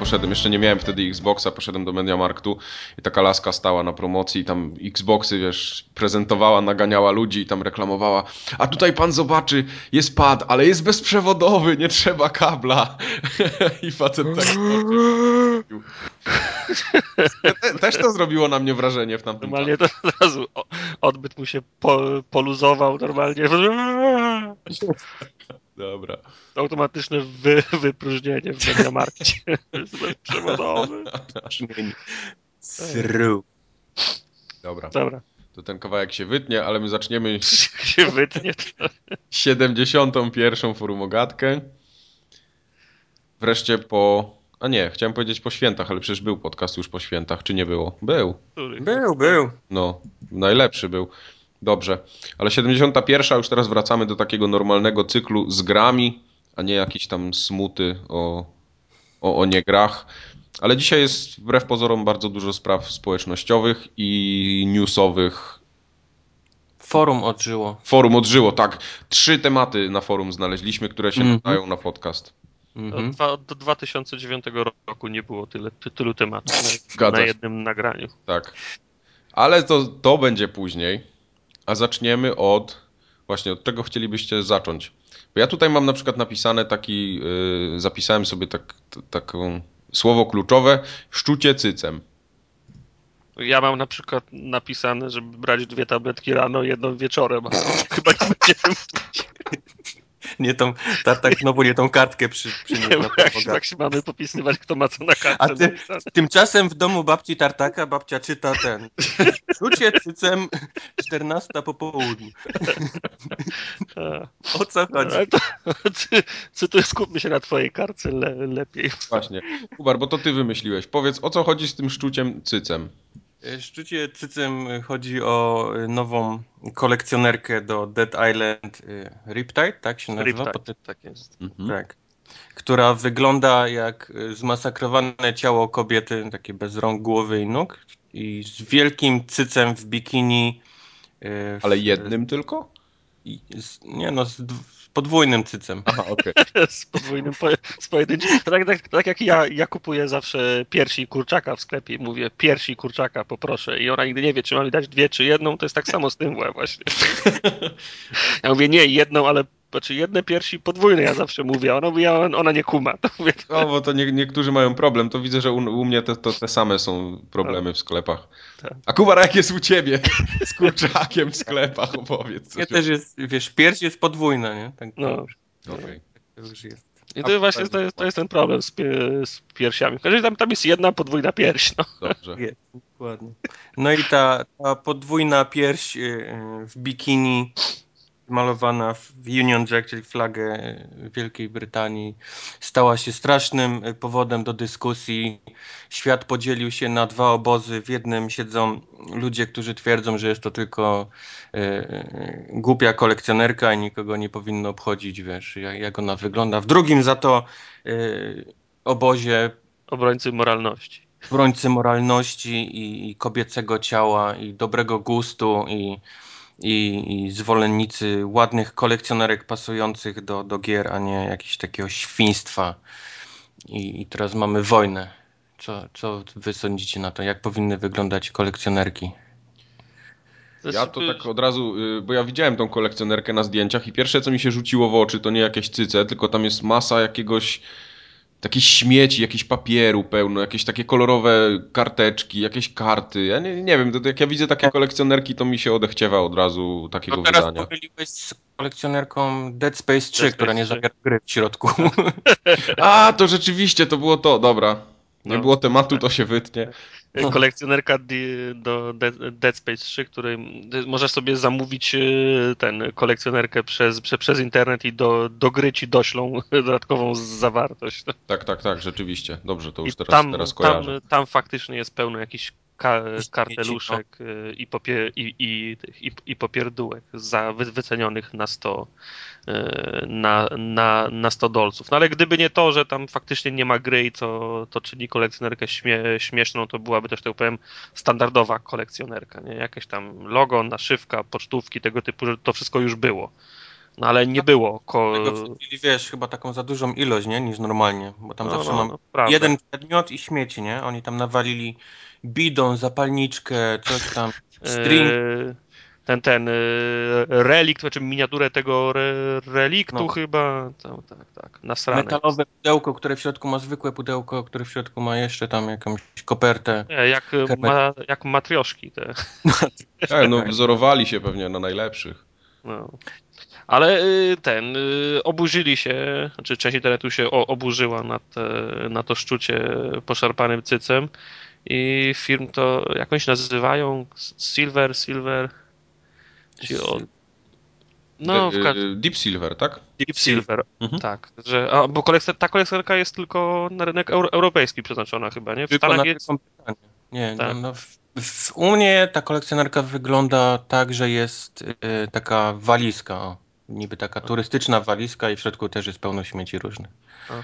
Poszedłem, jeszcze nie miałem wtedy Xboxa, poszedłem do Mediamarktu i taka laska stała na promocji i tam Xboxy, wiesz, prezentowała, naganiała ludzi i tam reklamowała. A tutaj pan zobaczy, jest pad, ale jest bezprzewodowy, nie trzeba kabla. I facet tak Też to zrobiło na mnie wrażenie w tamtym Normalnie to od razu odbyt mu się po, poluzował normalnie. Dobra. Automatyczne wy, wypróżnienie w Mediamarkcie. Przewodowy. Sru. Dobra. Dobra. To ten kawałek się wytnie, ale my zaczniemy się wytnie. To... 71. forumogatkę. Wreszcie po... A nie, chciałem powiedzieć po świętach, ale przecież był podcast już po świętach, czy nie było? Był. Był, był. No, najlepszy był. Dobrze. Ale 71. już teraz wracamy do takiego normalnego cyklu z grami, a nie jakieś tam smuty o, o, o niegrach. Ale dzisiaj jest wbrew pozorom bardzo dużo spraw społecznościowych i newsowych. Forum odżyło. Forum odżyło, tak. Trzy tematy na forum znaleźliśmy, które się mm -hmm. nadają na podcast. Mm -hmm. Do 2009 roku nie było tyle, tylu tematów na, na jednym nagraniu. Tak. Ale to, to będzie później. A zaczniemy od. Właśnie, od czego chcielibyście zacząć? Bo ja tutaj mam na przykład napisane taki. Yy, zapisałem sobie tak, taką słowo kluczowe szczucie cycem. Ja mam na przykład napisane, żeby brać dwie tabletki rano, jedną wieczorem. Chyba nie będziemy nie tą, tak znowu nie tą kartkę przy, przynieść. Nie, jak, jak się mamy popisywać, kto ma co na kartce. A ty, tymczasem w domu babci Tartaka babcia czyta ten. Rzucie cycem 14 po południu. O co chodzi? To skupmy się na twojej kartce le, lepiej. Właśnie. Kubar, bo to ty wymyśliłeś. Powiedz, o co chodzi z tym szczuciem cycem? Szczucie cycem chodzi o nową kolekcjonerkę do Dead Island Riptide, tak się nazywa? Riptide, tak jest. Mhm. Tak. Która wygląda jak zmasakrowane ciało kobiety, takie bez rąk, głowy i nóg i z wielkim cycem w bikini. W... Ale jednym tylko? I, nie no, z, podwójnym cycem. Aha, okej. Okay. z podwójnym, po, z pojedynczym. Tak, tak, tak jak ja, ja kupuję zawsze piersi kurczaka w sklepie i mówię piersi kurczaka poproszę i ona nigdy nie wie, czy mam mi dać dwie, czy jedną, to jest tak samo z tym właśnie. ja mówię, nie, jedną, ale znaczy jedne piersi podwójne ja zawsze mówię, ona, mówi, ona nie kuma. To mówię, O, bo to nie, niektórzy mają problem, to widzę, że u, u mnie te, to te same są problemy w sklepach. Tak. A Kubar, jak jest u ciebie z kurczakiem w sklepach, opowiedz. Ja też jest, wiesz, pierś jest podwójna, nie? Tak, no. Okay. To już jest. I to właśnie to jest, to jest ten problem z, z piersiami. Tam, tam jest jedna podwójna pierś. No. Dobrze. Jest, dokładnie. No i ta, ta podwójna pierś y, w bikini malowana w Union Jack, czyli flagę Wielkiej Brytanii, stała się strasznym powodem do dyskusji. Świat podzielił się na dwa obozy. W jednym siedzą ludzie, którzy twierdzą, że jest to tylko e, głupia kolekcjonerka i nikogo nie powinno obchodzić, wiesz, jak, jak ona wygląda. W drugim za to e, obozie obrońcy moralności. Obrońcy moralności i, i kobiecego ciała i dobrego gustu i i, i zwolennicy ładnych kolekcjonerek pasujących do, do gier, a nie jakiegoś takiego świństwa. I, I teraz mamy wojnę. Co, co wy sądzicie na to? Jak powinny wyglądać kolekcjonerki? Ja to tak od razu, y, bo ja widziałem tą kolekcjonerkę na zdjęciach i pierwsze co mi się rzuciło w oczy to nie jakieś cyce, tylko tam jest masa jakiegoś takich śmieci, jakieś papieru pełno, jakieś takie kolorowe karteczki, jakieś karty. Ja nie, nie wiem, to, jak ja widzę takie kolekcjonerki, to mi się odechciewa od razu takiego no teraz wydania. pomyliłeś z kolekcjonerką Dead Space 3, Dead która Space nie zawiera gry w środku. A, to rzeczywiście, to było to, dobra. Nie no. było tematu, to się wytnie. No. kolekcjonerka do Dead Space 3, której możesz sobie zamówić y, ten kolekcjonerkę przez, przez internet i do, do gry ci doślą dodatkową zawartość. Tak, tak, tak, rzeczywiście. Dobrze, to już teraz, tam, teraz kojarzę. Tam, tam faktycznie jest pełno jakichś ka karteluszek y, i, popier i, i, i, i popierdółek za wycenionych na 100 y, na, na, na 100 dolców. No ale gdyby nie to, że tam faktycznie nie ma gry i to, to czyni kolekcjonerkę śmie śmieszną, to byłaby też, tak powiem, standardowa kolekcjonerka. Nie? Jakieś tam logo, naszywka, pocztówki, tego typu, że to wszystko już było. No ale nie było. Ko... wiesz, chyba taką za dużą ilość, nie? Niż normalnie, bo tam no, zawsze no, mam no, jeden przedmiot i śmieci, nie? Oni tam nawalili bidon, zapalniczkę, coś tam, string. Yy, ten, ten yy, relikt, znaczy miniaturę tego re, reliktu no. chyba, tak, tak, tak, nasrane. Metalowe pudełko, które w środku ma zwykłe pudełko, które w środku ma jeszcze tam jakąś kopertę. Nie, jak, ma, jak matrioszki te. tak, no wzorowali się pewnie na najlepszych. No. Ale y, ten, y, oburzyli się, znaczy część internetu się oburzyła na, te, na to szczucie poszarpanym cycem i firm to jakąś nazywają Silver, Silver, czy o, no, w Deep Silver, tak? Deep Silver, mhm. tak. Że, a, bo kolekcja, ta kolekcjonerka jest tylko na rynek euro, europejski przeznaczona chyba, nie? W tylko Stanach jest... Nie, tak. no, no w, w, u mnie ta kolekcjonerka wygląda tak, że jest y, taka walizka, niby taka turystyczna walizka i w środku też jest pełno śmieci różnych. Aha.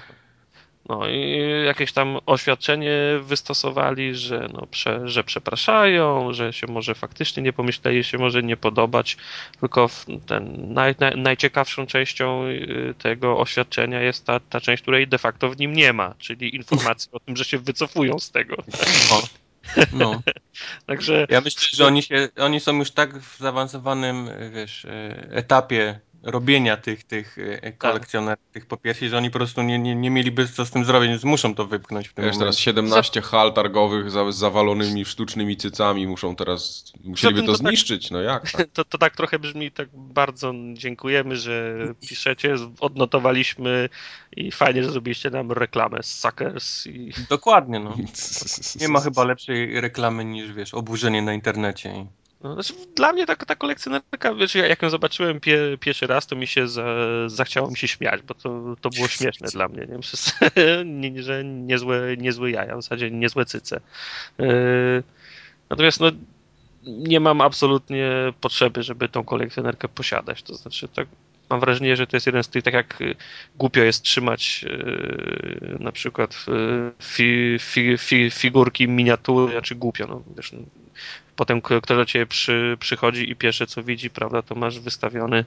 No i jakieś tam oświadczenie wystosowali, że, no, prze, że przepraszają, że się może faktycznie nie pomyśleli, się może nie podobać, tylko ten naj, naj, najciekawszą częścią y, tego oświadczenia jest ta, ta część, której de facto w nim nie ma, czyli informacja o tym, że się wycofują z tego. O. No. Także... Ja myślę, że oni, się, oni są już tak w zaawansowanym wiesz, e, etapie robienia tych, tych e, tak. kolekcjonerów, tak. tych popiersi, że oni po prostu nie, nie, nie mieliby co z tym zrobić, więc muszą to wypchnąć w tym Wiesz, momencie. teraz 17 hal targowych z zawalonymi sztucznymi cycami muszą teraz, musieliby to, to tak- zniszczyć, tak, no jak? Tak? To, to tak trochę brzmi, tak bardzo dziękujemy, że piszecie, odnotowaliśmy i fajnie, że zrobiliście nam reklamę z Suckers. I... Dokładnie, no. Nie ma chyba lepszej reklamy niż, wiesz, oburzenie na internecie. No, znaczy, dla mnie ta, ta kolekcjonerka, wiesz, jak ją zobaczyłem pie, pierwszy raz, to mi się za, zachciało mi się śmiać, bo to, to było śmieszne dla mnie, nie? Przez, nie, że niezłe, niezłe jaja, w zasadzie niezłe cyce. Yy, natomiast no, nie mam absolutnie potrzeby, żeby tą kolekcjonerkę posiadać, to znaczy tak mam wrażenie, że to jest jeden z tych, tak jak głupio jest trzymać yy, na przykład fi, fi, fi, figurki, miniatury, czy głupio, no wiesz, no, potem kto do ciebie przy, przychodzi i pierwsze co widzi, prawda, to masz wystawiony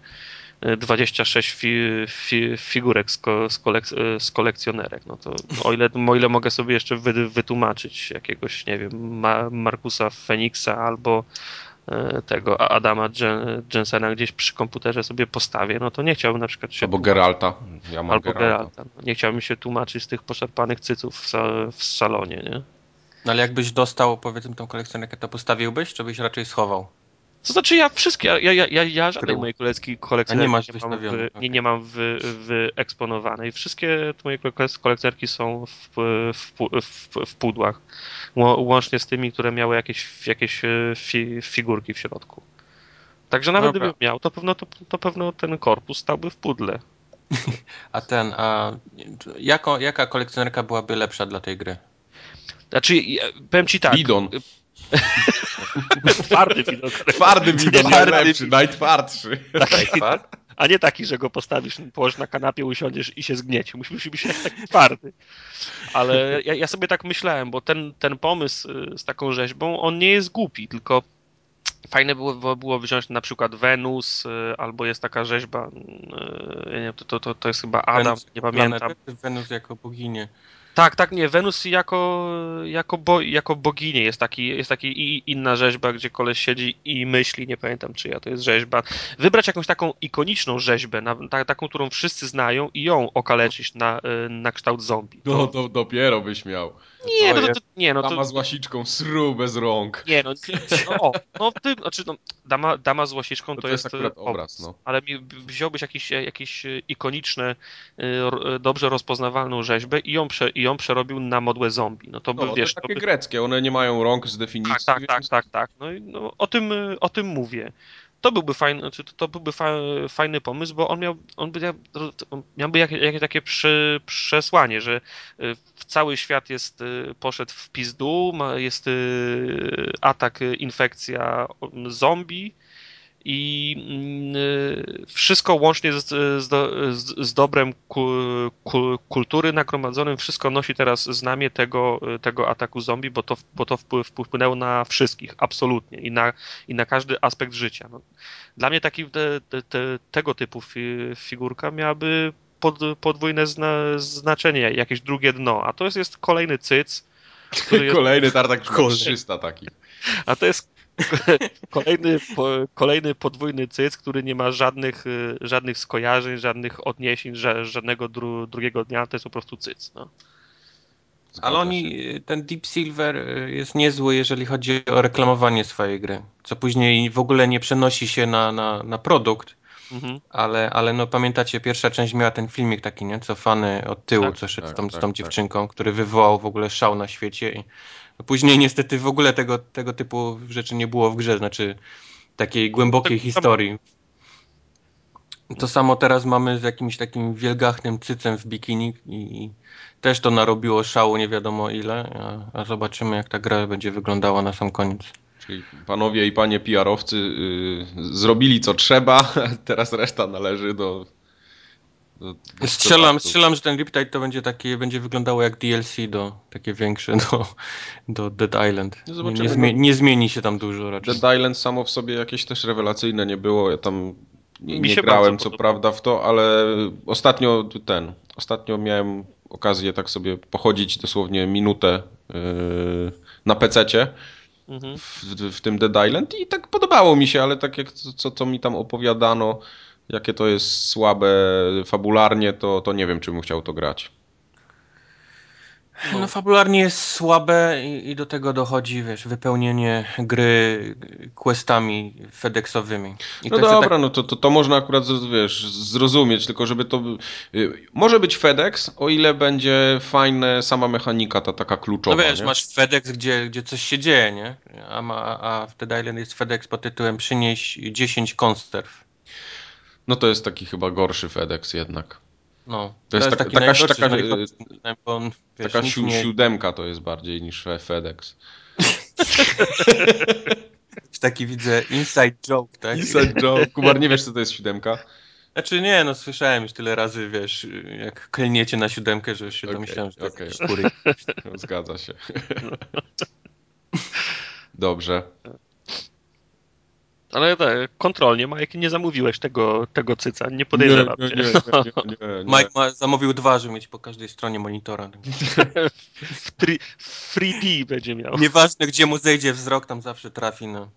26 e, fi, fi, figurek z, ko, z, kolek, z, kolekcjonerek. No to o ile, o ile mogę sobie jeszcze wy, wytłumaczyć jakiegoś, nie wiem, Ma, Markusa Feniksa albo tego Adama Jensena gdzieś przy komputerze sobie postawię, no to nie chciałbym na przykład się... Albo Geralta. Ja albo Geralta. Geralta. No, nie chciałbym się tłumaczyć z tych poszarpanych cyców w, w salonie, nie? No ale jakbyś dostał, powiedzmy, tą kolekcjonerkę, to postawiłbyś, czy byś raczej schował? To znaczy ja wszystkie, ja, ja, ja, ja żadnej mojej kolekcji kolekcjonerki nie, masz nie mam, w, okay. nie, nie mam wy, wyeksponowanej. Wszystkie moje kolekcjonerki są w, w, w, w pudłach, łącznie z tymi, które miały jakieś, jakieś e, fi, figurki w środku. Także nawet Dobra. gdybym miał, to pewno, to, to pewno ten korpus stałby w pudle. A ten, a jako, jaka kolekcjonerka byłaby lepsza dla tej gry? Znaczy, powiem ci tak. Bidon. Twardy bidon. Twardy bidon, najlepszy, najtwardszy. Tak, a nie taki, że go postawisz, położysz na kanapie, usiądziesz i się zgnieci. Musi, musi być taki twardy. Ale ja, ja, sobie tak myślałem, bo ten, ten pomysł y, z taką rzeźbą, on nie jest głupi, tylko fajne było, było wziąć na przykład Wenus, y, albo jest taka rzeźba, y, to, to, to jest chyba Adam, Wenus, nie pamiętam. Wenus jako boginię. Tak, tak, nie. Wenus jako, jako, bo, jako bogini jest taki, jest taki inna rzeźba, gdzie koleś siedzi i myśli, nie pamiętam czyja to jest rzeźba. Wybrać jakąś taką ikoniczną rzeźbę, na, ta, taką, którą wszyscy znają i ją okaleczyć na, na kształt zombie. No to dopiero byś miał. Nie, no, to, to, nie, no to... Dama z łasiczką, sru bez rąk. Nie, no, no, no, ty, znaczy, no dama, dama z łasiczką to, to jest, jest obraz, no. Ale wziąłbyś jakiś, jakiś ikoniczny, y, dobrze rozpoznawalną rzeźbę i ją, prze, i ją przerobił na modłę zombie. No to by, no, wiesz... To takie to by... greckie, one nie mają rąk z definicji. Tak, tak, tak, tak, tak. No, no, o, tym, o tym mówię to byłby fajny, znaczy to, to byłby fa, fajny pomysł, bo on, miał, on by, miałby jakieś, jakieś takie przy, przesłanie, że y, cały świat jest, y, poszedł w pizdu, jest y, atak, infekcja zombie i mm, wszystko łącznie z, z, z dobrem ku, ku, kultury nagromadzonym, wszystko nosi teraz znamię tego, tego ataku zombie, bo to, bo to wpłynęło na wszystkich, absolutnie, i na, i na każdy aspekt życia. No, dla mnie taki te, te, tego typu figurka miałaby pod, podwójne zna, znaczenie, jakieś drugie dno, a to jest, jest kolejny cyc. Kolejny jest... tartak 300 taki. A to jest kolejny, po, kolejny podwójny cyc, który nie ma żadnych, y, żadnych skojarzeń, żadnych odniesień, żadnego dru, drugiego dnia, to jest po prostu cyc. No. Ale oni, ten Deep Silver y, jest niezły, jeżeli chodzi o reklamowanie swojej gry, co później w ogóle nie przenosi się na, na, na produkt, mhm. ale, ale no pamiętacie, pierwsza część miała ten filmik taki, nie, cofany od tyłu, tak, co szedł tak, z tą, tak, z tą tak. dziewczynką, który wywołał w ogóle szał na świecie i Później niestety w ogóle tego, tego typu rzeczy nie było w grze, znaczy takiej głębokiej tak, historii. To samo teraz mamy z jakimś takim wielgachnym cycem w bikini i też to narobiło szału nie wiadomo ile, a, a zobaczymy jak ta gra będzie wyglądała na sam koniec. Czyli panowie i panie PR-owcy yy, zrobili co trzeba, teraz reszta należy do strzelam, strzelam, że ten Riptide to będzie takie, będzie wyglądało jak DLC do, takie większe do, do Dead Island. No nie, zmie nie, zmieni się tam dużo raczej. Dead Island samo w sobie jakieś też rewelacyjne nie było, ja tam nie, nie grałem co prawda w to, ale ostatnio ten, ostatnio miałem okazję tak sobie pochodzić dosłownie minutę yy, na pececie. Mhm. W, w, tym Dead Island i tak podobało mi się, ale tak jak co, co mi tam opowiadano, jakie to jest słabe fabularnie, to, to nie wiem, czy bym chciał to grać. No, no fabularnie jest słabe i, i, do tego dochodzi, wiesz, wypełnienie gry questami FedExowymi. I no dobra, tak... no to, to, to można akurat, wiesz, zrozumieć, tylko żeby to... Y, może być FedEx, o ile będzie fajna sama mechanika, ta taka kluczowa, No wiesz, nie? masz FedEx, gdzie, gdzie coś się dzieje, nie? A, ma, a w Dead Island jest FedEx pod tytułem przynieś 10 konserw. No to jest taki chyba gorszy FedEx jednak. No, to, to jest, jest tak, taka, taka, taka, on, wiesz, taka si nie... siódemka to jest bardziej niż FedEx. taki widzę inside joke, tak? Inside joke. Kubar, nie wiesz co to jest siódemka? Znaczy nie, no słyszałem już tyle razy, wiesz, jak klniecie na siódemkę, że już się okay, domyślałem, że to okay. jest skóry. Zgadza się. Dobrze. Ale tak, kontrolnie, Mike, nie zamówiłeś tego, tego cyca, nie podejrzewam nie, nie, nie, nie, nie, Mike ma, zamówił dwa, żeby mieć po każdej stronie monitora. w 3D będzie miał. Nieważne, gdzie mu zejdzie wzrok, tam zawsze trafi, no.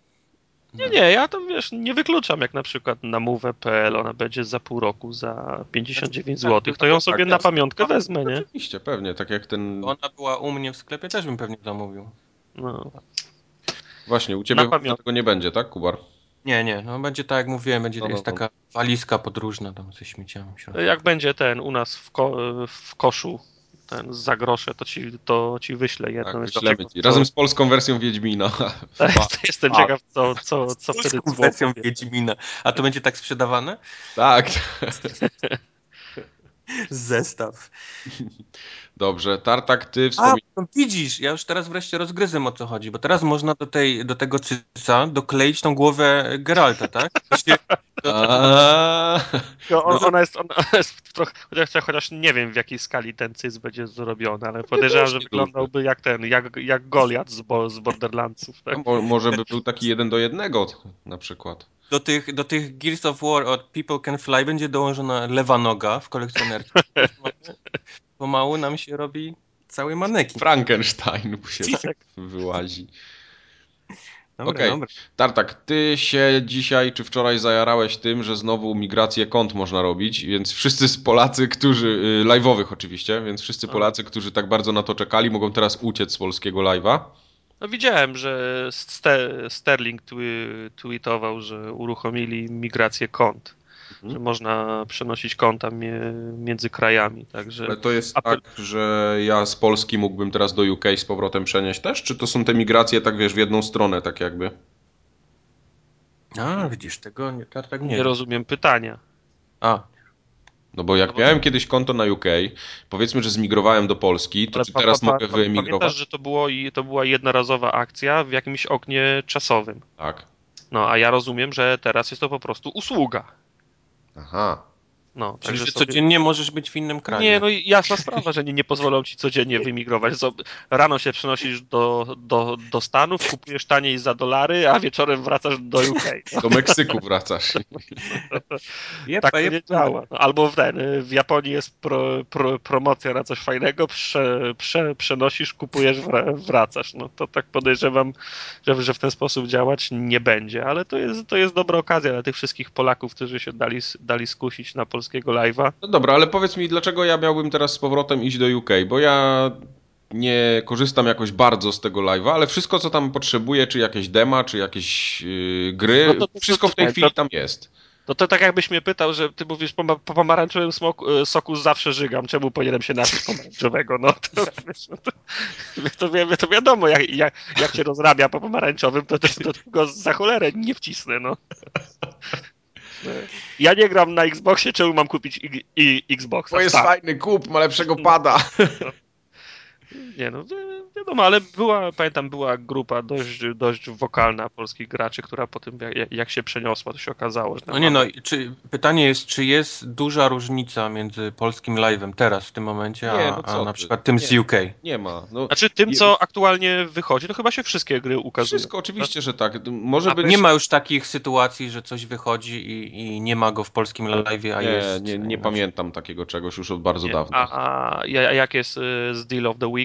Nie, nie, ja to wiesz, nie wykluczam, jak na przykład na move.pl ona będzie za pół roku za 59 zł, tak, to ją sobie tak, na pamiątkę wezmę, nie? Oczywiście, pewnie, tak jak ten... Ona była u mnie w sklepie, też bym pewnie zamówił. No. Właśnie, u ciebie tego nie będzie, tak, Kubar? Nie, nie, no będzie tak jak mówiłem, będzie no, jest no, taka walizka podróżna tam ze śmieciami. Jak będzie ten u nas w, ko w koszu ten za grosze, to ci, to ci wyślę jedną. Tak, Razem z polską wersją Wiedźmina. Tak, jestem A. ciekaw, co, co, co wtedy Z wersją Wiedźmina. A to będzie tak sprzedawane? Tak. Zestaw. Dobrze, Tartak, ty wspomniałeś... No widzisz, ja już teraz wreszcie rozgryzę o co chodzi, bo teraz można do, tej, do tego cyca dokleić tą głowę Geralta, tak? Właśnie, no, on, ona, jest, ona jest trochę, chociaż, chociaż nie wiem w jakiej skali ten cyc będzie zrobiony, ale podejrzewam, że wyglądałby jak ten, jak, jak Goliat z, bo, z Borderlandsów. Tak? No, może by był taki jeden do jednego na przykład. Do tych, do tych Gears of War od People Can Fly będzie dołożona lewa noga w kolekcjonerce. pomału nam się robi cały manekin. Frankenstein się tak wyłazi. Okej, okay. Tartak, ty się dzisiaj czy wczoraj zajarałeś tym, że znowu migrację kont można robić, więc wszyscy z Polacy, którzy, y, live'owych oczywiście, więc wszyscy Polacy, którzy tak bardzo na to czekali, mogą teraz uciec z polskiego live'a. No widziałem, że Sterling tweetował, że uruchomili migrację kont że można przenosić konta między krajami. Także Ale to jest tak, że ja z Polski mógłbym teraz do UK z powrotem przenieść też? Czy to są te migracje tak wiesz w jedną stronę tak jakby? A, widzisz, tego nie, tak, tak nie. nie rozumiem pytania. A. No bo jak no miałem kiedyś konto na UK, powiedzmy, że zmigrowałem do Polski, to czy teraz pa, pa, mogę wyemigrować? Pamiętasz, że to, było, to była jednorazowa akcja w jakimś oknie czasowym. Tak. No, a ja rozumiem, że teraz jest to po prostu usługa. Aha. No, Czyli, że sobie... codziennie możesz być w innym kraju. Nie, no jasna sprawa, że nie, nie pozwolą ci codziennie wymigrować. Rano się przenosisz do, do, do Stanów, kupujesz taniej za dolary, a wieczorem wracasz do UK. No. Do Meksyku wracasz. tak to nie działa. No, albo w, ten, w Japonii jest pro, pro, promocja na coś fajnego, prze, prze, przenosisz, kupujesz, wracasz. No to tak podejrzewam, że, że w ten sposób działać nie będzie, ale to jest, to jest dobra okazja dla tych wszystkich Polaków, którzy się dali, dali skusić na polskie polskiego live'a. No dobra, ale powiedz mi, dlaczego ja miałbym teraz z powrotem iść do UK? Bo ja nie korzystam jakoś bardzo z tego live'a, ale wszystko, co tam potrzebuję, czy jakieś dema, czy jakieś yy, gry, no to, to, wszystko w tej chwili tam jest. No to tak jakbyś mnie pytał, że ty mówisz po, po pomarańczowym smoku, e, soku zawsze żygam, czemu powinienem się napić pomarańczowego? No to, wiesz, no to, to, wi to wiadomo, jak, jak, jak cię rozrabia po pomarańczowym, to, to, to go za cholerę nie wcisnę, no. Ja nie gram na Xboxie, czemu mam kupić i, i Xboxa? To jest tak. fajny kup, ma lepszego pada. Nie no, wiadomo, ale była, pamiętam, była grupa dość, dość wokalna polskich graczy, która po tym, jak, jak się przeniosła, to się okazało, że... No nie no, czy, pytanie jest, czy jest duża różnica między polskim live'em teraz, w tym momencie, a, nie, no a na przykład tym nie, z UK? Nie ma. No, znaczy tym, co aktualnie wychodzi, to chyba się wszystkie gry ukazują. Wszystko, oczywiście, że tak. Może a być... Nie ma już takich sytuacji, że coś wychodzi i, i nie ma go w polskim live'ie, a nie, jest... Nie, nie pamiętam takiego czegoś już od bardzo dawna. A, a, a jak jest y, z Deal of the Week?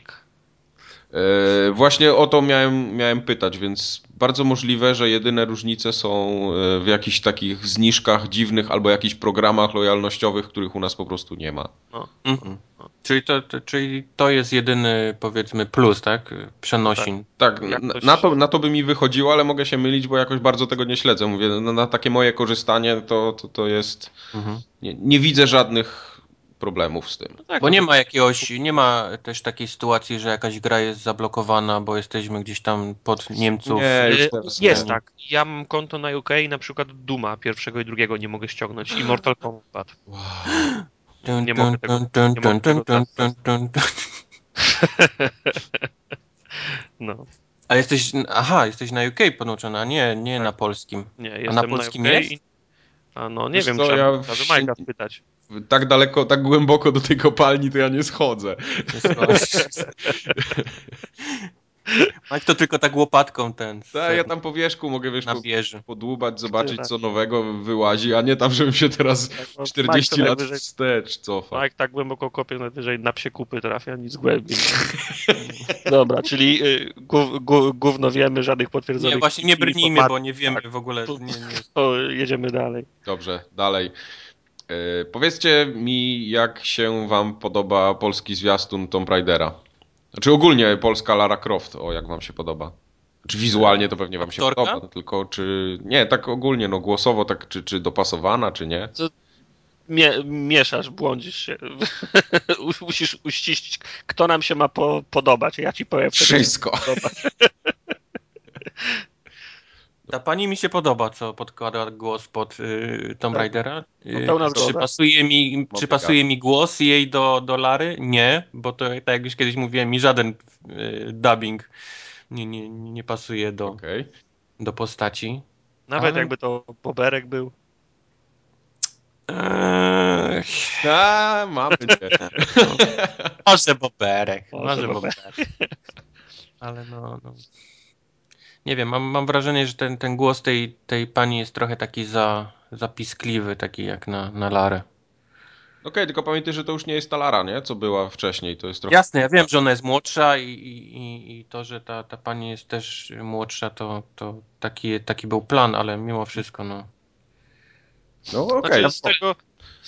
E, właśnie o to miałem, miałem pytać, więc bardzo możliwe, że jedyne różnice są e, w jakichś takich zniżkach dziwnych albo jakichś programach lojalnościowych, których u nas po prostu nie ma. No. Mhm. Czyli, to, to, czyli to jest jedyny, powiedzmy, plus, tak? Przenosin. Tak, tak na, na, to, na to by mi wychodziło, ale mogę się mylić, bo jakoś bardzo tego nie śledzę. Mówię, no, na takie moje korzystanie to, to, to jest... Mhm. Nie, nie widzę żadnych problemów z tym. No tak, bo no nie ma jakiegoś, nie ma też takiej sytuacji, że jakaś gra jest zablokowana, bo jesteśmy gdzieś tam pod Niemców. Nie, jest nie. tak. Ja mam konto na UK i na przykład Duma pierwszego i drugiego nie mogę ściągnąć i Mortal Kombat. Wow. Nie mogę tego. No. A jesteś, aha, jesteś na UK podłączony, a nie, nie tak. na polskim. Nie, jestem a na polskim na UK jest? I... A no nie Wiesz wiem, co, trzeba ja. Majka spytać tak daleko, tak głęboko do tej kopalni to ja nie schodzę. Mike to tylko tak łopatką ten. Tak, ja tam po wierzchu mogę wiesz, na wieży. podłubać, zobaczyć co nowego wyłazi, a nie tam, żebym się teraz 40 tak, lat najwyżej, wstecz cofał. Mike tak głęboko kopie, najwyżej na psie kupy trafia, nic głębiej. Dobra, czyli y, gówno wiemy, żadnych potwierdzonych... Nie, właśnie nie brnijmy, bo nie wiemy tak, w ogóle. Nie, nie. To jedziemy dalej. Dobrze, dalej. E, powiedzcie mi, jak się wam podoba polski zwiastun Tomb Raidera? Znaczy ogólnie polska Lara Croft, o jak wam się podoba. Czy wizualnie to pewnie wam się Aktorka? podoba, tylko czy... Nie, tak ogólnie, no głosowo, tak czy, czy dopasowana, czy nie? Co? Mie mieszasz, błądzisz się. Musisz uściślić, kto nam się ma po podobać. Ja ci powiem. Wszystko. Ta pani mi się podoba, co podkłada głos pod y, Tomb tak. Raidera. Y, czy, pasuje mi, czy pasuje mi głos jej do, do Lary? Nie, bo to tak jak już kiedyś mówiłem, mi żaden y, dubbing nie, nie, nie pasuje do, okay. do postaci. Nawet Ale... jakby to Boberek był. Eee... A, mamy cię. Może Boberek. Może Boberek. Ale no, no nie wiem, mam, mam wrażenie, że ten, ten głos tej, tej pani jest trochę taki za, zapiskliwy, taki jak na, na Larę. Okej, okay, tylko pamiętaj, że to już nie jest ta Lara, nie? Co była wcześniej, to jest trochę... Jasne, ja wiem, że ona jest młodsza i, i, i to, że ta, ta pani jest też młodsza, to, to taki, taki był plan, ale mimo wszystko, no... No okej. Okay. Znaczy, z tego,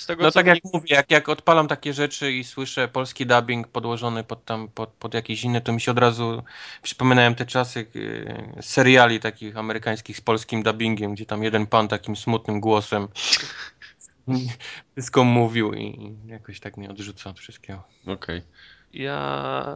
tego, no tak jak mówię, jak, jak odpalam takie rzeczy i słyszę polski dubbing podłożony pod, tam, pod, pod jakiś inny, to mi się od razu przypominają te czasy yy, seriali takich amerykańskich z polskim dubbingiem, gdzie tam jeden pan takim smutnym głosem wszystko mówił i jakoś tak mnie odrzuca od wszystkiego. Okej. Okay. Ja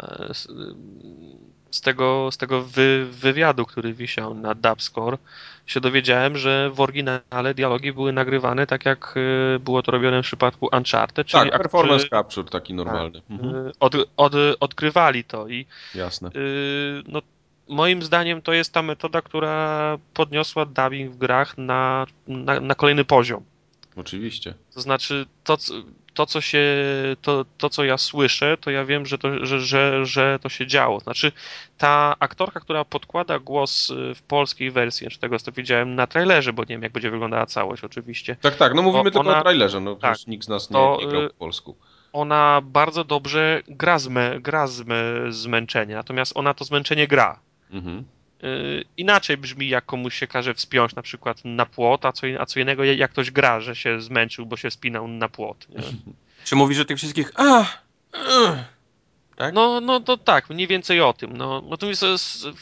z tego, z tego wy, wywiadu, który wisiał na Dubscore, się dowiedziałem, że w oryginale dialogi były nagrywane tak, jak y, było to robione w przypadku Uncharted. Czyli tak, performance capture taki normalny. Tak, mhm. od, od, odkrywali to i Jasne. Y, no, moim zdaniem to jest ta metoda, która podniosła dubbing w grach na, na, na kolejny poziom. Oczywiście. To znaczy, to, to, co się, to, to, co ja słyszę, to ja wiem, że to, że, że, że to się działo. Znaczy, ta aktorka, która podkłada głos y, w polskiej wersji, czy tego co widziałem na trailerze, bo nie wiem, jak będzie wyglądała całość oczywiście. Tak, tak, no mówimy tylko ona, o trailerze, no tak, nikt z nas nie, to, nie grał po polsku. Ona bardzo dobrze gra, zmę, gra zmę, zmęczenie, natomiast ona to zmęczenie gra. Mhm. Y, inaczej brzmi, jak komuś się każe wspiąć na przykład na płot, a co, a co innego jak ktoś gra, że się zmęczył, bo się spinał na płot. Nie? Czy mówisz o tych wszystkich a, tak? No, no to tak, mniej więcej o tym. No, no to jest,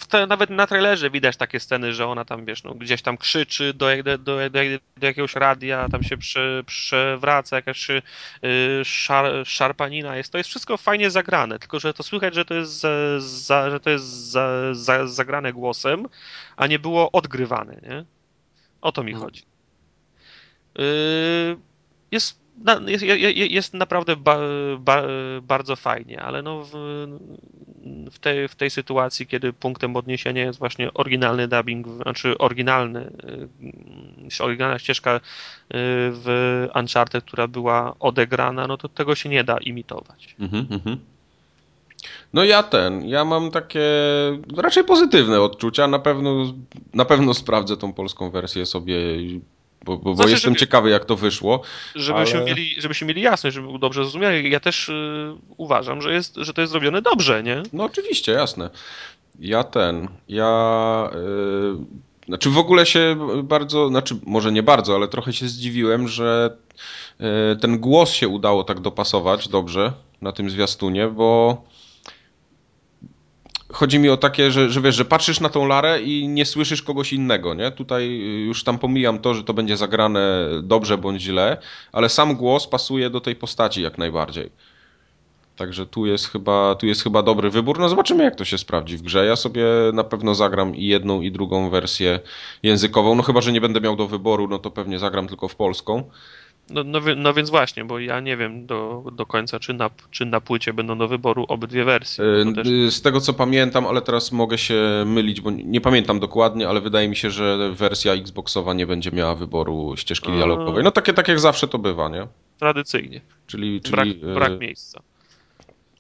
te, nawet na trailerze widać takie sceny, że ona tam, wiesz, no, gdzieś tam krzyczy do, do, do, do jakiegoś radia, tam się prze, przewraca, jakaś y, szar, szarpanina jest. To jest wszystko fajnie zagrane, tylko że to słychać, że to jest, za, za, że to jest za, za, zagrane głosem, a nie było odgrywane, nie? O to mi hmm. chodzi. Y, jest jest, jest naprawdę ba, ba, bardzo fajnie, ale no w, w, tej, w tej sytuacji, kiedy punktem odniesienia jest właśnie oryginalny dubbing, znaczy oryginalny, y, oryginalna ścieżka y, w Uncharted, która była odegrana, no to tego się nie da imitować. Mhm, mhm. No ja ten, ja mam takie raczej pozytywne odczucia, na pewno, na pewno sprawdzę tą polską wersję sobie bo, bo, znaczy, jestem żeby, ciekawy, jak to wyszło. Żebyśmy, ale... mieli, żebyśmy mieli jasność, żeby był dobrze zrozumiany. Ja też y, uważam, że, jest, że to jest zrobione dobrze, nie? No oczywiście, jasne. Ja ten, ja... Y, znaczy w ogóle się bardzo, znaczy może nie bardzo, ale trochę się zdziwiłem, że y, ten głos się udało tak dopasować dobrze na tym zwiastunie, bo chodzi mi o takie, że, że wiesz, że patrzysz na tą Larę i nie słyszysz kogoś innego, nie? Tutaj już tam pomijam to, że to będzie zagrane dobrze bądź źle, ale sam głos pasuje do tej postaci jak najbardziej. Także tu jest chyba, tu jest chyba dobry wybór. No zobaczymy, jak to się sprawdzi w grze. Ja sobie na pewno zagram i jedną, i drugą wersję językową. No chyba, że nie będę miał do wyboru, no to pewnie zagram tylko w polską. No, no, no, więc właśnie, bo ja nie wiem do, do końca, czy na, czy na płycie będą do wyboru obydwie wersje. E, też... Z tego co pamiętam, ale teraz mogę się mylić, bo nie pamiętam dokładnie, ale wydaje mi się, że wersja Xboxowa nie będzie miała wyboru ścieżki dialogowej. No takie, tak jak zawsze to bywa, nie? Tradycyjnie. Czyli, czyli brak, brak miejsca.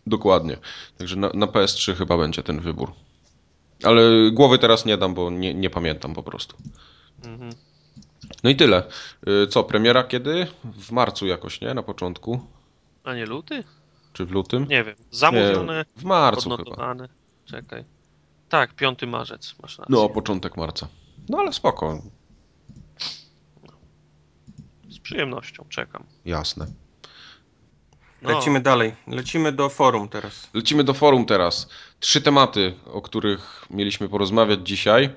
Dokładnie. Także na, na, PS3 chyba będzie ten wybór. Ale głowy teraz nie dam, bo nie, nie pamiętam po prostu. Mhm. No i tyle. Y, co, premiera kiedy? W marcu jakoś, nie? Na początku. A nie luty? Czy w lutym? Nie wiem. Zamówione. Nie, w marcu chyba. Czekaj. Tak, 5 marzec, masz rację. No, początek marca. No ale spoko. Z przyjemnością, czekam. Jasne. No. Lecimy dalej. Lecimy do forum teraz. Lecimy do forum teraz. Trzy tematy, o których mieliśmy porozmawiać dzisiaj.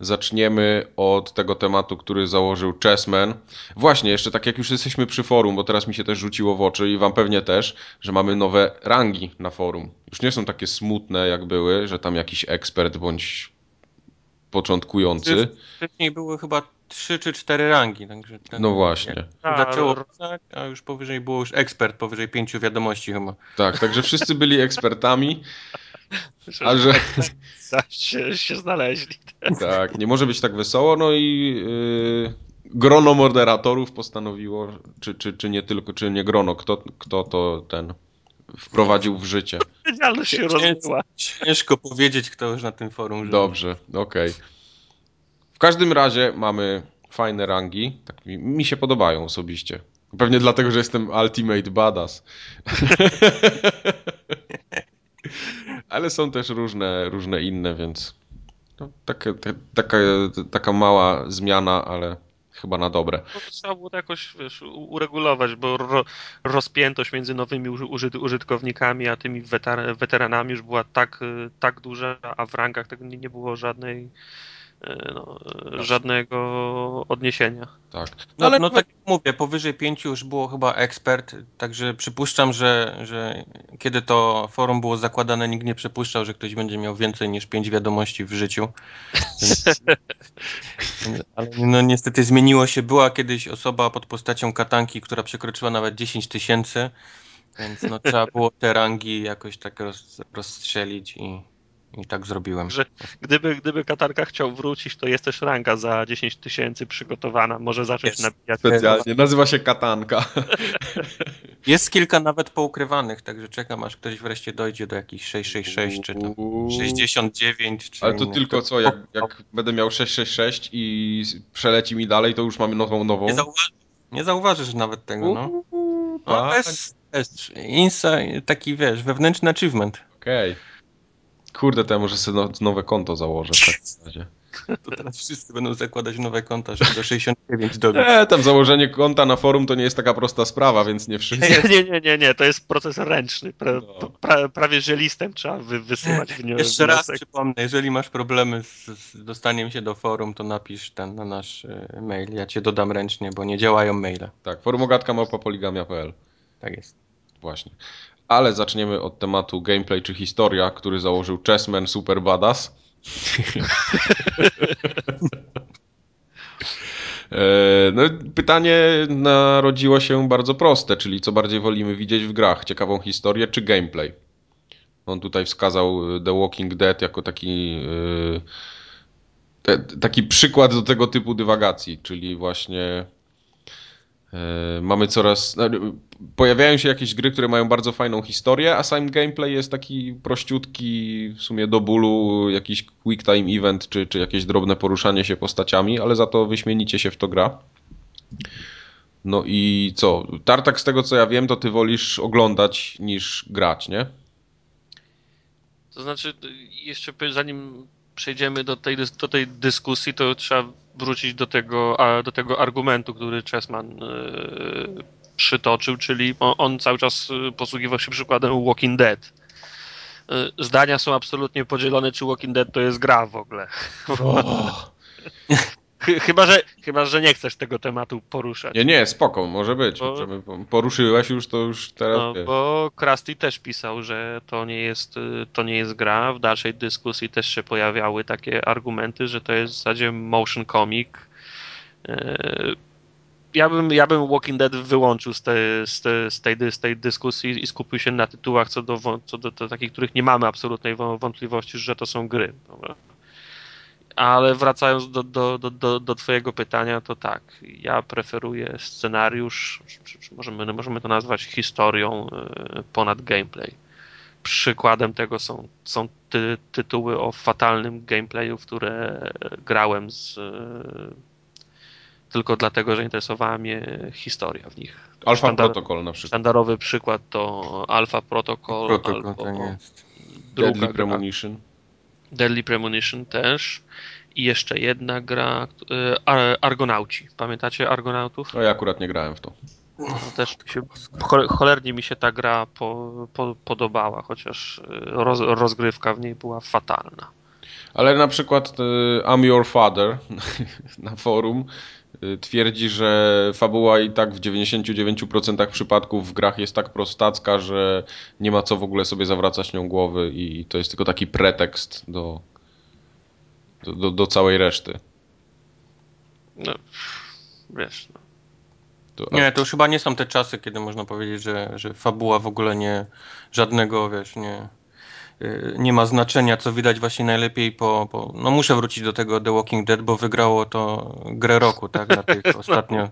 Zaczniemy od tego tematu, który założył Chessman. Właśnie, jeszcze tak jak już jesteśmy przy forum, bo teraz mi się też rzuciło w oczy i wam pewnie też, że mamy nowe rangi na forum. Już nie są takie smutne jak były, że tam jakiś ekspert bądź początkujący. Wcześniej były chyba trzy czy cztery rangi. Także no właśnie. Zaczęło tak, a już powyżej było już ekspert, powyżej pięciu wiadomości chyba. Tak, także wszyscy byli ekspertami. A że... się, się znaleźli. Tak, nie może być tak wesoło, no i yy, grono moderatorów postanowiło, czy, czy, czy nie tylko, czy nie grono, kto, kto to ten wprowadził w życie. Odpowiedzialność się rozmyła. Ciężko powiedzieć, kto już na tym forum żyje. Dobrze, okej. Okay. W każdym razie mamy fajne rangi, tak mi, mi się podobają osobiście. Pewnie dlatego, że jestem Ultimate Badass. Ale są też różne, różne inne, więc no, taka, taka, taka mała zmiana, ale chyba na dobre. Trzeba było to jakoś wiesz, uregulować, bo ro, rozpiętość między nowymi użyt, użytkownikami a tymi weter, weteranami już była tak, tak duża, a w rangach tego nie, nie było żadnej E, no, żadnego odniesienia. Tak. No, ale no tak jak mówię, powyżej pięciu już było chyba ekspert, także przypuszczam, że, że kiedy to forum było zakładane, nikt nie przypuszczał, że ktoś będzie miał więcej niż pięć wiadomości w życiu. ale no niestety zmieniło się. Była kiedyś osoba pod postacią katanki, która przekroczyła nawet 10 tysięcy, więc no trzeba było te rangi jakoś tak roz, rozstrzelić i i tak zrobiłem. Że gdyby, gdyby Katarka chciał wrócić, to jest też ranka za 10 tysięcy przygotowana. Może zacząć jest. nabijać. Specjalnie. Nazywa się Katanka. Jest kilka nawet poukrywanych, także czekam aż ktoś wreszcie dojdzie do jakichś 666 czy tam 69. Czy Ale to tylko co, jak, jak będę miał 666 i przeleci mi dalej, to już mamy nową, nową. Nie, zauważy, nie zauważysz nawet tego, no. no tak. to jest, jest insa, taki wiesz, wewnętrzny achievement. Okej. Okay. Kurde, to ja może sobie nowe konto założę w takim razie. To teraz wszyscy będą zakładać nowe konta, żeby do 69 dobić. Nie, tam założenie konta na forum to nie jest taka prosta sprawa, więc nie wszyscy. Nie, nie, nie, nie, nie. to jest proces ręczny. Pra, no. pra, prawie że listem trzeba wy, wysyłać wniosek. Jeszcze raz przypomnę, jeżeli masz problemy z, z, dostaniem się do forum, to napisz ten na nasz e, mail. Ja cię dodam ręcznie, bo nie działają maile. Tak, forumogatka małpa poligamia.pl. Tak jest. Właśnie. Ale zaczniemy od tematu gameplay czy historia, który założył Chessman Super Badass. E, no, pytanie narodziło się bardzo proste, czyli co bardziej wolimy widzieć w grach, ciekawą historię czy gameplay? On tutaj wskazał The Walking Dead jako taki, e, taki przykład do tego typu dywagacji, czyli właśnie E, mamy coraz. No, pojawiają się jakieś gry, które mają bardzo fajną historię, a sam gameplay jest taki prościutki, w sumie do bólu, jakiś quick time event, czy, czy jakieś drobne poruszanie się postaciami, ale za to wyśmienicie się w to gra. No i co? Tartak, z tego co ja wiem, to ty wolisz oglądać niż grać, nie? To znaczy, jeszcze zanim przejdziemy do tej, do tej dyskusji, to trzeba wrócić do tego, do tego argumentu, który Chessman e, przytoczył, czyli on cały czas e, posługiwał się przykładem Walking Dead. E, zdania są absolutnie podzielone, czy Walking Dead to jest gra w ogóle. Oh. Chyba że, chyba, że nie chcesz tego tematu poruszać. Nie, nie, spoko, może być. Bo, poruszyłeś już, to już teraz no, wiesz. Bo Krusty też pisał, że to nie, jest, to nie jest gra. W dalszej dyskusji też się pojawiały takie argumenty, że to jest w zasadzie motion comic. E, ja bym, ja bym Walking Dead wyłączył z, te, z, te, z, tej, z tej dyskusji i skupił się na tytułach co do, co do, do takich, których nie mamy absolutnej wątpliwości, że to są gry. Dobra? Ale wracając do, do, do, do Twojego pytania, to tak, ja preferuję scenariusz, czy, czy możemy, możemy to nazwać historią e, ponad gameplay. Przykładem tego są, są ty, tytuły o fatalnym gameplayu, które grałem z, e, tylko dlatego, że interesowała mnie historia w nich. Alpha Sztandar, Protocol na przykład. Standardowy przykład to Alpha Protocol, Protocol albo tak jest. Deadly Premonition. Deadly Premonition też. I jeszcze jedna gra, e, Argonauci. Pamiętacie Argonautów? No ja akurat nie grałem w to. No, też się, cholernie mi się ta gra po, po, podobała, chociaż e, roz, rozgrywka w niej była fatalna. Ale na przykład e, I'm Your Father na forum twierdzi, że fabuła i tak w 99% przypadków w grach jest tak prostacka, że nie ma co w ogóle sobie zawracać nią głowy i to jest tylko taki pretekst do, do, do, do całej reszty. No, wiesz, no. To, nie, to już chyba nie są te czasy, kiedy można powiedzieć, że, że fabuła w ogóle nie, żadnego, wiesz, nie, nie ma znaczenia, co widać właśnie najlepiej po, po, no muszę wrócić do tego The Walking Dead, bo wygrało to grę roku, tak, na tych ostatnio y,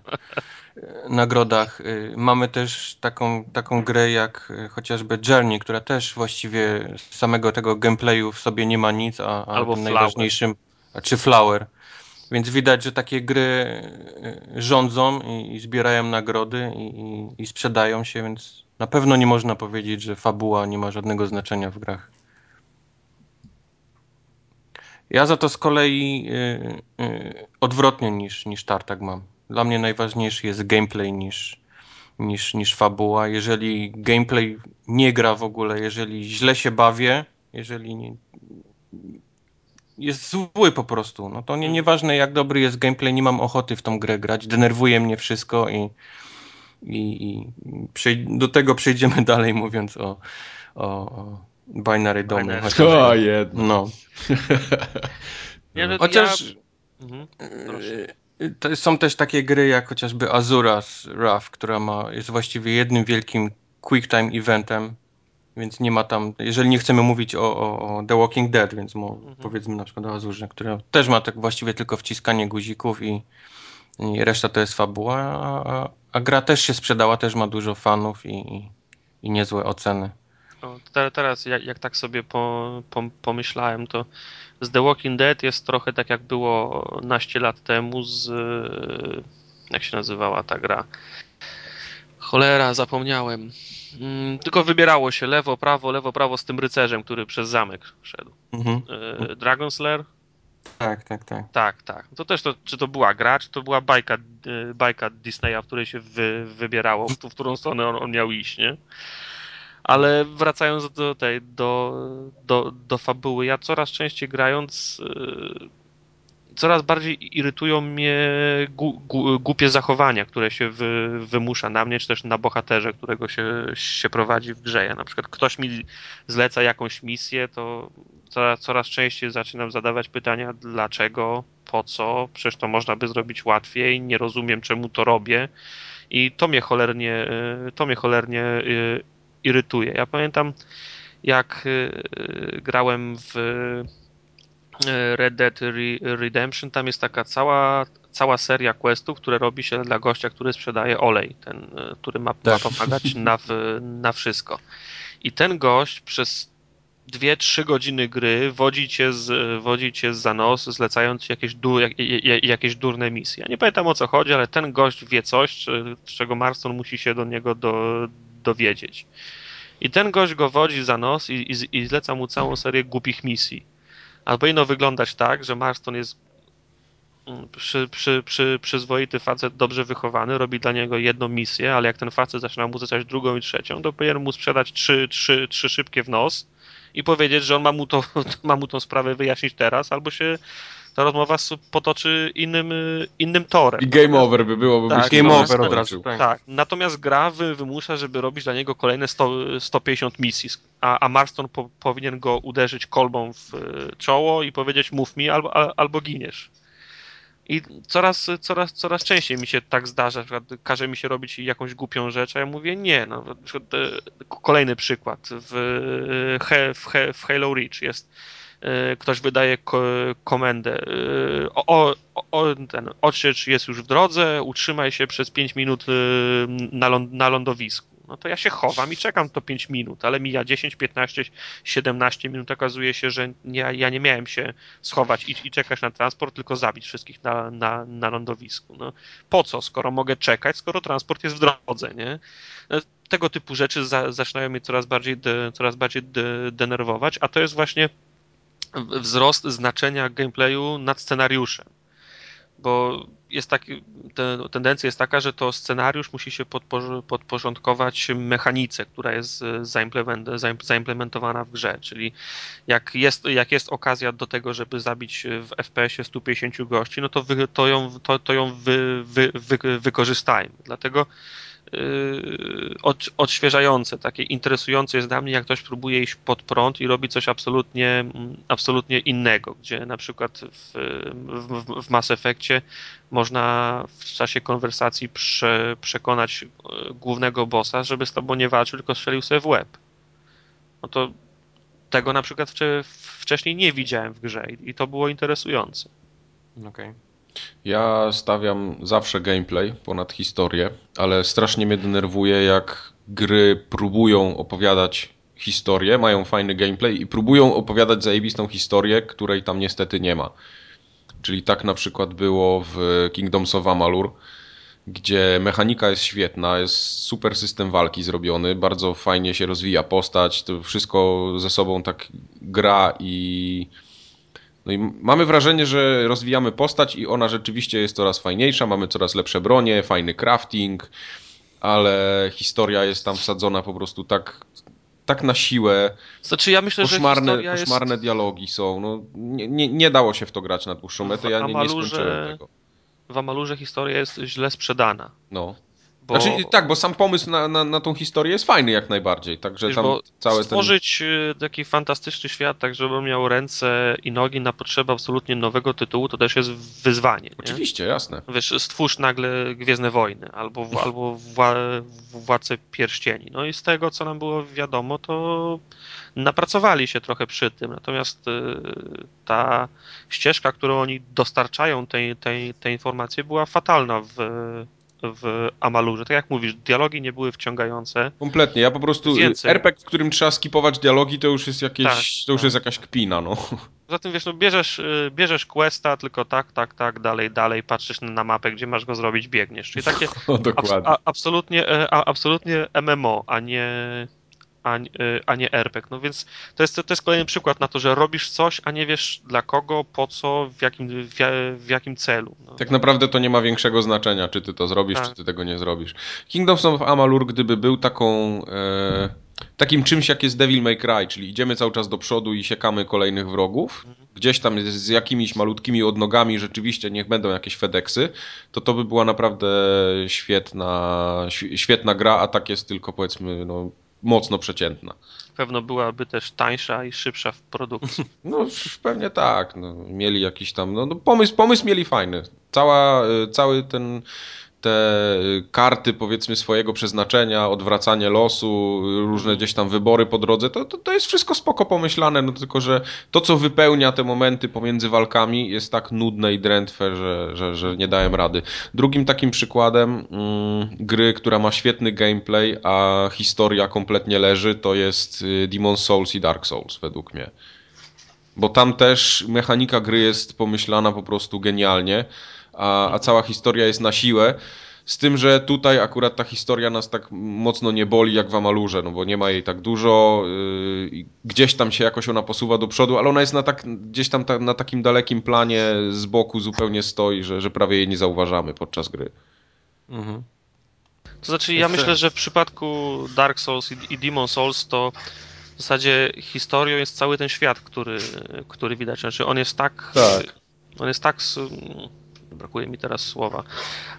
nagrodach. Y, mamy też taką, taką grę jak chociażby Journey, która też właściwie z samego tego gameplayu w sobie nie ma nic, a, a tym najważniejszym, czy Flower. Więc widać, że takie gry rządzą i, i zbierają nagrody i, i, i sprzedają się, więc na pewno nie można powiedzieć, że fabuła nie ma żadnego znaczenia w grach. Ja za to z kolei y, y, odwrotnie niż, niż Tartak mam. Dla mnie najważniejszy jest gameplay niż, niż, niż fabuła. Jeżeli gameplay nie gra w ogóle, jeżeli źle się bawię, jeżeli nie, jest zły po prostu, no to nie, nieważne jak dobry jest gameplay, nie mam ochoty w tą grę grać, denerwuje mnie wszystko i, i, i do tego przejdziemy dalej mówiąc o, o, o Binary Domu. Binary. Chociaż, o, jedno. No. no. Chociaż ja... mhm. Y, to są też takie gry jak chociażby Azura's Wrath, która ma, jest właściwie jednym wielkim quick time eventem Więc nie ma tam, jeżeli nie chcemy mówić o, o, o The Walking Dead, więc mu, mhm. powiedzmy na przykład o Azurze, które też ma tak właściwie tylko wciskanie guzików i, i reszta to jest fabuła, a, a, gra też się sprzedała, też ma dużo fanów i, i, i niezłe oceny. No, teraz jak, jak, tak sobie po, po, pomyślałem, to z The Walking Dead jest trochę tak jak było naście lat temu z jak się nazywała ta gra? Cholera, zapomniałem. Mm, tylko wybierało się lewo, prawo, lewo, prawo z tym rycerzem, który przez zamek szedł. Mhm. E, Dragon's Lair? Tak, tak, tak. Tak, tak. To też to, czy to była gra, czy to była bajka, e, bajka Disneya, w której się wy, wybierało, w, w którą stronę on, on, miał iść, nie? Ale wracając do tej, do, do, do fabuły, ja coraz częściej grając e, coraz bardziej irytują mnie gu, gu, głupie zachowania, które się wy, wymusza na mnie, czy też na bohaterze, którego się, się prowadzi w grze. Ja na przykład ktoś mi zleca jakąś misję, to coraz, coraz częściej zaczynam zadawać pytania dlaczego, po co, przecież to można by zrobić łatwiej, nie rozumiem czemu to robię i to mnie cholernie, to mnie cholernie y, irytuje. Ja pamiętam jak y, grałem w E, Red Dead Redemption, tam jest taka cała, cała seria questów, które robi się dla gościa, który sprzedaje olej, ten, który ma, ma tak. pomagać na, na wszystko. I ten gość przez 2-3 godziny gry wodzi cię, z, wodzi cię za nos, zlecając jakieś, du, jak, jakieś durne misje. Ja nie pamiętam o co chodzi, ale ten gość wie coś, czego Marston musi się do niego do, dowiedzieć. I ten gość go wodzi za nos i, i, i zleca mu całą serię głupich misji. Ale powinno wyglądać tak, że Marston jest mm, przy, przy, przy, przyzwoity facet, dobrze wychowany, robi dla niego jedną misję, ale jak ten facet zaczyna mu zlecać drugą i trzecią, to powinien mu sprzedać trzy, trzy, trzy szybkie w nos i powiedzieć, że on ma mu, to, ma mu tą sprawę wyjaśnić teraz, albo się ta rozmowa potoczy innym, innym torem. I game over by było, by tak, game over od razu. Tak. tak. Natomiast gra wy, wymusza, żeby robić dla niego kolejne 100, 150 misji, a, a Marston po, powinien go uderzyć kolbą w e, czoło i powiedzieć mów mi albo, a, albo giniesz. I coraz, coraz, coraz częściej mi się tak zdarza, że każe mi się robić jakąś głupią rzecz, a ja mówię nie. No, e, kolejny przykład. W, w, w Halo Reach jest ktoś wydaje ko komendę. E, o, o, ten odsiecz jest już w drodze, utrzymaj się przez 5 minut e, na, ląd na lądowisku. No to ja się chowam i czekam to 5 minut, ale mija 10, 15, 17 minut. Okazuje się, że ja, ja nie miałem się schować i, i, czekać na transport, tylko zabić wszystkich na, na, na lądowisku. No, po co, skoro mogę czekać, skoro transport jest w drodze, nie? Tego typu rzeczy za, zaczynają mnie coraz bardziej, de, coraz bardziej de, denerwować, a to jest właśnie wzrost znaczenia gameplayu nad scenariuszem. Bo jest taki, tendencja jest taka, że to scenariusz musi się podporządkować mechanice, która jest zaimplementowana w grze. Czyli jak jest, jak jest okazja do tego, żeby zabić w FPS-ie 150 gości, no to, wy, to ją, to, to ją wy, wy, wy, wykorzystajmy. Dlatego od, odświeżające, takie interesujące jest dla mnie, jak ktoś próbuje iść pod prąd i robi coś absolutnie, absolutnie innego, gdzie na przykład w, w, w Mass Effectie można w czasie konwersacji prze, przekonać e, głównego bossa, żeby z tobą nie walczył, tylko strzelił sobie w łeb. No to tego na przykład wcześniej nie widziałem w grze i to było interesujące. Okej. Okay. Ja stawiam zawsze gameplay ponad historię, ale strasznie mnie denerwuje, jak gry próbują opowiadać historię, mają fajny gameplay i próbują opowiadać zajebistą historię, której tam niestety nie ma. Czyli tak na przykład było w Kingdoms of Amalur, gdzie mechanika jest świetna, jest super system walki zrobiony, bardzo fajnie się rozwija postać, to wszystko ze sobą tak gra i no i mamy wrażenie, że rozwijamy postać i ona rzeczywiście jest coraz fajniejsza, mamy coraz lepsze bronie, fajny crafting, ale historia jest tam wsadzona po prostu tak, tak na siłę. Znaczy ja myślę, koszmarne, że koszmarne jest... dialogi są. No, nie, nie, nie, dało się w to grać na dłuższą metę, ja nie, nie skończyłem tego. W Amalurze historia jest źle sprzedana. No. Bo... Znaczy, tak, bo sam pomysł na, na, na tą historię jest fajny jak najbardziej, także Wiesz, tam całe stworzyć ten... taki fantastyczny świat, tak żeby miał ręce i nogi na potrzeby absolutnie nowego tytułu, to też jest wyzwanie. Oczywiście, nie? jasne. Wiesz, stwórz nagle Gwiezdne Wojny albo, albo Wła, Władcę Pierścieni. No i z tego, co nam było wiadomo, to napracowali się trochę przy tym, natomiast y, ta ścieżka, którą oni dostarczają tej, tej, tej informacji była fatalna w w Amalurze. Tak jak mówisz, dialogi nie były wciągające. Kompletnie. Ja po prostu Więcej. RPG, w którym trzeba skipować dialogi, to już jest jakieś, tak, to już tak. jest jakaś kpina, no. Poza tym wiesz, no bierzesz, y, bierzesz questa, tylko tak, tak, tak, dalej, dalej, patrzysz na mapę, gdzie masz go zrobić, biegniesz. Czyli takie no, dokładnie. A, absolutnie, e, a, absolutnie MMO, a nie a, y, a nie RPG. No więc to jest, to jest kolejny przykład na to, że robisz coś, a nie wiesz dla kogo, po co, w jakim, w, jakim celu. No. Tak naprawdę to nie ma większego znaczenia, czy ty to zrobisz, tak. czy ty tego nie zrobisz. Kingdoms of Amalur, gdyby był taką... E, takim czymś jak jest Devil May Cry, czyli idziemy cały czas do przodu i siekamy kolejnych wrogów, mhm. gdzieś tam z, z jakimiś malutkimi odnogami rzeczywiście niech będą jakieś FedExy, to to by była naprawdę świetna, świetna gra, a tak jest tylko powiedzmy no, mocno przeciętna. Pewno byłaby też tańsza i szybsza w produkcji. No pewnie tak. No, mieli jakiś tam, no, no pomysł, pomysł mieli fajny. Cała, y, cały ten te karty powiedzmy swojego przeznaczenia, odwracanie losu, różne gdzieś tam wybory po drodze, to, to, to jest wszystko spoko pomyślane, no tylko, że to co wypełnia te momenty pomiędzy walkami jest tak nudne i drętwe, że, że, że nie dałem rady. Drugim takim przykładem mm, gry, która ma świetny gameplay, a historia kompletnie leży, to jest y, Demon Souls i Dark Souls według mnie. Bo tam też mechanika gry jest pomyślana po prostu genialnie a, a cała historia jest na siłę. Z tym, że tutaj akurat ta historia nas tak mocno nie boli jak w Amalurze, no bo nie ma jej tak dużo, yy, gdzieś tam się jakoś ona posuwa do przodu, ale ona jest na tak, gdzieś tam ta, na takim dalekim planie z boku zupełnie stoi, że, że prawie jej nie zauważamy podczas gry. Mhm. To znaczy, ja myślę, że w przypadku Dark Souls i, i Demon Souls to w zasadzie historią jest cały ten świat, który, który widać. Znaczy, on jest tak. tak. On jest tak brakuje mi teraz słowa,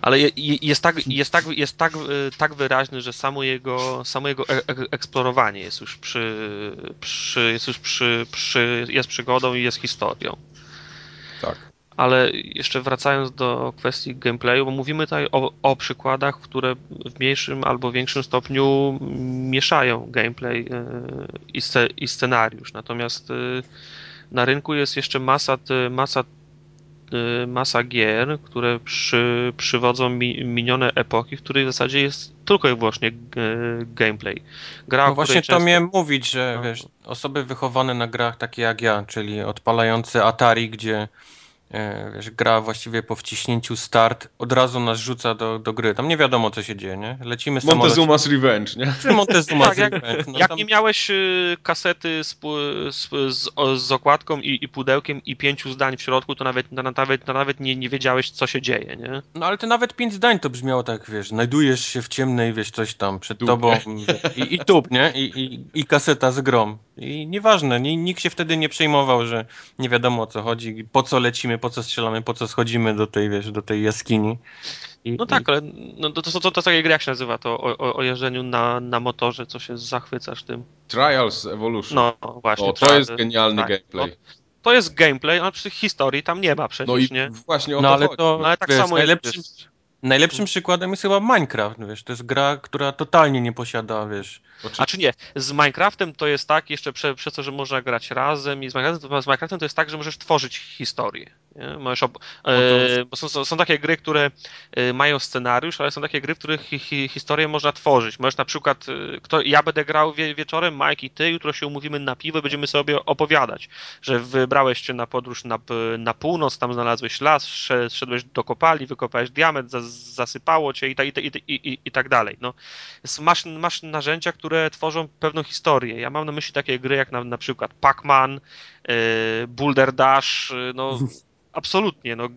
ale jest tak, jest tak, jest tak, tak wyraźny, że samo jego, samo jego e, e, eksplorowanie jest już przy, przy jest już przy, przy, jest przygodą i jest historią. Tak. Ale jeszcze wracając do kwestii gameplayu, bo mówimy tutaj o, o przykładach, które w mniejszym albo większym stopniu mieszają gameplay e, i, sce, i scenariusz. Natomiast na rynku jest jeszcze masa, masa Y, masa gier, które przy, przywodzą mi, minione epoki, w których w zasadzie jest tylko i wyłącznie gameplay. Gra, no właśnie często... to miałem mówić, że no. wiesz, osoby wychowane na grach takie jak ja, czyli odpalające Atari, gdzie wiesz, gra właściwie po wciśnięciu start od razu nas rzuca do, do gry. Tam nie wiadomo, co się dzieje, nie? Lecimy z Montezuma's Revenge, nie? Czy Montezuma's tak, Revenge. Jak, no, jak tam... nie miałeś y, kasety z, z, z, z okładką i, i, pudełkiem i pięciu zdań w środku, to nawet, nawet, nawet nie, nie wiedziałeś, co się dzieje, nie? No ale to nawet pięć zdań to brzmiało tak, wiesz, znajdujesz się w ciemnej, wiesz, coś tam przed tobą i, i tup, nie? I, i, I kaseta z grom. I nieważne, nikt się wtedy nie przejmował, że nie wiadomo o co chodzi, po co lecimy, po co strzelamy, po co schodzimy do tej, wiesz, do tej jaskini. I, no tak, i... ale no to, to, to, to takie gry, jak się nazywa to o, o, o jeżdżeniu na, na motorze, co się zachwycasz tym. Trials Evolution. No właśnie. O, to jest genialny tak, gameplay. No, to jest gameplay, ale przy historii tam nie ma przecież, no i nie? Właśnie o no, to ale to, no, ale tak wiesz, samo najlepszym, jest... Najlepszym przykładem jest chyba Minecraft, wiesz, to jest gra, która totalnie nie posiada, wiesz... A czy nie, z Minecraftem to jest tak, jeszcze prze, przez to, że można grać razem i z Minecraftem, z Minecraftem to jest tak, że możesz tworzyć historię. Nie? Możesz ob... e, bo są, są, takie gry, które e, mają scenariusz, ale są takie gry, w których hi, hi, historię można tworzyć. Możesz na przykład, e, kto, ja będę grał wie, wieczorem, Mike i ty, jutro się umówimy na piwo będziemy sobie opowiadać, że wybrałeś się na podróż na, na północ, tam znalazłeś las, szedłeś do kopalni, wykopałeś diament, zasypało cię i, ta, i, ta, i, i, i tak dalej. No, masz, masz narzędzia, które tworzą pewną historię. Ja mam na myśli takie gry jak na, na przykład Pac-Man, yy, Boulder Dash, no absolutnie, no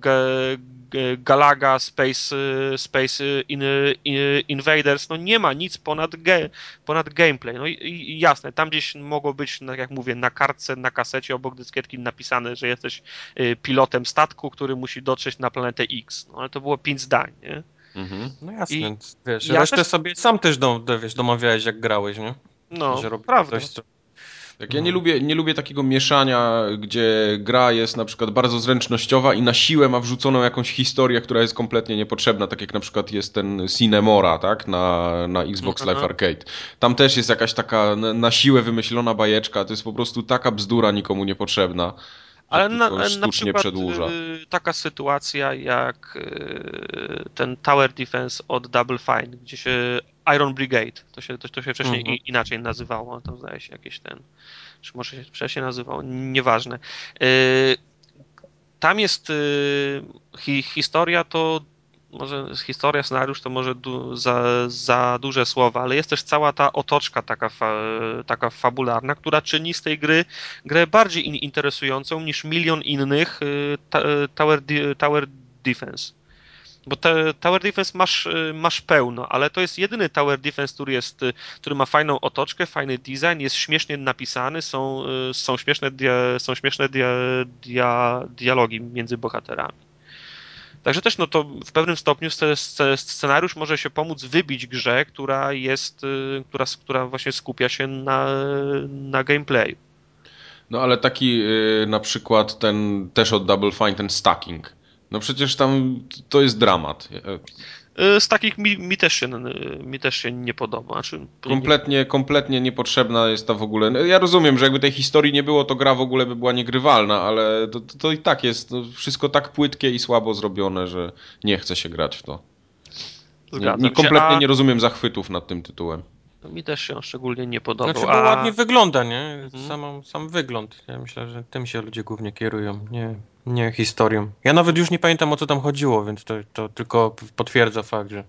Galaga, Space, Space in, in, Invaders, no nie ma nic ponad, ge, ponad gameplay. No i, i, jasne, tam gdzieś mogło być, no jak mówię, na kartce, na kasecie obok dyskietki napisane, że jesteś y, pilotem statku, który musi dotrzeć na planetę X. No ale to było pięć zdań, nie? Mhm. No jasne, I wiesz, ja resztę też... sobie sam też dom, wiesz, domawiałeś jak grałeś, nie? No, że prawda. Coś, co... Tak, ja nie, lubię, nie lubię takiego mieszania, gdzie gra jest na przykład bardzo zręcznościowa i na siłę ma wrzuconą jakąś historię, która jest kompletnie niepotrzebna, tak jak na przykład jest ten Cinemora, tak, na, na Xbox Live Arcade. Tam też jest jakaś taka na siłę wymyślona bajeczka, to jest po prostu taka bzdura nikomu niepotrzebna. Ale na, na przykład przedłuża. Y, taka sytuacja jak y, ten Tower Defense od Double Fine, gdzie się Iron Brigade, to się, to, to się wcześniej mhm. inaczej nazywało, to zdaje się jakiś ten, czy może się wcześniej nazywało, nieważne. Y, tam jest hi, historia to może historia, scenariusz to może du, za, za duże słowa, ale jest też cała ta otoczka taka, fa, taka fabularna, która czyni z tej gry grę bardziej in, interesującą niż milion innych y, ta, tower, tower Defense. Bo te, Tower Defense masz, y, masz pełno, ale to jest jedyny Tower Defense, który, jest, y, który ma fajną otoczkę, fajny design, jest śmiesznie napisany, są, są śmieszne, dia, są śmieszne dia, dia, dialogi między bohaterami. Także też no to w pewnym stopniu scenariusz może się pomóc wybić grze, która jest, y, która, która właśnie skupia się na, na gameplayu. No ale taki na przykład ten też od Double Fine, ten stacking. No przecież tam to jest dramat. Y, z takich mi, mi, też, się, mi też się nie podoba. Znaczy, kompletnie, kompletnie niepotrzebna jest ta w ogóle. No, ja rozumiem, że jakby tej historii nie było, to gra w ogóle by była niegrywalna, ale to, to, to i tak jest no, wszystko tak płytkie i słabo zrobione, że nie chce się grać w to. Nie, nie, kompletnie a... nie rozumiem zachwytów nad tym tytułem. No, mi też się on szczególnie nie podobał. Znaczy, bo a... ładnie wygląda, nie? Mhm. sam wygląd. Ja myślę, że tym się ludzie głównie kierują, nie, nie historią. Ja nawet już nie pamiętam o co tam chodziło, więc to, to tylko potwierdza fakt, że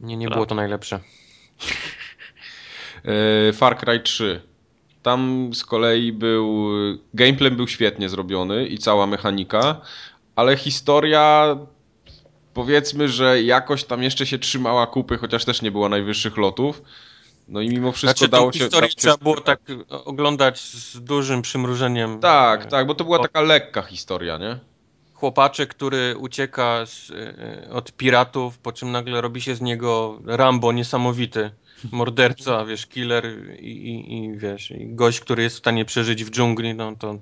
nie, nie było to najlepsze. E, Far Cry 3. Tam z kolei był. Gameplay był świetnie zrobiony i cała mechanika, ale historia powiedzmy, że jakoś tam jeszcze się trzymała kupy, chociaż też nie było najwyższych lotów. No i mimo wszystko znaczy, dało się... historię trzeba było tak oglądać z dużym przymrużeniem. Tak, tak, bo to była taka lekka historia, nie? Chłopaczek, który ucieka z, e, od piratów, po czym nagle robi się z niego Rambo niesamowity, morderca, wiesz, killer i, i, i wiesz, i gość, który jest w stanie przeżyć w dżungli, no to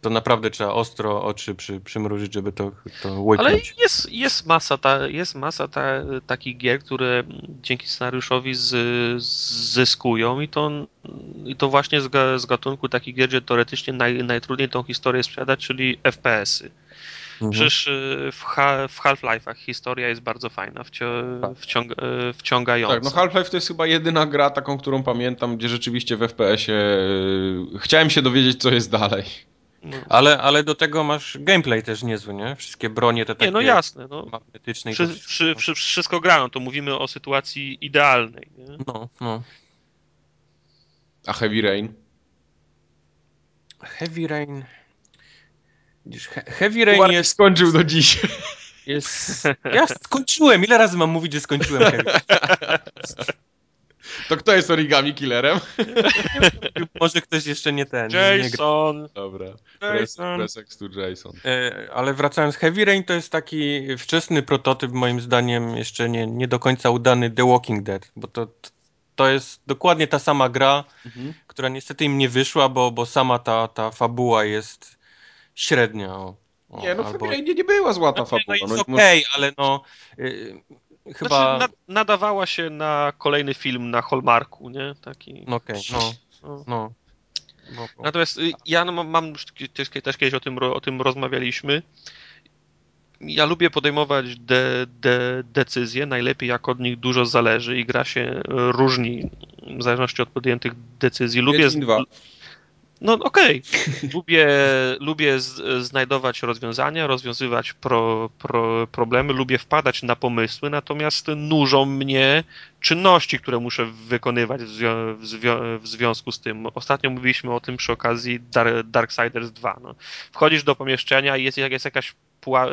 to naprawdę trzeba ostro oczy przy, przymrużyć, żeby to, to łyknąć. Ale jest, jest masa, ta, jest masa ta, takich gier, które dzięki scenariuszowi z, zyskują i to, i to właśnie z, z gatunku takich gier, gdzie teoretycznie naj, najtrudniej tą historię sprzedać, czyli FPS-y. Mhm. Przecież y, w, ha w Half-Life'ach historia jest bardzo fajna, wci tak. wciąga y, wciągająca. Tak, no Half-Life to jest chyba jedyna gra taką, którą pamiętam, gdzie rzeczywiście w FPS-ie y, chciałem się dowiedzieć, co jest dalej. No. Ale, ale do tego masz gameplay też niezły, nie? Wszystkie bronie te takie nie, no jasne, no. magnetyczne. Wszy, wszy, wszy, wszystko grają, to mówimy o sytuacji idealnej. Nie? No, no. A Heavy Rain? Heavy Rain... Heavy Rain jest... skończył do dziś. Jest... Ja skończyłem. Ile razy mam mówić, że skończyłem Heavy To kto jest origami killerem? Może ktoś jeszcze nie ten. Jason! Nie Dobra. Jason. Press, press to Jason. E, ale wracając, Heavy Rain to jest taki wczesny prototyp, moim zdaniem, jeszcze nie, nie do końca udany The Walking Dead, bo to, to jest dokładnie ta sama gra, mhm. która niestety im nie wyszła, bo, bo sama ta, ta fabuła jest średnia. O, nie, no albo... w Heavy Rainie nie była zła ta fabuła. No, jest no, okej, okay, ale no... Y, chyba... Znaczy, nadawała się na kolejny film na Hallmarku, nie? Taki... No okej, okay, no. no. no. no. Natomiast y, ja no, mam już też, też kiedyś o tym, o tym rozmawialiśmy. Ja lubię podejmować de, de, decyzje, najlepiej jak od nich dużo zależy i gra się różni w zależności od podjętych decyzji. Lubię, no okej, okay. lubię, lubię znajdować rozwiązania, rozwiązywać pro, pro, problemy, lubię wpadać na pomysły, natomiast nużą mnie czynności, które muszę wykonywać w, zwią w, zwią w związku z tym. Ostatnio mówiliśmy o tym przy okazji Dark Darksiders 2. No. Wchodzisz do pomieszczenia i jest, jest jakaś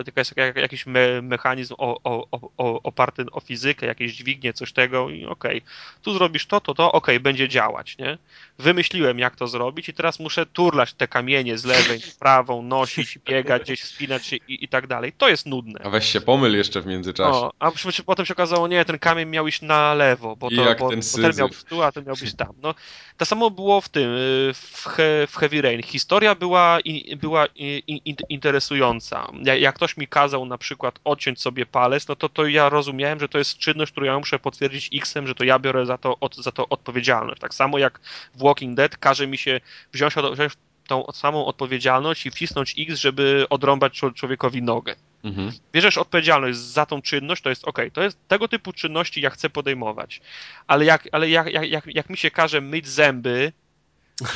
jakaś, jakiś me, mechanizm o, o, o, oparty o fizykę, jakieś dźwignie, coś tego i okej, okay, tu zrobisz to, to, to, okej, okay, będzie działać, nie? Wymyśliłem, jak to zrobić i teraz muszę turlać te kamienie z lewej prawą, nosić, biegać, gdzieś wspinać się i, i tak dalej. To jest nudne. A weź się pomyl jeszcze w międzyczasie. O, a potem się okazało, nie, ten kamień miał iść na lewo, bo, to, bo, ten, bo ten miał w tu, a ten miał być tam. No, to samo było w tym, y, w, he, w Heavy Rain. Historia była, była interesująca. Jak ktoś mi kazał na przykład odciąć sobie palec, no to, to ja rozumiałem, że to jest czynność, którą ja muszę potwierdzić X-em, że to ja biorę za to, od, za to odpowiedzialność. Tak samo jak w Walking Dead każe mi się wziąć, wziąć tą samą odpowiedzialność i wcisnąć X, żeby odrąbać człowiekowi nogę. Mhm. Bierzesz odpowiedzialność za tą czynność, to jest ok, to jest tego typu czynności ja chcę podejmować. Ale jak, ale jak, jak, jak, jak mi się każe myć zęby,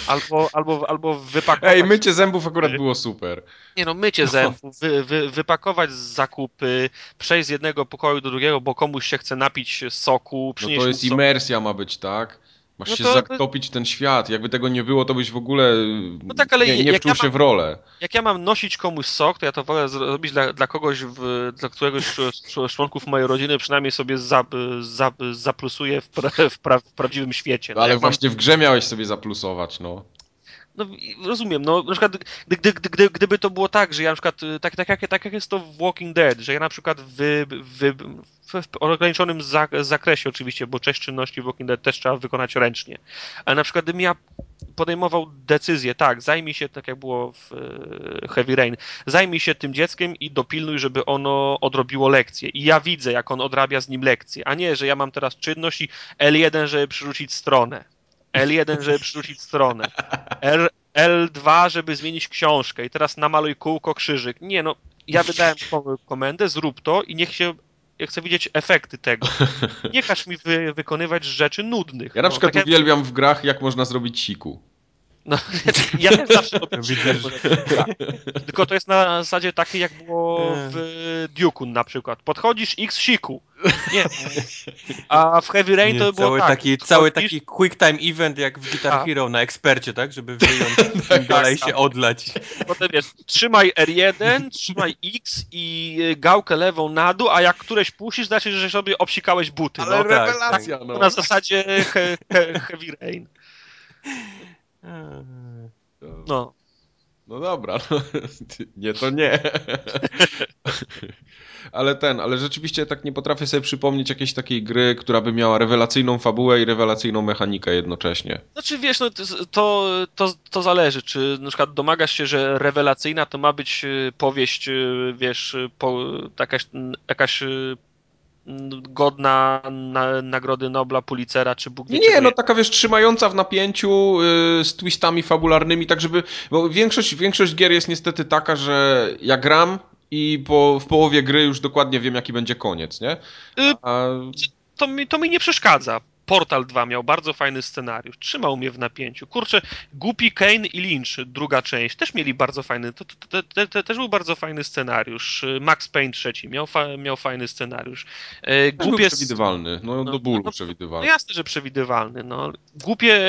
albo, albo, albo wypakować. Ej, mycie zębów akurat było super. Nie no, mycie zębów, wy, wy, wypakować zakupy, przejść z jednego pokoju do drugiego, bo komuś się chce napić soku, przynieść No to jest imersja ma być, tak? Masz no się to, zaktopić ten świat. Jakby tego nie było, to byś w ogóle no tak, ale nie, nie wczuł ja się mam, w rolę. Jak ja mam nosić komuś sok, to ja to wolę zrobić dla, dla kogoś, w, dla któregoś z członków mojej rodziny, przynajmniej sobie za, za, zaplusuję w, pra, w, pra, w prawdziwym świecie. No, ale właśnie mam... w grze miałeś sobie zaplusować, no. No rozumiem, no na przykład gdy, gdy, gdy, gdyby to było tak, że ja na przykład, y, tak, tak, jak, tak jak jest to w Walking Dead, że ja na przykład w ograniczonym zakresie oczywiście, bo część czynności w Walking Dead też trzeba wykonać ręcznie, ale na przykład gdybym ja podejmował decyzję, tak, zajmij się, tak jak było w y, Heavy Rain, zajmij się tym dzieckiem i dopilnuj, żeby ono odrobiło lekcję. I ja widzę, jak on odrabia z nim lekcję, a nie, że ja mam teraz czynność i L1, żeby przerzucić stronę. L1, żeby przerzucić stronę. L, L2, żeby zmienić książkę i teraz namaluj kółko, krzyżyk. Nie, no, ja wydałem komendę, zrób to i niech się ja chcę widzieć efekty tego. Nie każ mi wy, wykonywać rzeczy nudnych. Ja na no, przykład tak uwielbiam w grach, jak można zrobić siku. No, ja też zawsze robię tak. Tylko to jest na zasadzie takiej, jak było w Duke'u na przykład. Podchodzisz x siku. Nie. A w Heavy Rain nie, to było cały tak. Taki, podchodzisz... Cały taki quick time event jak w Guitar A. Hero na ekspercie, tak? Żeby wyjąć tak, dalej tak. się odlać. Potem wiesz, trzymaj R1, trzymaj X i gałkę lewą na dół, a jak któreś puścisz, znaczy, że sobie obsikałeś buty. Ale no. rewelacja, tak, no. Na zasadzie he, he, Heavy Rain. No. No dobra, no, nie to nie. ale ten, ale rzeczywiście tak nie potrafię sobie przypomnieć jakiejś takiej gry, która by miała rewelacyjną fabułę i rewelacyjną mechanikę jednocześnie. Znaczy wiesz, no to, to, to zależy, czy na przykład domagasz się, że rewelacyjna to ma być y, powieść, y, wiesz, po, jakaś, jakaś y, godna na, nagrody Nobla, Pulitzera czy Bóg wie Nie, no taka wiesz, trzymająca w napięciu yy, z twistami fabularnymi, tak żeby, bo większość, większość gier jest niestety taka, że ja gram i po, w połowie gry już dokładnie wiem jaki będzie koniec, nie? Y, A... To, mi, to mi nie przeszkadza. Portal 2 miał bardzo fajny scenariusz, trzymał mnie w napięciu. Kurczę, Głupi Kane i Lynch, druga część, też mieli bardzo fajny, to, to, to, to też był bardzo fajny scenariusz. Max Payne trzeci miał, fa, miał fajny scenariusz. E, głupie... Był przewidywalny, no, no do bólu no, przewidywalny. No jasne, że przewidywalny. No. Głupie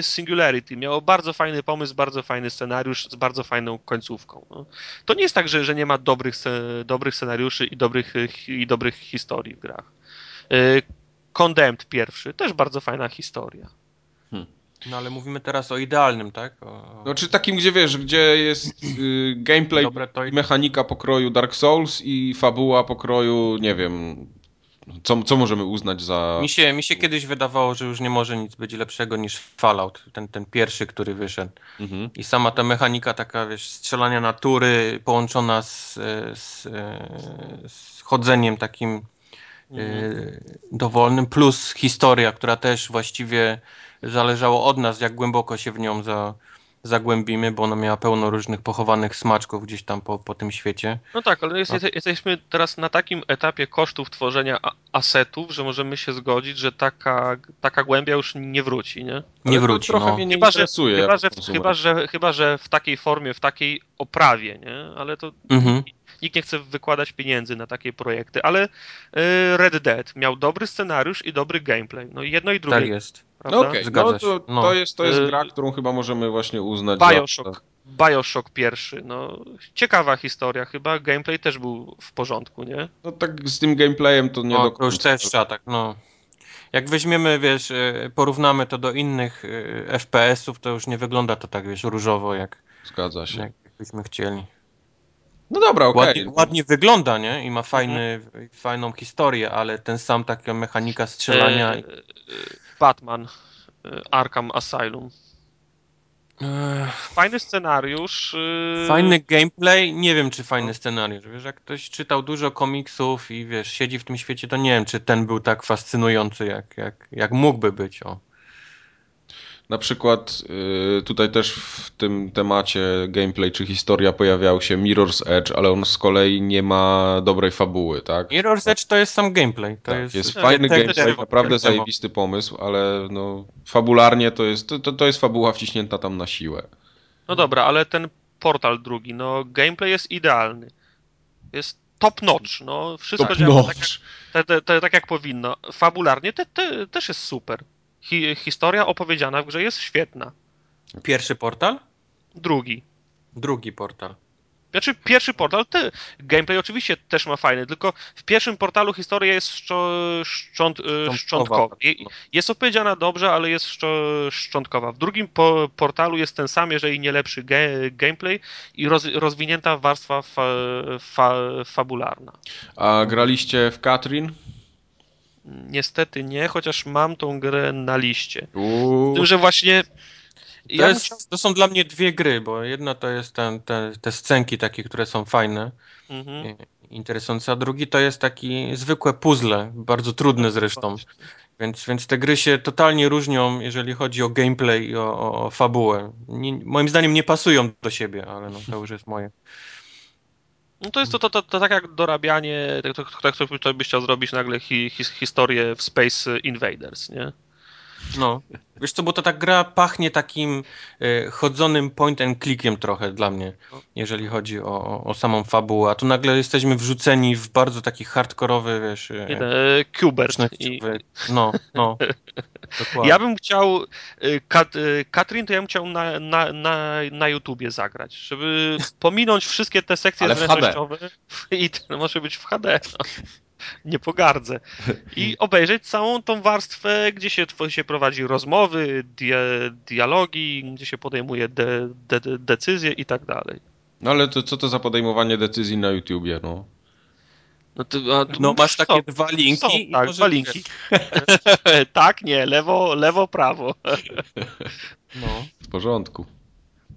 Singularity miało bardzo fajny pomysł, bardzo fajny scenariusz z bardzo fajną końcówką. No. To nie jest tak, że, że nie ma dobrych, dobrych scenariuszy i dobrych, i dobrych historii w grach. E, Condemned pierwszy, też bardzo fajna historia. Hmm. No ale mówimy teraz o idealnym, tak? O... No czy takim, gdzie wiesz, gdzie jest y, gameplay, i... mechanika pokroju Dark Souls i fabuła pokroju, nie wiem, co, co możemy uznać za... Mi się, mi się kiedyś wydawało, że już nie może nic być lepszego niż Fallout, ten, ten pierwszy, który wyszedł. Mhm. I sama ta mechanika taka, wiesz, strzelania natury połączona z, z, z chodzeniem takim mhm. dowolnym, plus historia, która też właściwie zależało od nas, jak głęboko się w nią za, zagłębimy, bo ona miała pełno różnych pochowanych smaczków gdzieś tam po, po tym świecie. No tak, ale jest, jesteśmy teraz na takim etapie kosztów tworzenia asetów, że możemy się zgodzić, że taka, taka głębia już nie wróci, nie? Nie wróci, trochę no. mnie nie chyba, interesuje. Że, chyba, że, chyba, że, chyba, że w takiej formie, w takiej oprawie, nie? Ale to mhm nikt nie chce wykładać pieniędzy na takie projekty, ale y, Red Dead miał dobry scenariusz i dobry gameplay. No jedno i drugie. Tak jest. No okej, okay. no to, no. to, jest, to jest y, gra, którą chyba możemy właśnie uznać Bioshock. za... Bioshock pierwszy, no ciekawa historia chyba, gameplay też był w porządku, nie? No tak z tym gameplayem to nie no, do końca. To już też trzeba tak, no. Jak weźmiemy, wiesz, e, porównamy to do innych FPS-ów, to już nie wygląda to tak, wiesz, różowo, jak, Zgadza się. jak byśmy chcieli. No dobra, okej. Okay. Ładnie, ładnie, wygląda, nie? I ma fajny, mhm. fajną historię, ale ten sam taka mechanika strzelania. E, Batman, Arkham Asylum. Fajny scenariusz. Y, fajny gameplay, nie wiem czy fajny scenariusz. Wiesz, jak ktoś czytał dużo komiksów i wiesz, siedzi w tym świecie, to nie wiem czy ten był tak fascynujący, jak, jak, jak mógłby być. O. Na przykład y, tutaj też w tym temacie gameplay czy historia pojawiał się Mirror's Edge, ale on z kolei nie ma dobrej fabuły, tak? Mirror's Edge to jest sam gameplay. To tak, jest, jest fajny gameplay, naprawdę zajebisty pomysł, ale no, fabularnie to jest, to, to jest fabuła wciśnięta tam na siłę. No dobra, ale ten portal drugi, no gameplay jest idealny. Jest top notch, no wszystko top działa tak jak, te, te, tak jak powinno. Fabularnie te, te, też jest super hi historia opowiedziana w grze jest świetna. Pierwszy portal? Drugi. Drugi portal. Znaczy, pierwszy portal, te, gameplay oczywiście też ma fajny, tylko w pierwszym portalu historia jest szczo, szcząt, y, szczątkowa. Jest opowiedziana dobrze, ale jest szczo, szczątkowa. W drugim po, portalu jest ten sam, jeżeli nie lepszy ge, gameplay i roz, rozwinięta warstwa fa, fa, fabularna. A graliście w Katrin? Niestety nie, chociaż mam tą grę na liście. Uuu. Tym, że właśnie. To, ja jest, musiał... to, są dla mnie dwie gry, bo jedna to jest ten, te, te scenki takie, które są fajne, mhm. interesujące, a drugi to jest taki zwykłe puzzle, bardzo trudne zresztą. Więc, więc te gry się totalnie różnią, jeżeli chodzi o gameplay i o, o, o fabułę. Nie, moim zdaniem nie pasują do siebie, ale no, to już jest moje. No to jest to, to, to, to tak jak dorabianie, to, to, to, to byś chciał zrobić nagle hi, hi, historię w Space Invaders, nie? No, wiesz co, bo to tak gra pachnie takim y, chodzonym point and clickiem trochę dla mnie, jeżeli chodzi o, o samą fabułę, a tu nagle jesteśmy wrzuceni w bardzo taki hardkorowy, wiesz... Y, Kubert. I... No, no. Dokładnie. Ja bym chciał, Kat, Katrin to ja bym chciał na, na, na, na YouTubie zagrać, żeby pominąć wszystkie te sekcje zręcznościowe i to może być w HD. No nie pogardzę. I obejrzeć całą tą warstwę, gdzie się, się prowadzi rozmowy, dia, dialogi, gdzie się podejmuje de, de, de, decyzje i tak dalej. No ale to co to za podejmowanie decyzji na YouTubie, no? No, ty, a, no masz takie są, dwa linki. Są, tak, dwa linki. tak, nie, lewo, lewo, prawo. no. W porządku.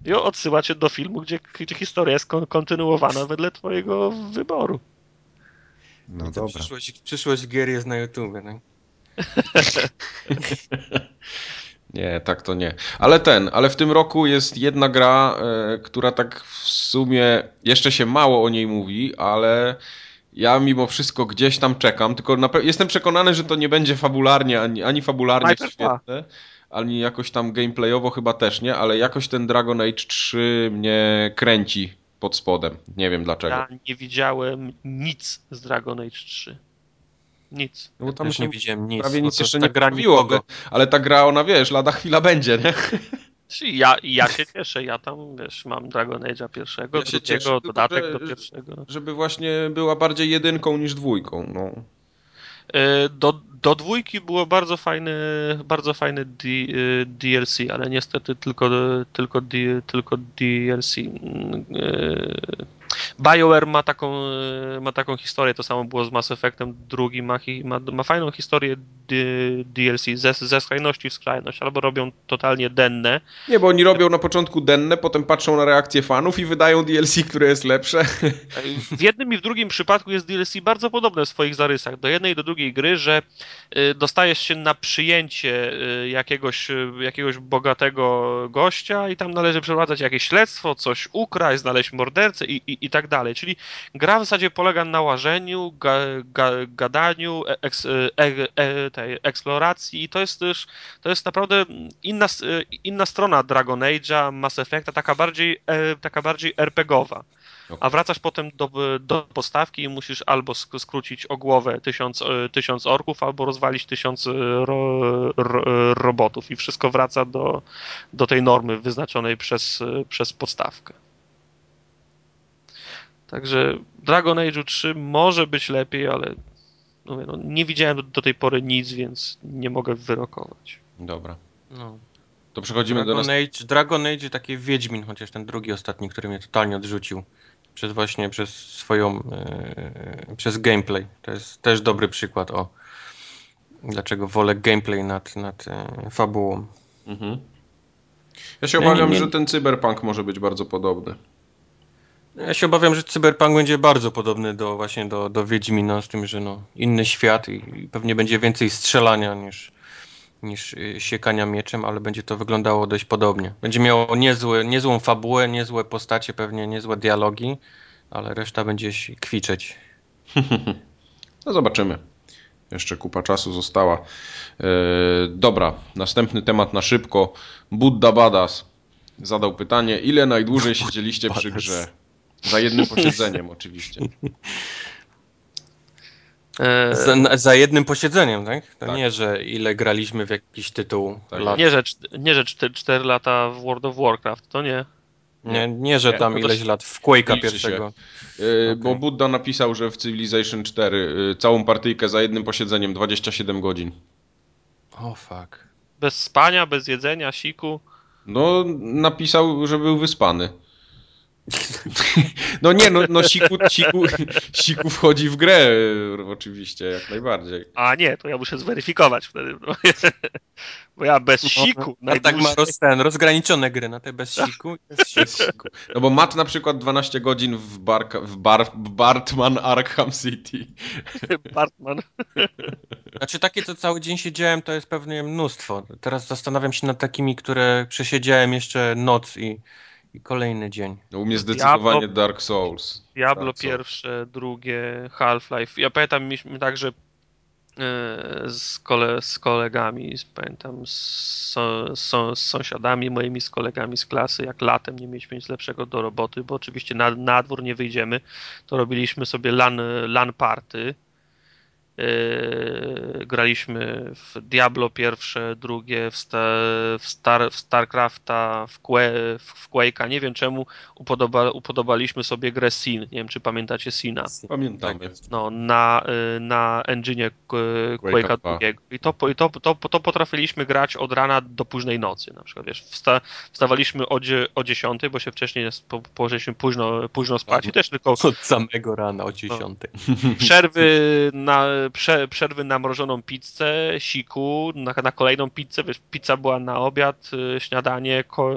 I odsyła cię do filmu, gdzie, gdzie historia jest kontynuowana wedle twojego wyboru. No to dobra. Przyszłość, przyszłość gier jest na YouTube, tak? nie, tak to nie. Ale ten, ale w tym roku jest jedna gra, e, która tak w sumie jeszcze się mało o niej mówi, ale ja mimo wszystko gdzieś tam czekam, tylko jestem przekonany, że to nie będzie fabularnie, ani, ani fabularnie świetne, ani jakoś tam gameplayowo chyba też nie, ale jakoś ten Dragon Age 3 mnie kręci pod spodem. Nie wiem dlaczego. Ja nie widziałem nic z Dragon Age 3. Nic. No, tam już nie widziałem nic. Prawie nic jeszcze nie pojawiło, ale, ale ta gra, ona wiesz, lada chwila będzie, nie? Ja, ja się cieszę, ja tam, wiesz, mam Dragon Age'a pierwszego, ja drugiego, cieszę, dodatek że, do pierwszego. Żeby właśnie była bardziej jedynką niż dwójką, no. E, do, do dwójki było bardzo fajny, bardzo fajny D, y, DLC, ale niestety tylko, tylko, tylko DLC. Y, BioWare ma taką, ma taką historię, to samo było z Mass Effectem, drugi ma, ma, ma fajną historię DLC ze, ze skrajności w skrajność, albo robią totalnie denne. Nie, bo oni robią na początku denne, potem patrzą na reakcję fanów i wydają DLC, które jest lepsze. W jednym i w drugim przypadku jest DLC bardzo podobne w swoich zarysach do jednej i do drugiej gry, że y, dostajesz się na przyjęcie y, jakiegoś, y, jakiegoś bogatego gościa i tam należy przeprowadzać jakieś śledztwo, coś ukraść, znaleźć mordercę i, i, i tak dalej. Czyli gra w zasadzie polega na łażeniu, ga, ga, gadaniu, e, eks, e, e, tej eksploracji i to jest też, to jest naprawdę inna, inna strona Dragon Age'a, Mass Effecta, taka bardziej, taka bardziej RPGowa. A wracasz potem do, do postawki i musisz albo skrócić o głowę tysiąc, e, tysiąc orków, albo rozwalić tysiąc e, ro, ro, robotów i wszystko wraca do, do tej normy wyznaczonej przez, przez podstawkę. Także Dragon Age 3 może być lepiej, ale mówię, no, nie widziałem do, do, tej pory nic, więc nie mogę wyrokować. Dobra. No. To przechodzimy Dragon do nas... Age, Dragon Age taki Wiedźmin, chociaż ten drugi ostatni, który mnie totalnie odrzucił. Przez właśnie przez swoją, yy, przez gameplay. To jest też dobry przykład o dlaczego wolę gameplay nad, nad yy, fabułą. Mhm. Ja się obawiam, nie, nie... że ten cyberpunk może być bardzo podobny. Ja się obawiam, że Cyberpunk będzie bardzo podobny do właśnie do, do Wiedźmina, z tym, że no, inny świat i, i pewnie będzie więcej strzelania niż, niż y, siekania mieczem, ale będzie to wyglądało dość podobnie. Będzie miało niezłe, niezłą fabułę, niezłe postacie, pewnie niezłe dialogi, ale reszta będzie się kwiczeć. no zobaczymy. Jeszcze kupa czasu została. Yy, dobra, następny temat na szybko. Buddha Badass zadał pytanie, ile najdłużej siedzieliście przy grze? Za jednym posiedzeniem oczywiście. E, za, za, jednym posiedzeniem, tak? To tak. nie, że ile graliśmy w jakiś tytuł. Tak. Nie, że, nie, że 4, 4 lata w World of Warcraft, to nie. Nie, nie że tam nie, ileś lat w Quake'a pierwszego. Yy, okay. Bo Budda napisał, że w Civilization 4 yy, całą partyjkę za jednym posiedzeniem 27 godzin. O oh, fuck. Bez spania, bez jedzenia, siku. No, napisał, że był wyspany. No nie, no, no siku, siku, siku wchodzi w grę oczywiście, jak najbardziej. A nie, to ja muszę zweryfikować wtedy. No. Bo ja bez no, siku. No, tak ma roz, ten, rozgraniczone gry na te bez siku, bez siku. No bo Matt na przykład 12 godzin w, bar, w, bar, w Bartman Arkham City. Bartman. Znaczy takie, co cały dzień siedziałem, to jest pewnie mnóstwo. Teraz zastanawiam się nad takimi, które przesiedziałem jeszcze noc i i kolejny dzień. No, u mnie zdecydowanie Diablo, Dark Souls. Diablo Dark pierwsze, drugie, Half-Life. Ja pamiętam, mieliśmy także e, z, kole, z kolegami, pamiętam, z, z, z, sąsiadami moimi, z kolegami z klasy, jak latem nie mieliśmy nic lepszego do roboty, bo oczywiście na, na dwór nie wyjdziemy, to robiliśmy sobie LAN, LAN party, graliśmy w Diablo pierwsze, drugie, w, w, Star, w StarCrafta, w, Que, w Quake'a. Nie wiem czemu upodoba, upodobaliśmy sobie grę Sin. Nie wiem, czy pamiętacie Sina. Pamiętamy. Tak no, na, y, na engine Quake'a drugiego. I, to, i to, to, to potrafiliśmy grać od rana do późnej nocy. Na przykład, wiesz, wsta, wstawaliśmy o, o 10, bo się wcześniej po, położyliśmy późno, późno spać i też tylko... Od samego rana o 10. No, przerwy na prze, przerwy na mrożoną pizzę, siku, na, na kolejną pizzę, wiesz, pizza była na obiad, y, śniadanie, ko,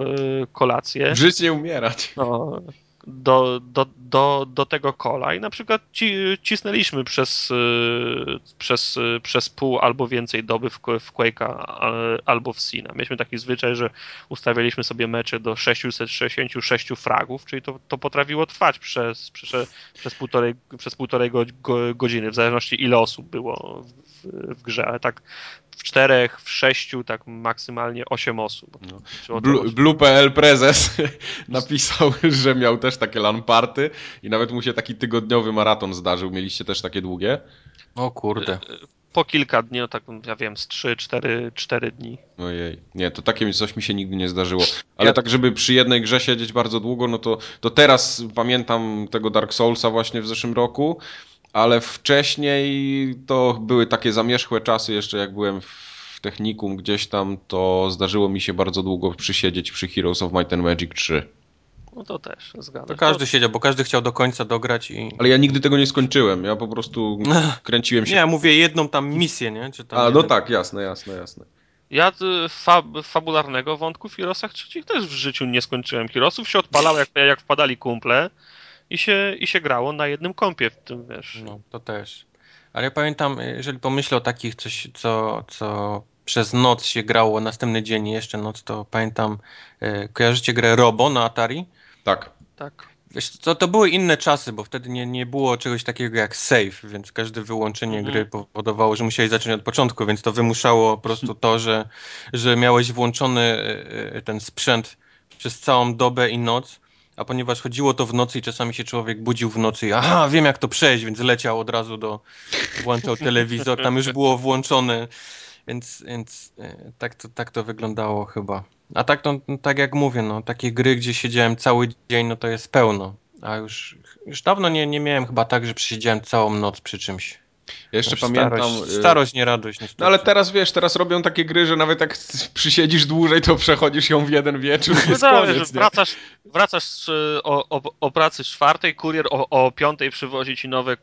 kolację. Żyć nie umierać. No, do, do, do, do tego kola i na przykład ci, cisnęliśmy przez, y, przez, y, przez pół albo więcej doby w, w Quake'a albo w Sina. Mieliśmy taki zwyczaj, że ustawialiśmy sobie mecze do 666 fragów, czyli to, to potrafiło trwać przez, przez, przez, półtorej, przez półtorej godziny, w zależności ile osób było w, grze, ale tak w czterech, w sześciu, tak maksymalnie osiem osób. No. Blue.pl prezes napisał, że miał też takie LAN party i nawet mu się taki tygodniowy maraton zdarzył. Mieliście też takie długie? O kurde. Po kilka dni, no tak ja wiem, z 3, 4, 4 dni. Ojej, nie, to takie coś mi się nigdy nie zdarzyło. Ale ja... tak, żeby przy jednej grze siedzieć bardzo długo, no to, to teraz pamiętam tego Dark Soulsa właśnie w zeszłym roku ale wcześniej to były takie zamierzchłe czasy, jeszcze jak byłem w technikum gdzieś tam, to zdarzyło mi się bardzo długo przysiedzieć przy Heroes of Might and Magic 3. No to też, zgadzam To każdy siedział, bo każdy chciał do końca dograć i... Ale ja nigdy tego nie skończyłem, ja po prostu kręciłem się... Nie, ja mówię jedną tam misję, nie? Czy tam A, no tak, jasne, jasne, jasne. Ja fab, fabularnego wątku w Heroesach trzecich też w życiu nie skończyłem. Heroesów się odpalał jak, jak wpadali kumple, i się, i się grało na jednym kompie w tym, wiesz. No, to też. Ale ja pamiętam, jeżeli pomyślę o takich, coś, co, co przez noc się grało, następny dzień jeszcze noc, to pamiętam, e, kojarzycie grę Robo na Atari? Tak. Tak. Wiesz, to, to były inne czasy, bo wtedy nie, nie było czegoś takiego jak save, więc każde wyłączenie mhm. gry powodowało, że musiałeś zacząć od początku, więc to wymuszało po prostu to, że, że miałeś włączony e, e, ten sprzęt przez całą dobę i noc a ponieważ chodziło to w nocy i czasami się człowiek budził w nocy i aha, wiem jak to przejść, więc leciał od razu do, włączał telewizor, tam już było włączone, więc, więc e, tak, to, tak to wyglądało chyba. A tak, no, tak jak mówię, no, takie gry, gdzie siedziałem cały dzień, no to jest pełno. A już, już dawno nie, nie miałem chyba tak, że przesiedziałem całą noc przy czymś. Ja jeszcze pamiętam. Starość, y, starość, nie radość. Niestety. No ale teraz wiesz, teraz robią takie gry, że nawet jak przysiedzisz dłużej, to przechodzisz ją w jeden wieczór i jest no tak, koniec, wracasz, wracasz o, o, o, pracy z czwartej, kurier o, o piątej przywozi ci nowe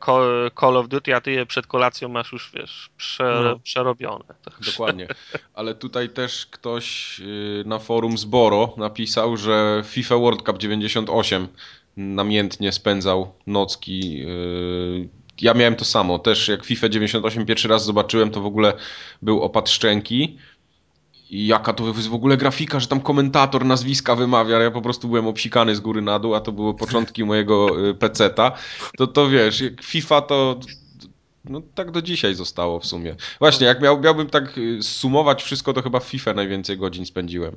Call of Duty, a ty je przed kolacją masz już, wiesz, prze, no. przerobione. Dokładnie. Ale tutaj też ktoś y, na forum Zboro napisał, że FIFA World Cup 98 namiętnie spędzał nocki yy, ja miałem to samo. Też jak FIFA 98 pierwszy raz zobaczyłem, to w ogóle był opad szczęki. I jaka to jest w ogóle grafika, że tam komentator nazwiska wymawia, ja po prostu byłem obsikany z góry na dół, a to były początki mojego y, peceta. To, to wiesz, FIFA to no tak do dzisiaj zostało w sumie. Właśnie, jak miał, miałbym tak y, sumować wszystko, to chyba w FIFA najwięcej godzin spędziłem.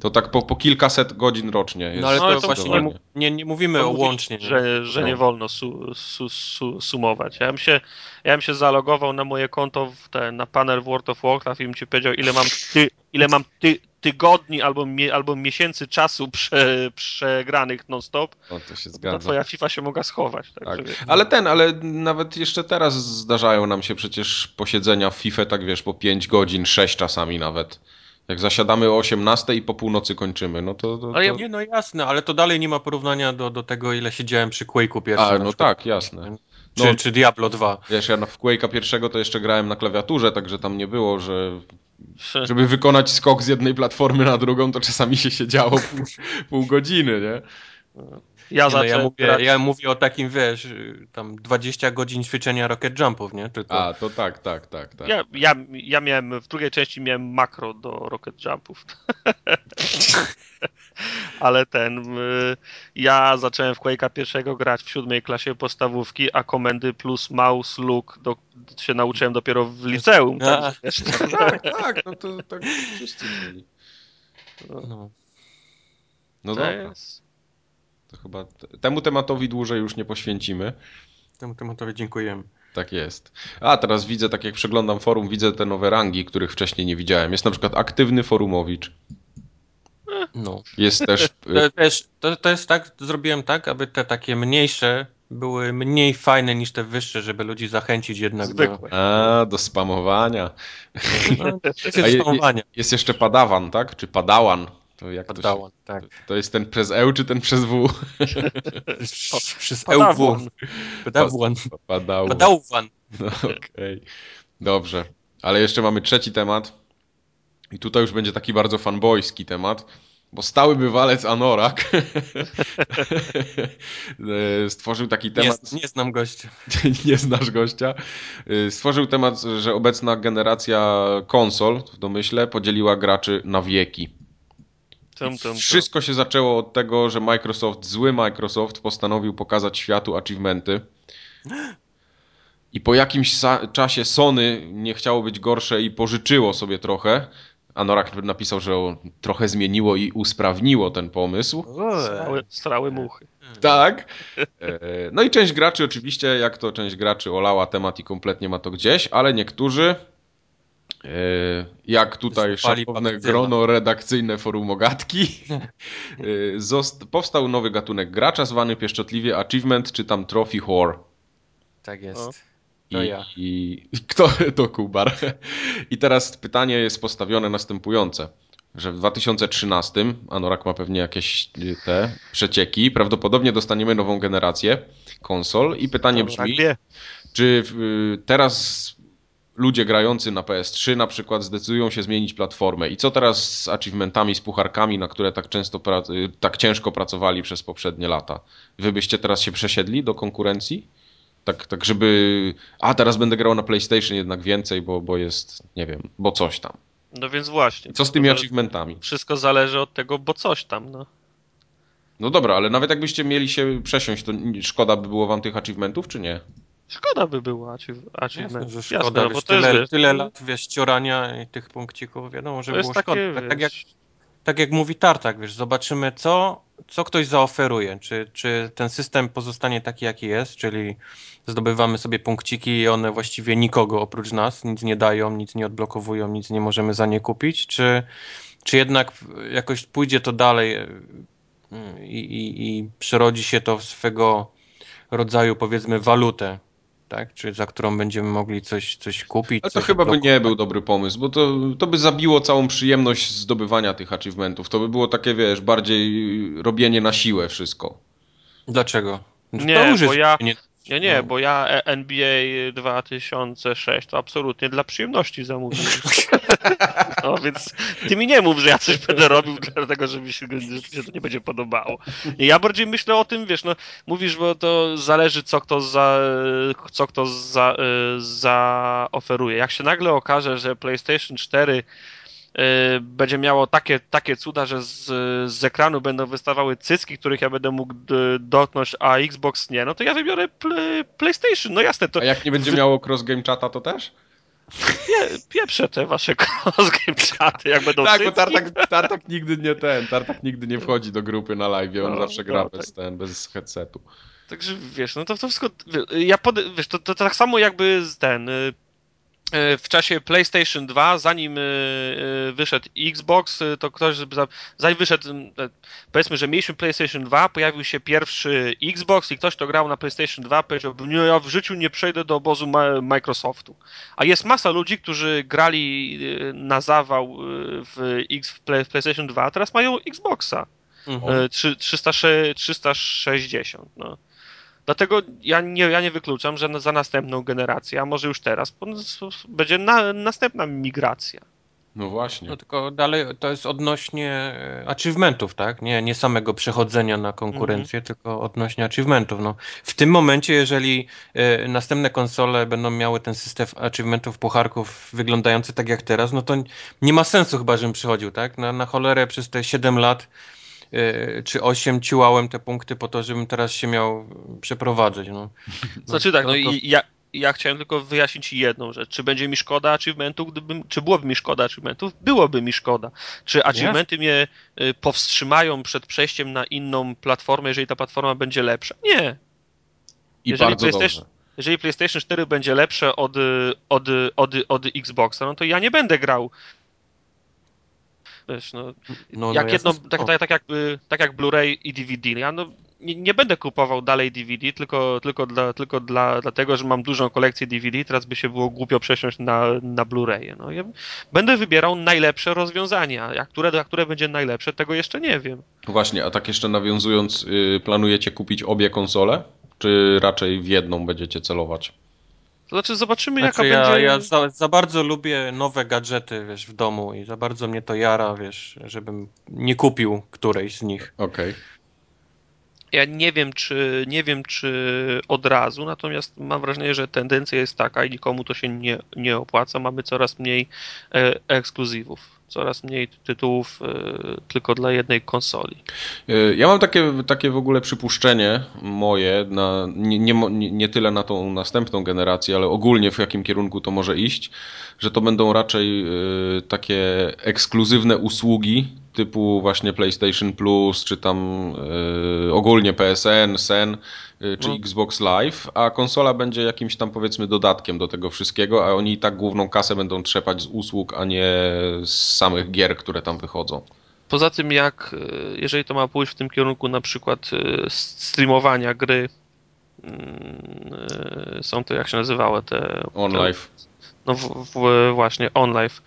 To tak po, po kilkaset godzin rocznie. Jest no ale to, to właśnie nie, nie, nie mówimy o łącznie. Że, że nie no. wolno su, su, su, sumować. Ja bym, się, ja bym się zalogował na moje konto w te, na panel World of Warcraft i bym ci powiedział, ile mam, ty, ile mam ty, tygodni albo, mie, albo miesięcy czasu prze, przegranych non-stop, o, to się zgadza. To twoja FIFA się mogła schować. Tak, tak. Ale ten, ale nawet jeszcze teraz zdarzają nam się przecież posiedzenia w FIFA, tak wiesz, po 5 godzin, 6 czasami nawet. Jak zasiadamy o 18 i po północy kończymy, no to... to, to... Ale nie, no jasne, ale to dalej nie ma porównania do, do tego, ile siedziałem przy Quake'u pierwszym. A, no tak, jasne. Czy, no, czy Diablo 2. Wiesz, ja w Quake'a pierwszego to jeszcze grałem na klawiaturze, także tam nie było, że żeby wykonać skok z jednej platformy na drugą, to czasami się siedziało pół, pół godziny, nie? Ja, nie, no, ja, mówię, grać... ja mówię o takim, wiesz, tam 20 godzin ćwiczenia rocket jumpów, nie? Tylko... A, to tak, tak, tak. tak. Ja, ja, ja miałem, w drugiej części miałem makro do rocket jumpów. Ale ten, y, ja zacząłem w Quake'a pierwszego grać w siódmej klasie podstawówki, a komendy plus mouse look do, się nauczyłem dopiero w liceum. Tak, tak, tak, no to tak wszyscy mieli. No, no, no dobra. Jest... To chyba temu tematowi dłużej już nie poświęcimy. Temu tematowi dziękujemy. Tak jest. A teraz widzę, tak jak przeglądam forum, widzę te nowe rangi, których wcześniej nie widziałem. Jest na przykład aktywny forumowicz. No. Jest też. To, to, to jest tak, zrobiłem tak, aby te takie mniejsze były mniej fajne niż te wyższe, żeby ludzi zachęcić jednak Zwykłe. do... A, do spamowania. No, jest, jest, spamowania. jest jeszcze padawan, tak? Czy padawan? To jak to, się, tak. to jest ten przez EU czy ten przez W? przez EUW. Padałwan. Padałwan. No okej. Okay. Dobrze. Ale jeszcze mamy trzeci temat. I tutaj już będzie taki bardzo fanboyski temat. Bo stały bywalec Anorak stworzył taki temat. Nie, nie znam gościa. nie znasz gościa. Stworzył temat, że obecna generacja konsol, w domyśle, podzieliła graczy na wieki. Tum, tum, Wszystko się zaczęło od tego, że Microsoft, zły Microsoft, postanowił pokazać światu achievementy. I po jakimś czasie Sony nie chciało być gorsze i pożyczyło sobie trochę. Anorak napisał, że trochę zmieniło i usprawniło ten pomysł. Strały, strały muchy. Tak. E, no i część graczy oczywiście, jak to część graczy olała temat i kompletnie ma to gdzieś, ale niektórzy jak tutaj szanowne grono redakcyjne forum ogatki, e, powstał nowy gatunek gracza zwany pieszczotliwie achievement czy tam trophy whore. Tak jest. To I, ja. I, kto to Kubar? I teraz pytanie jest postawione następujące. Że w 2013 Anorak ma pewnie jakieś y, te przecieki. Prawdopodobnie dostaniemy nową generację konsol i pytanie brzmi, czy teraz ludzie grający na PS3 na przykład zdecydują się zmienić platformę. I co teraz z achievementami, z pucharkami, na które tak często, tak ciężko pracowali przez poprzednie lata? Wy byście teraz się przesiedli do konkurencji? Tak, tak żeby, a teraz będę grał na PlayStation jednak więcej, bo, bo jest, nie wiem, bo coś tam. No więc właśnie. Co z tymi achievementami? Wszystko zależy od tego, bo coś tam, no. No dobra, ale nawet jakbyście mieli się przesiąść, to szkoda by było wam tych achievementów, czy nie? Szkoda by było achievement. Jasne, że szkoda, Jasne, bo tyle, jest, tyle lat wiesz, ciorania i tych punkcików, wiadomo, że było takie, szkoda. Tak, tak, jak, tak jak mówi Tartak, wiesz, zobaczymy co, co ktoś zaoferuje. Czy, czy ten system pozostanie taki, jaki jest, czyli zdobywamy sobie punkciki i one właściwie nikogo oprócz nas nic nie dają, nic nie odblokowują, nic nie możemy za nie kupić, czy, czy jednak jakoś pójdzie to dalej e, i, i, i przerodzi się to w swego rodzaju, powiedzmy, walutę, tak? Czy za którą będziemy mogli coś, coś kupić. Ale to chyba by nie był dobry pomysł, bo to, to by zabiło całą przyjemność zdobywania tych achievementów. To by było takie, wiesz, bardziej robienie na siłę wszystko. Dlaczego? Nie, bo ja, nie, nie, nie, no. bo ja e- NBA 2006 to absolutnie dla przyjemności zamówiłem. No więc ty mi nie mów, że ja coś będę robił dlatego, że mi się, że to nie będzie podobało. Ja bardziej myślę o tym, wiesz, no mówisz, bo to zależy co kto za, co kto za, e, zaoferuje. Jak się nagle okaże, że PlayStation 4 Y, będzie miało takie, takie cuda, że z, z ekranu będą wystawały cycki, których ja będę mógł dotknąć, a Xbox nie, no to ja wybiorę play, PlayStation, no jasne. To... A jak nie będzie miało cross game chata, to też? Pie, pieprze te wasze cross game chaty, jak będą Tak, bo Tartak, Tartak nigdy nie ten, Tartak nigdy nie wchodzi do grupy na live, on no, zawsze gra no, bez tak. ten, bez headsetu. Także wiesz, no to, to wszystko, ja pod, wiesz, to, to, to tak samo jakby ten y, w czasie PlayStation 2, zanim e, e, wyszedł Xbox, to ktoś, zanim wyszedł, powiedzmy, że mieliśmy PlayStation 2, pojawił się pierwszy Xbox i ktoś, kto grał na PlayStation 2 powiedział, nie, ja w życiu nie przejdę do obozu Microsoftu. A jest masa ludzi, którzy grali na zawał w, X, w PlayStation 2, a teraz mają Xboxa. Mhm. 360. No. Dlatego ja nie, ja nie wykluczam, że za następną generację, a może już teraz, będzie na, następna migracja. No właśnie. No tylko dalej to jest odnośnie e, achievementów, tak? Nie, nie samego przechodzenia na konkurencję, mhm. tylko odnośnie achievementów. No, w tym momencie, jeżeli y, następne konsole będą miały ten system achievementów, pucharków wyglądający tak jak teraz, no to nie ma sensu chyba, żebym przychodził, tak? Na, na cholerę przez te 7 lat Y, czy 8 ciłałem te punkty po to, żebym teraz się miał przeprowadzić. No. Znaczy tak, no, no i ja, ja chciałem tylko wyjaśnić jedną rzecz. Czy będzie mi szkoda achievementów, gdybym, czy byłoby mi szkoda achievementów? Byłoby mi szkoda. Czy achievementy mnie y, powstrzymają przed przejściem na inną platformę, jeżeli ta platforma będzie lepsza? Nie. I jeżeli bardzo PlayStation, dobrze. Jeżeli PlayStation 4 będzie lepsze od, od, od, od Xboxa, no to ja nie będę grał Wiesz, no, no, jak no jedno, tak, tak, tak, jak, tak jak Blu-ray i DVD. Ja no, nie, nie, będę kupował dalej DVD, tylko, tylko, dla, tylko dla, dlatego, że mam dużą kolekcję DVD, teraz by się było głupio przesiąść na, na Blu-raye. No, ja będę wybierał najlepsze rozwiązania. Jak które, a które będzie najlepsze, tego jeszcze nie wiem. Właśnie, a tak jeszcze nawiązując, yy, planujecie kupić obie konsole? Czy raczej w jedną będziecie celować? To znaczy zobaczymy znaczy, jaka ja, będzie... Ja za, za, bardzo lubię nowe gadżety, wiesz, w domu i za bardzo mnie to jara, wiesz, żebym nie kupił którejś z nich. Okej. Okay. Ja nie wiem, czy nie wiem, czy od razu, natomiast mam wrażenie, że tendencja jest taka i nikomu to się nie, nie opłaca. Mamy coraz mniej e, ekskluzywów coraz mniej tytułów y, tylko dla jednej konsoli. E, ja mam takie, takie w ogóle przypuszczenie moje, na, nie, nie, nie tyle na tą następną generację, ale ogólnie w jakim kierunku to może iść, że to będą raczej y, takie ekskluzywne usługi typu właśnie PlayStation Plus, czy tam y, ogólnie PSN, SEN, y, czy no. Xbox Live, a konsola będzie jakimś tam powiedzmy dodatkiem do tego wszystkiego, a oni i tak główną kasę będą trzepać z usług, a nie z samych gier, które tam wychodzą. Poza tym jak, y, jeżeli to ma pójść w tym kierunku na przykład streamowania gry, są to jak się nazywały te... On Live. No w, w, właśnie, On Live.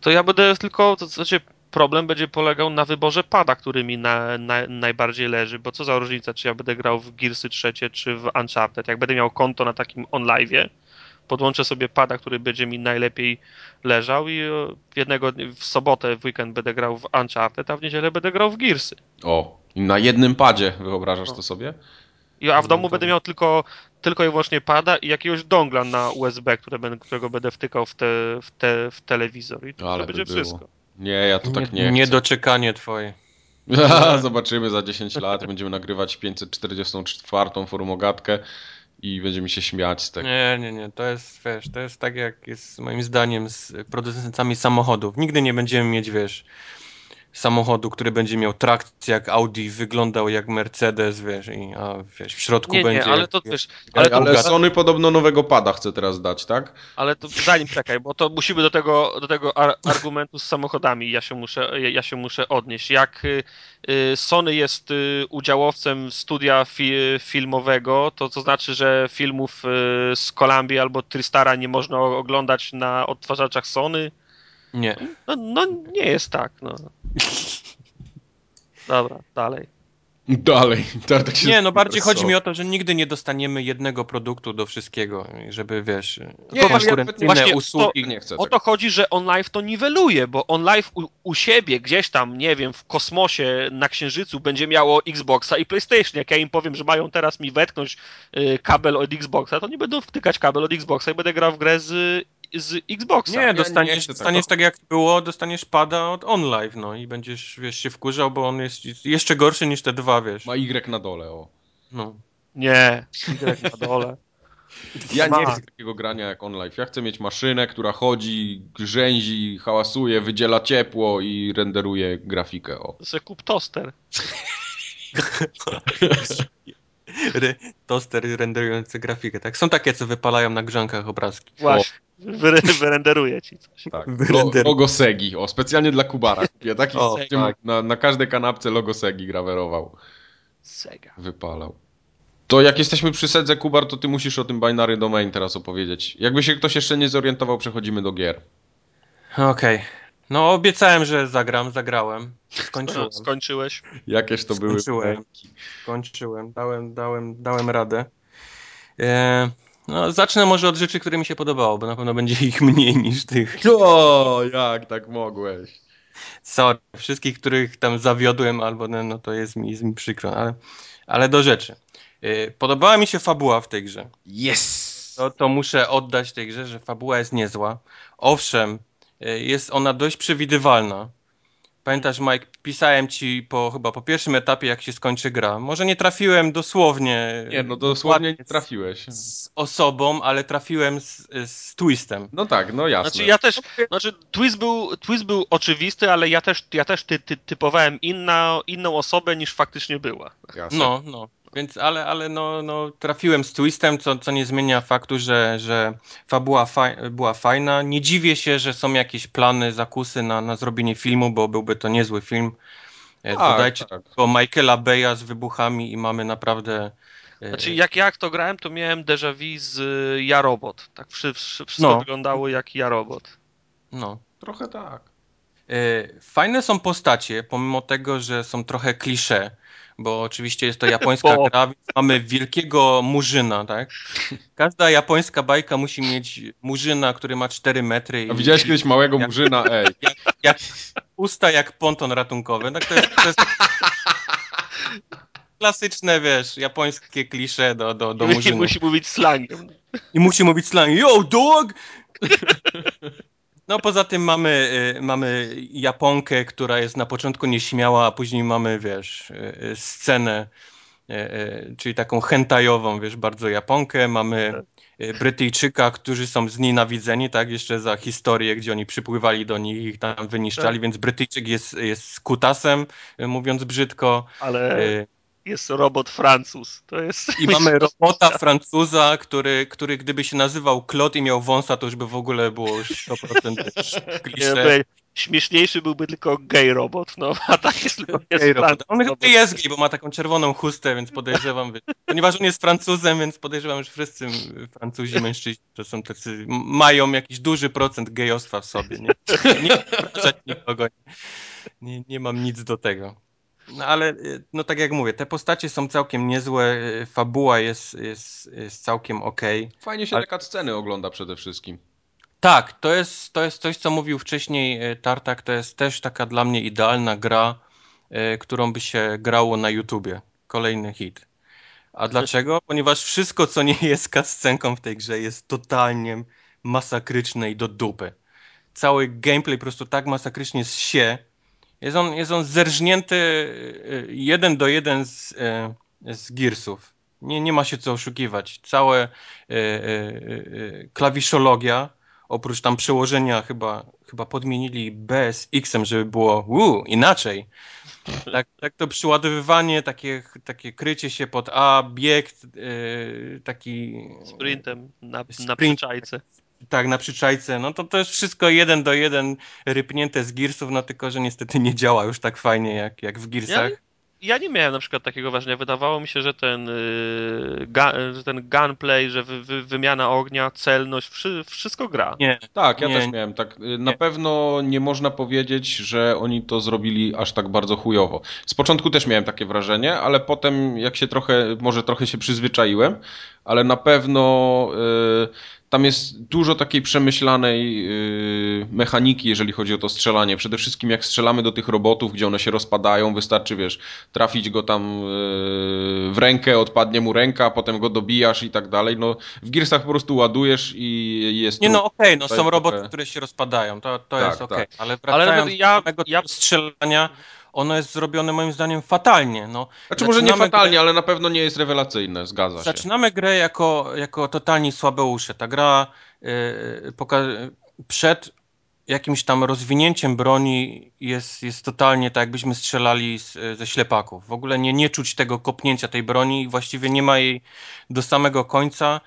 To ja będę tylko, to znaczy problem będzie polegał na wyborze pada, który mi na, na, najbardziej leży, bo co za różnica, czy ja będę grał w Gearsy trzecie, czy w Uncharted. Jak będę miał konto na takim onlive'ie, podłączę sobie pada, który będzie mi najlepiej leżał i w jednego w sobotę, w weekend będę grał w Uncharted, a w niedzielę będę grał w Gearsy. O, na jednym padzie wyobrażasz no. to sobie? I, a w domu będę miał tylko, tylko i wyłącznie pada i jakiegoś dongla na USB, które będę, którego będę wtykał w, te, w, te, w telewizor i to, Ale będzie by wszystko. Nie, ja to tak nie, nie Niedoczekanie twoje. Zobaczymy za 10 lat, będziemy nagrywać 544 forumogatkę i będziemy się śmiać z tego. Nie, nie, nie, to jest, wiesz, to jest tak jak jest moim zdaniem z producentami samochodów. Nigdy nie będziemy mieć, wiesz, samochodu, który będzie miał trakcję jak Audi, wyglądał jak Mercedes, wiesz, i a, wiesz, w środku nie, będzie... Nie, ale jak, to wiesz... Ale, ale, ale Sony podobno nowego pada chce teraz dać, tak? Ale to zanim czekaj, bo to musimy do tego, do tego ar argumentu z samochodami ja się muszę, ja się muszę odnieść. Jak y, y, Sony jest y, udziałowcem studia fi filmowego, to to znaczy, że filmów z Columbia albo Tristara nie można oglądać na odtwarzaczach Sony? Nie. No, no nie jest tak, no. Dobra, dalej. Dalej. Tak nie, no bardziej chodzi mi o to, że nigdy nie dostaniemy jednego produktu do wszystkiego, żeby wiesz, nie, konkurencyjne ja usługi. To, nie chcę o to chodzi, że OnLive to niweluje, bo OnLive u, u, siebie gdzieś tam, nie wiem, w kosmosie, na Księżycu będzie miało Xboxa i PlayStation. Jak ja im powiem, że mają teraz mi wetknąć y, kabel od Xboxa, to nie będą wtykać kabel od Xboxa i będę grał w grę z z Xboxa. Nie, dostaniesz, nie dostaniesz tak jak było, dostaniesz pada od OnLive, no i będziesz, wiesz, się wkurzał, bo on jest jeszcze gorszy niż te dwa, wiesz. Ma Y na dole, o. No. Nie, Y na dole. Ja nie chcę takiego grania jak OnLive. Ja chcę mieć maszynę, która chodzi, grzęzi, hałasuje, wydziela ciepło i renderuje grafikę, o. To kup toster. Re toster renderujący grafikę, tak? Są takie, co wypalają na grzankach obrazki. Właśnie. Wyre wyrenderuje ci coś. Tak. logo Segi. O, specjalnie dla Kubara. Ja taki o, tak. na, na każdej kanapce logo Segi grawerował. Sega. Wypalał. To jak jesteśmy przy Sedze, Kubar, to ty musisz o tym binary domain teraz opowiedzieć. Jakby się ktoś jeszcze nie zorientował, przechodzimy do gier. Okej. Okay. No obiecałem, że zagram, zagrałem. Skończyłem. Skończyłeś? Jakieś to były Skończyłem. Skończyłem. Dałem, dałem, dałem radę. Eee, no, zacznę może od rzeczy, które mi się podobało, bo na pewno będzie ich mniej niż tych. O, jak tak mogłeś? Sorry, wszystkich, których tam zawiodłem, albo no, no to jest mi, jest mi przykro, ale, ale do rzeczy. Eee, podobała mi się fabuła w tej grze. Yes! To, to muszę oddać tej grze, że fabuła jest niezła. Owszem, E, jest ona dość przewidywalna. Pamiętasz, Mike, pisałem ci po chyba po pierwszym etapie, jak się skończy gra. Może nie trafiłem dosłownie. Nie, no dosłownie nie trafiłeś. Z osobą, ale trafiłem z, z twistem. No tak, no jasne. Znaczy ja też, znaczy twist był, twist był oczywisty, ale ja też, ja też ty, ty, typowałem inna, inną osobę niż faktycznie była. Jasne. No, no. Więc, ale, ale no, no, trafiłem z twistem, co, co nie zmienia faktu, że, że fabuła faj, była fajna. Nie dziwię się, że są jakieś plany, zakusy na, na zrobienie filmu, bo byłby to niezły film. E, tak, Dodajcie tak. tylko Michaela Beya z wybuchami i mamy naprawdę... E, znaczy, jak jak to grałem, to miałem déjà vu z e, Ja Robot. Tak wszystko no. wyglądało jak Ja Robot. No. Trochę tak. Fajne są postacie, pomimo tego, że są trochę klisze bo oczywiście jest to japońska bo... gra, więc mamy wielkiego murzyna, tak? Każda japońska bajka musi mieć murzyna, który ma 4 metry. A widziałeś kiedyś małego jak, murzyna, ej. Jak, jak, usta jak ponton ratunkowy, tak to jest, to jest klasyczne, wiesz, japońskie klisze do, do, do murzynów. I musi mówić slangiem. I musi mówić slangiem. Yo, dog! No poza tym mamy, y, mamy Japonkę, która jest na początku nieśmiała, a później mamy, wiesz, y, y, scenę, czyli taką hentajową, wiesz, bardzo Japonkę. Mamy Brytyjczyka, którzy są znienawidzeni, tak, jeszcze za historię, gdzie oni przypływali do nich i ich tam wyniszczali, tak. więc Brytyjczyk jest, jest kutasem, mówiąc brzydko. Ale jest robot Francuz. To jest... I mamy robota Francuza, który, który gdyby się nazywał Claude i miał wąsa, to już by w ogóle było już 100% klisze. Śmieszniejszy byłby tylko gay robot, no, a tak jest tylko jest gay robot. On chyba jest gay, bo ma taką czerwoną chustę, więc podejrzewam, ponieważ on jest Francuzem, więc podejrzewam, że wszyscy Francuzi mężczyźni to są tacy, mają jakiś duży procent gejostwa w sobie, nie? Nie, nie nikogo, nie, nie mam nic do tego. No ale, y, no tak jak mówię, te postacie są całkiem niezłe, y, fabuła jest, jest, jest całkiem okej. Okay, Fajnie się ale... te sceny ogląda przede wszystkim. Tak, to jest, to jest coś, co mówił wcześniej y, Tartak, to jest też taka dla mnie idealna gra, którą by się grało na YouTubie. Kolejny hit. A dlaczego? Ponieważ wszystko, co nie jest kascenką w tej grze, jest totalnie masakryczne i do dupy. Cały gameplay po prostu tak masakrycznie się, jest on, jest on zerżnięty y, jeden do jeden z, y, z Gearsów. Nie, nie ma się co oszukiwać. Całe y, klawiszologia oprócz tam przełożenia chyba, chyba podmienili B z X-em, żeby było uu, inaczej. Tak, tak to przyładowywanie, takie, takie krycie się pod A, bieg, yy, taki... Sprintem na, sprint, na przyczajce. Tak, na przyczajce. No to to jest wszystko jeden do jeden rypnięte z Gearsów, no tylko, że niestety nie działa już tak fajnie jak, jak w Gearsach. Ja, ja nie miałem na przykład takiego wrażenia. Wydawało mi się, że ten, yy, ga, że ten gunplay, że wy, wy, wymiana ognia, celność, wszy, wszystko gra. Nie. Tak, ja nie. też miałem. Tak, y, na nie. pewno nie można powiedzieć, że oni to zrobili aż tak bardzo chujowo. Z początku też miałem takie wrażenie, ale potem jak się trochę, może trochę się przyzwyczaiłem, ale na pewno... Yy, tam jest dużo takiej przemyślanej yy, mechaniki, jeżeli chodzi o to strzelanie. Przede wszystkim jak strzelamy do tych robotów, gdzie one się rozpadają, wystarczy, wiesz, trafić go tam yy, w rękę, odpadnie mu ręka, potem go dobijasz i tak dalej. No, w Gearsach po prostu ładujesz i jest... Nie no, okej, okay, no są roboty, które się rozpadają, to, to tak, jest okej, okay. tak. ale wracając ale ja, do ja... strzelania ono jest zrobione moim zdaniem fatalnie. No, znaczy może nie fatalnie, grę... ale na pewno nie jest rewelacyjne, zgadza się. Zaczynamy grę jako, jako totalni słabeusze. Ta gra yy, przed jakimś tam rozwinięciem broni jest, jest totalnie tak, jakbyśmy strzelali z, ze ślepaków. W ogóle nie, nie czuć tego kopnięcia tej broni i właściwie nie ma jej do samego końca.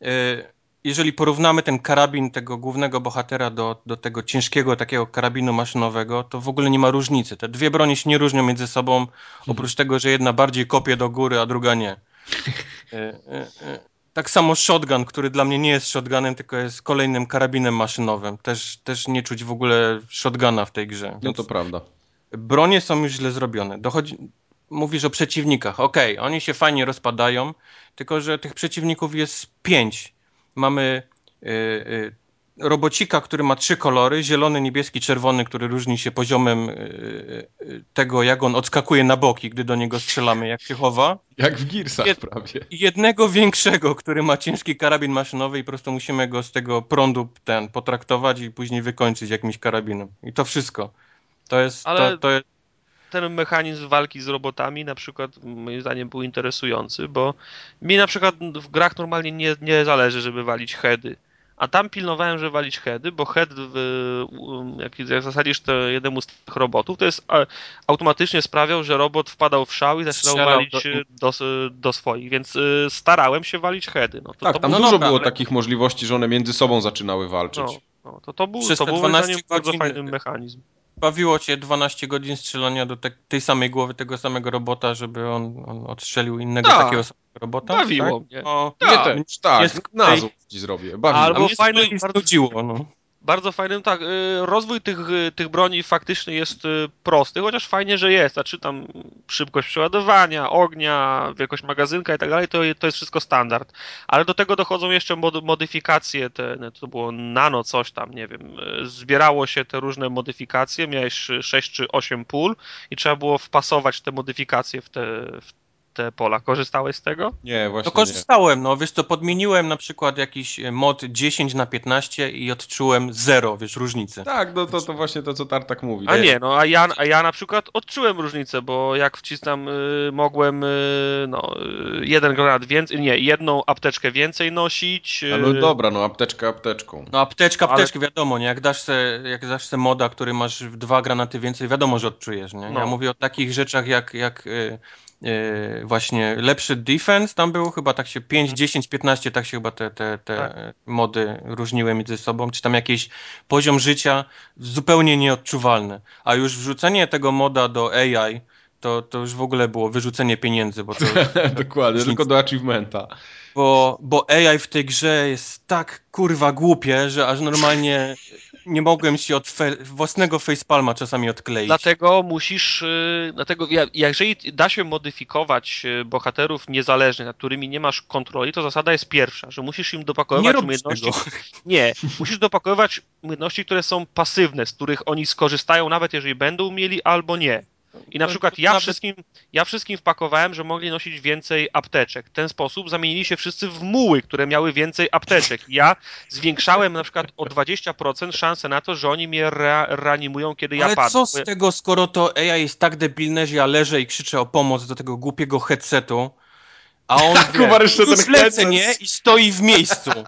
Yy, jeżeli porównamy ten karabin tego głównego bohatera do, do tego ciężkiego takiego karabinu maszynowego, to w ogóle nie ma różnicy. Te dwie broni się nie różnią między sobą, mhm. oprócz tego, że jedna bardziej kopie do góry, a druga nie. E, e, e, tak samo shotgun, który dla mnie nie jest shotgunem, tylko jest kolejnym karabinem maszynowym. Też, też nie czuć w ogóle shotguna w tej grze. No to prawda. Bronie są już źle zrobione. Dochodzi, mówisz o przeciwnikach. Okej, okay, oni się fajnie rozpadają, tylko że tych przeciwników jest pięć mamy y, y, robocika, który ma trzy kolory, zielony, niebieski, czerwony, który różni się poziomem y, tego, jak on odskakuje na boki, gdy do niego strzelamy, jak się chowa. Jak w Gearsach Jed prawie. Jednego większego, który ma ciężki karabin maszynowy i po prostu musimy go z tego prądu ten potraktować i później wykończyć jakimś karabinem. I to wszystko. To jest, Ale... to, to jest ten mechanizm walki z robotami na przykład moim zdaniem był interesujący, bo mi na przykład w grach normalnie nie, nie zależy, żeby walić heady. A tam pilnowałem, że walić heady, bo head, jak, jak zasadzisz to jednemu z tych robotów, to jest automatycznie sprawiał, że robot wpadał w szał i zaczynał Strzelał walić do... do, do, swoich, więc y, starałem się walić heady. No, to, tak, to tam dużo było ale... takich możliwości, że one między sobą zaczynały walczyć. No, no to, to był, to był bardzo fajny mechanizm bawiło cię 12 godzin strzelania do te, tej samej głowy tego samego robota, żeby on, on odstrzelił innego tak. takiego samego robota? Bawiło tak? mnie. O, tak, nie tak, jest, nazów ci zrobię. Bawiło. Albo fajne, bardzo, nudziło, no bardzo fajnym, tak, y, rozwój tych, y, tych broni faktycznie jest y, prosty, chociaż fajnie, że jest, znaczy tam szybkość przeładowania, ognia, wielkość magazynka i tak dalej, to, to jest wszystko standard, ale do tego dochodzą jeszcze mod, modyfikacje, te, no, to było nano coś tam, nie wiem, zbierało się te różne modyfikacje, miałeś 6 czy 8 pól i trzeba było wpasować te modyfikacje w te, w te pola. Korzystałeś z tego? Nie, właśnie. No korzystałem, nie. no wiesz to podmieniłem na przykład jakiś e, mod 10 na 15 i odczułem zero, wiesz, różnicy. Tak, no to, to właśnie to, co Tartak mówi. A nie, no a ja, a ja na przykład odczułem różnicę, bo jak wcisnam, y, mogłem y, no, y, jeden granat więcej, nie, jedną apteczkę więcej nosić. Y... No dobra, no apteczka apteczką. No apteczka apteczkę, Ale... wiadomo, nie, jak dasz se, jak dasz se moda, który masz dwa granaty więcej, wiadomo, że odczujesz, nie? No. Ja mówię o takich rzeczach jak, jak y, właśnie lepszy defense, tam było chyba tak się 5, 10, 15, tak się chyba te, te, te tak. mody różniły między sobą, czy tam jakiś poziom życia zupełnie nieodczuwalny. A już wrzucenie tego moda do AI, to, to już w ogóle było wyrzucenie pieniędzy, bo to... Dokładnie, tylko do achievementa. Bo, bo AI w tej grze jest tak kurwa głupie, że aż normalnie nie mogłem się od fe własnego facepalma czasami odkleić. Dlatego musisz, yy, dlatego jeżeli da się modyfikować y, bohaterów niezależnych, nad którymi nie masz kontroli, to zasada jest pierwsza, że musisz im dopakowywać nie umiejętności. Tego. Nie, musisz dopakowywać umiejętności, które są pasywne, z których oni skorzystają, nawet jeżeli będą mieli albo nie. I na przykład ja wszystkim, ja wszystkim wpakowałem, że mogli nosić więcej apteczek. W ten sposób zamienili się wszyscy w muły, które miały więcej apteczek. Ja zwiększałem na przykład o 20% szansę na to, że oni mnie re reanimują, kiedy Ale ja padnę. Ale co z tego, skoro to AI jest tak debilne, że ja leżę i krzyczę o pomoc do tego głupiego headsetu, A on Kubar jeszcze ten lecę, nie? I stoi w miejscu.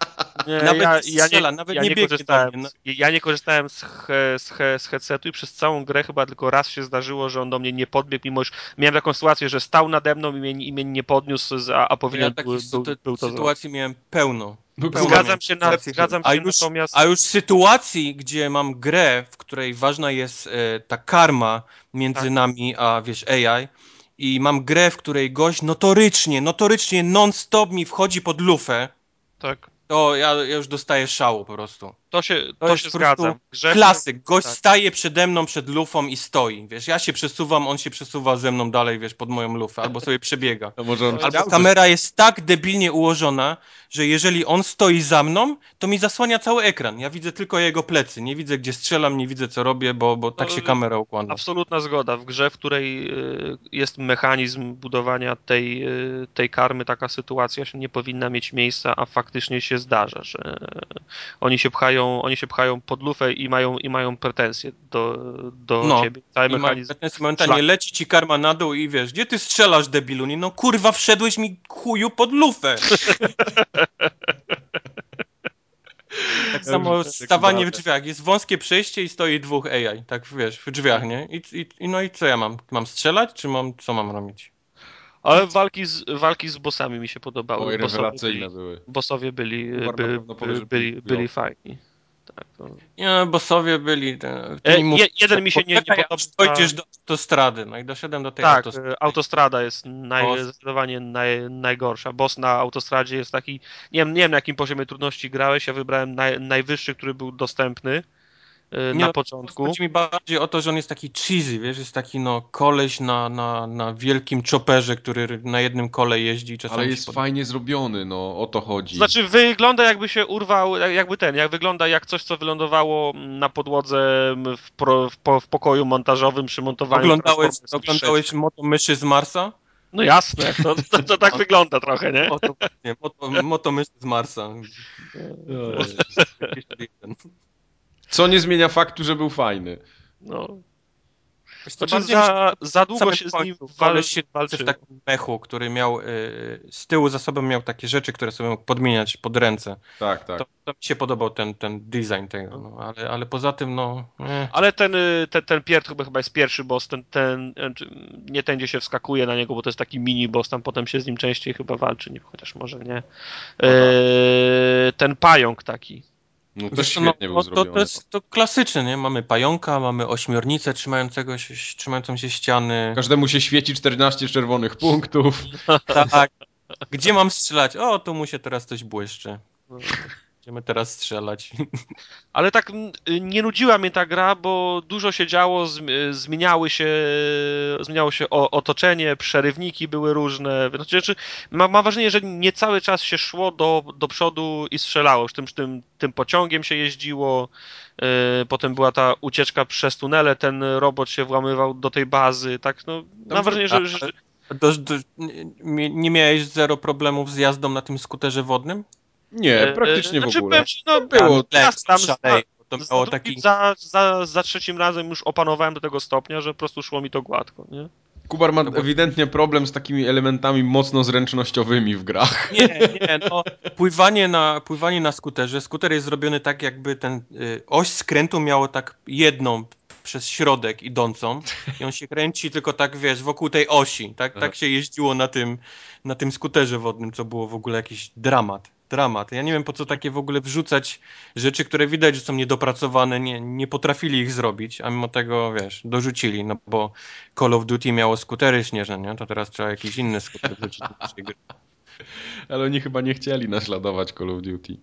Nie, Nawet ja, nie ja, nie, nawet ja nie nie biegnie korzystałem, mnie, no. ja nie korzystałem z, he, z, he, z headsetu i przez całą grę chyba tylko raz się zdarzyło, że on do mnie nie podbiegł, mimo że miałem taką sytuację, że stał nade mną i mnie, i mnie nie podniósł, a, a powinien Ja był, takich był, sytu- był to sytuacji miałem pełno. No, Zgadzam się, na, zgadzam a się już, natomiast... A już sytuacji, gdzie mam grę, w której ważna jest e, ta karma między Tak. nami a wiesz AI i mam grę, w której gość notorycznie, notorycznie non-stop mi wchodzi pod lufę, Tak, to ja, ja już dostaję szału po prostu. To się, To to się zgadzam. Klasyk, gość tak. staje przede mną przed lufą i stoi, wiesz, ja się przesuwam, on się przesuwa ze mną dalej, wiesz, pod moją lufę, albo sobie przebiega. A może on Albo kamera jest tak debilnie ułożona, że jeżeli on stoi za mną, to mi zasłania cały ekran. Ja widzę tylko jego plecy. Nie widzę, gdzie strzelam, nie widzę, co robię, bo, bo tak No, się kamera układa. Absolutna zgoda. W grze, w której y, jest mechanizm budowania tej, y, tej karmy, taka sytuacja się nie powinna mieć miejsca, a faktycznie się zdarza, że oni się pchają, oni się pchają pod lufę i mają, i mają pretensje do, do No. ciebie. Cały mechanizm. w tym momentalnie szlak. leci ci karma na dół i wiesz, gdzie ty strzelasz, debilu? Nie, no kurwa, wszedłeś mi chuju pod lufę. tak samo stawanie w drzwiach. Jest wąskie przejście i stoi dwóch AI, tak wiesz, w drzwiach, nie? I, i, i no i co ja mam? Mam strzelać, czy mam, co mam robić? Ale walki z, walki z bossami mi się podobały. Oj, Bossowie rewelacyjne byli, były. bossowie byli, byli, byli byli fajni. Tak, to... Nie, bossowie byli. Te, ty E, mów- jeden mi się nie- nie podoba. Dojdziesz do autostrady, no i doszedłem do tej Tak, autostrady. e, autostrada jest naj, zdecydowanie naj, najgorsza. Boss na autostradzie jest taki, nie wiem, nie wiem na jakim poziomie trudności grałeś, ja wybrałem naj, najwyższy, który był dostępny Nie, na no, początku. Chodzi mi bardziej o to, że on jest taki cheesy, wiesz, jest taki no koleś na, na, na wielkim chopperze, który na jednym kole jeździ i czasami Ale jest pod- fajnie zrobiony, no o to chodzi. Znaczy wygląda jakby się urwał, jak- jakby ten, jak wygląda jak coś, co wylądowało na podłodze w, pro, w, po, w pokoju montażowym przy montowaniu Oglądałeś, oglądałeś moto myszy z Marsa? No jasne, to, to, to tak wygląda trochę, nie? Moto, nie, moto, moto myszy z Marsa. Co nie zmienia faktu, że był fajny. No. Znaczy za, za długo się z nim końcu wal, koleś się walczy. w takim mechu, który miał y, z tyłu za sobą miał takie rzeczy, które sobie mógł podmieniać pod ręce. Tak, tak. To, to mi się podobał ten, ten design tego, no, ale, ale poza tym no... Eh. Ale ten, y, ten, ten Pierd chyba, chyba jest pierwszy boss, ten, ten, nie ten, gdzie się wskakuje na niego, bo to jest taki mini boss, tam potem się z nim częściej chyba walczy, nie, chociaż może nie. E, ten pająk taki. No też Wiesz co, świetnie no, był to, to jest to klasyczne, nie? Mamy pająka, mamy ośmiornicę trzymającego się, trzymającą się ściany. Każdemu się świeci 14 czerwonych punktów. Tak. Gdzie mam strzelać? O, tu mu się teraz coś błyszczy. Będziemy teraz strzelać. Ale tak y, nie nudziła mnie ta gra, bo dużo się działo, zm- zmieniały się, zmieniało się otoczenie, przerywniki były różne. Znaczy, mam, mam wrażenie, że nie cały czas się szło do, do przodu i strzelało. Już tym, tym, tym pociągiem się jeździło, y, potem była ta ucieczka przez tunele, ten robot się włamywał do tej bazy, tak, no, mam wrażenie, że, że, Do, do, nie, nie miałeś zero problemów z jazdą na tym skuterze wodnym? Nie, E, praktycznie w znaczy, ogóle. powiem ci, no, Było. Tam, tam szalej, to za, miało za, taki... za, za, za trzecim razem już opanowałem do tego stopnia, że po prostu szło mi to gładko, nie? Kubar ma było- ewidentnie problem z takimi elementami mocno zręcznościowymi w grach. Nie, nie, no, pływanie na, pływanie na skuterze. Skuter jest zrobiony tak, jakby ten y, oś skrętu miało tak jedną przez środek idącą i on się kręci tylko tak, wiesz, wokół tej osi. Tak, tak się jeździło na tym, na tym skuterze wodnym, co było w ogóle jakiś dramat. Dramat. Ja nie wiem, po co takie w ogóle wrzucać rzeczy, które widać, że są niedopracowane, nie, nie potrafili ich zrobić, a mimo tego, wiesz, dorzucili, no bo Call of Duty miało skutery śnieżne, nie? To teraz trzeba jakiś inny skuter wrzucić do gry. Ale oni chyba nie chcieli naśladować Call of Duty.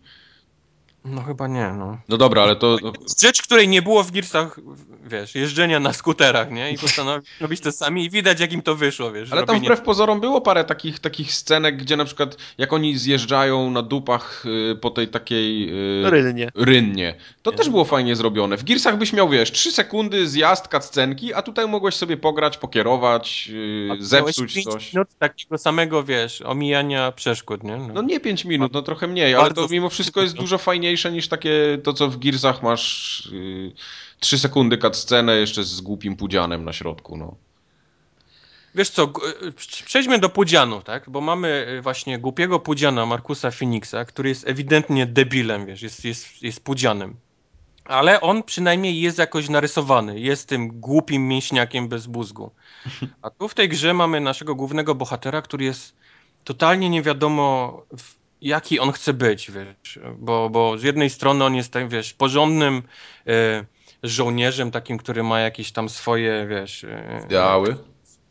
No chyba nie, no. No dobra, ale to... Rzecz, której nie było w Gearsach, wiesz, jeżdżenia na skuterach, nie? I postanowili robić to sami i widać, jak im to wyszło, wiesz. Ale tam wbrew pozorom było parę takich, takich scenek, gdzie na przykład jak oni zjeżdżają na dupach y, po tej takiej y, Rynnie. rynnie, to Nie. też było fajnie zrobione. W Gearsach byś miał, wiesz, 3 sekundy zjazd cutscenki, a tutaj mogłeś sobie pograć, pokierować, y, zepsuć coś. minut takiego samego, wiesz, omijania przeszkód, nie? No nie 5 minut, no trochę mniej, ale to mimo wszystko jest dużo fajniejsze niż takie to, co w Gearsach masz y, 3 sekundy cutscenę jeszcze z głupim pudzianem na środku, no. Wiesz co, przejdźmy do Pudzianu, tak? Bo mamy właśnie głupiego Pudziana Markusa Phoenixa, który jest ewidentnie debilem, wiesz, jest, jest, jest Pudzianem. Ale on przynajmniej jest jakoś narysowany, jest tym głupim mięśniakiem bez mózgu. A tu w tej grze mamy naszego głównego bohatera, który jest totalnie nie wiadomo jaki on chce być, wiesz, bo, bo z jednej strony on jest, tak, wiesz, porządnym e, żołnierzem, takim, który ma jakieś tam swoje, wiesz... E, Ideały.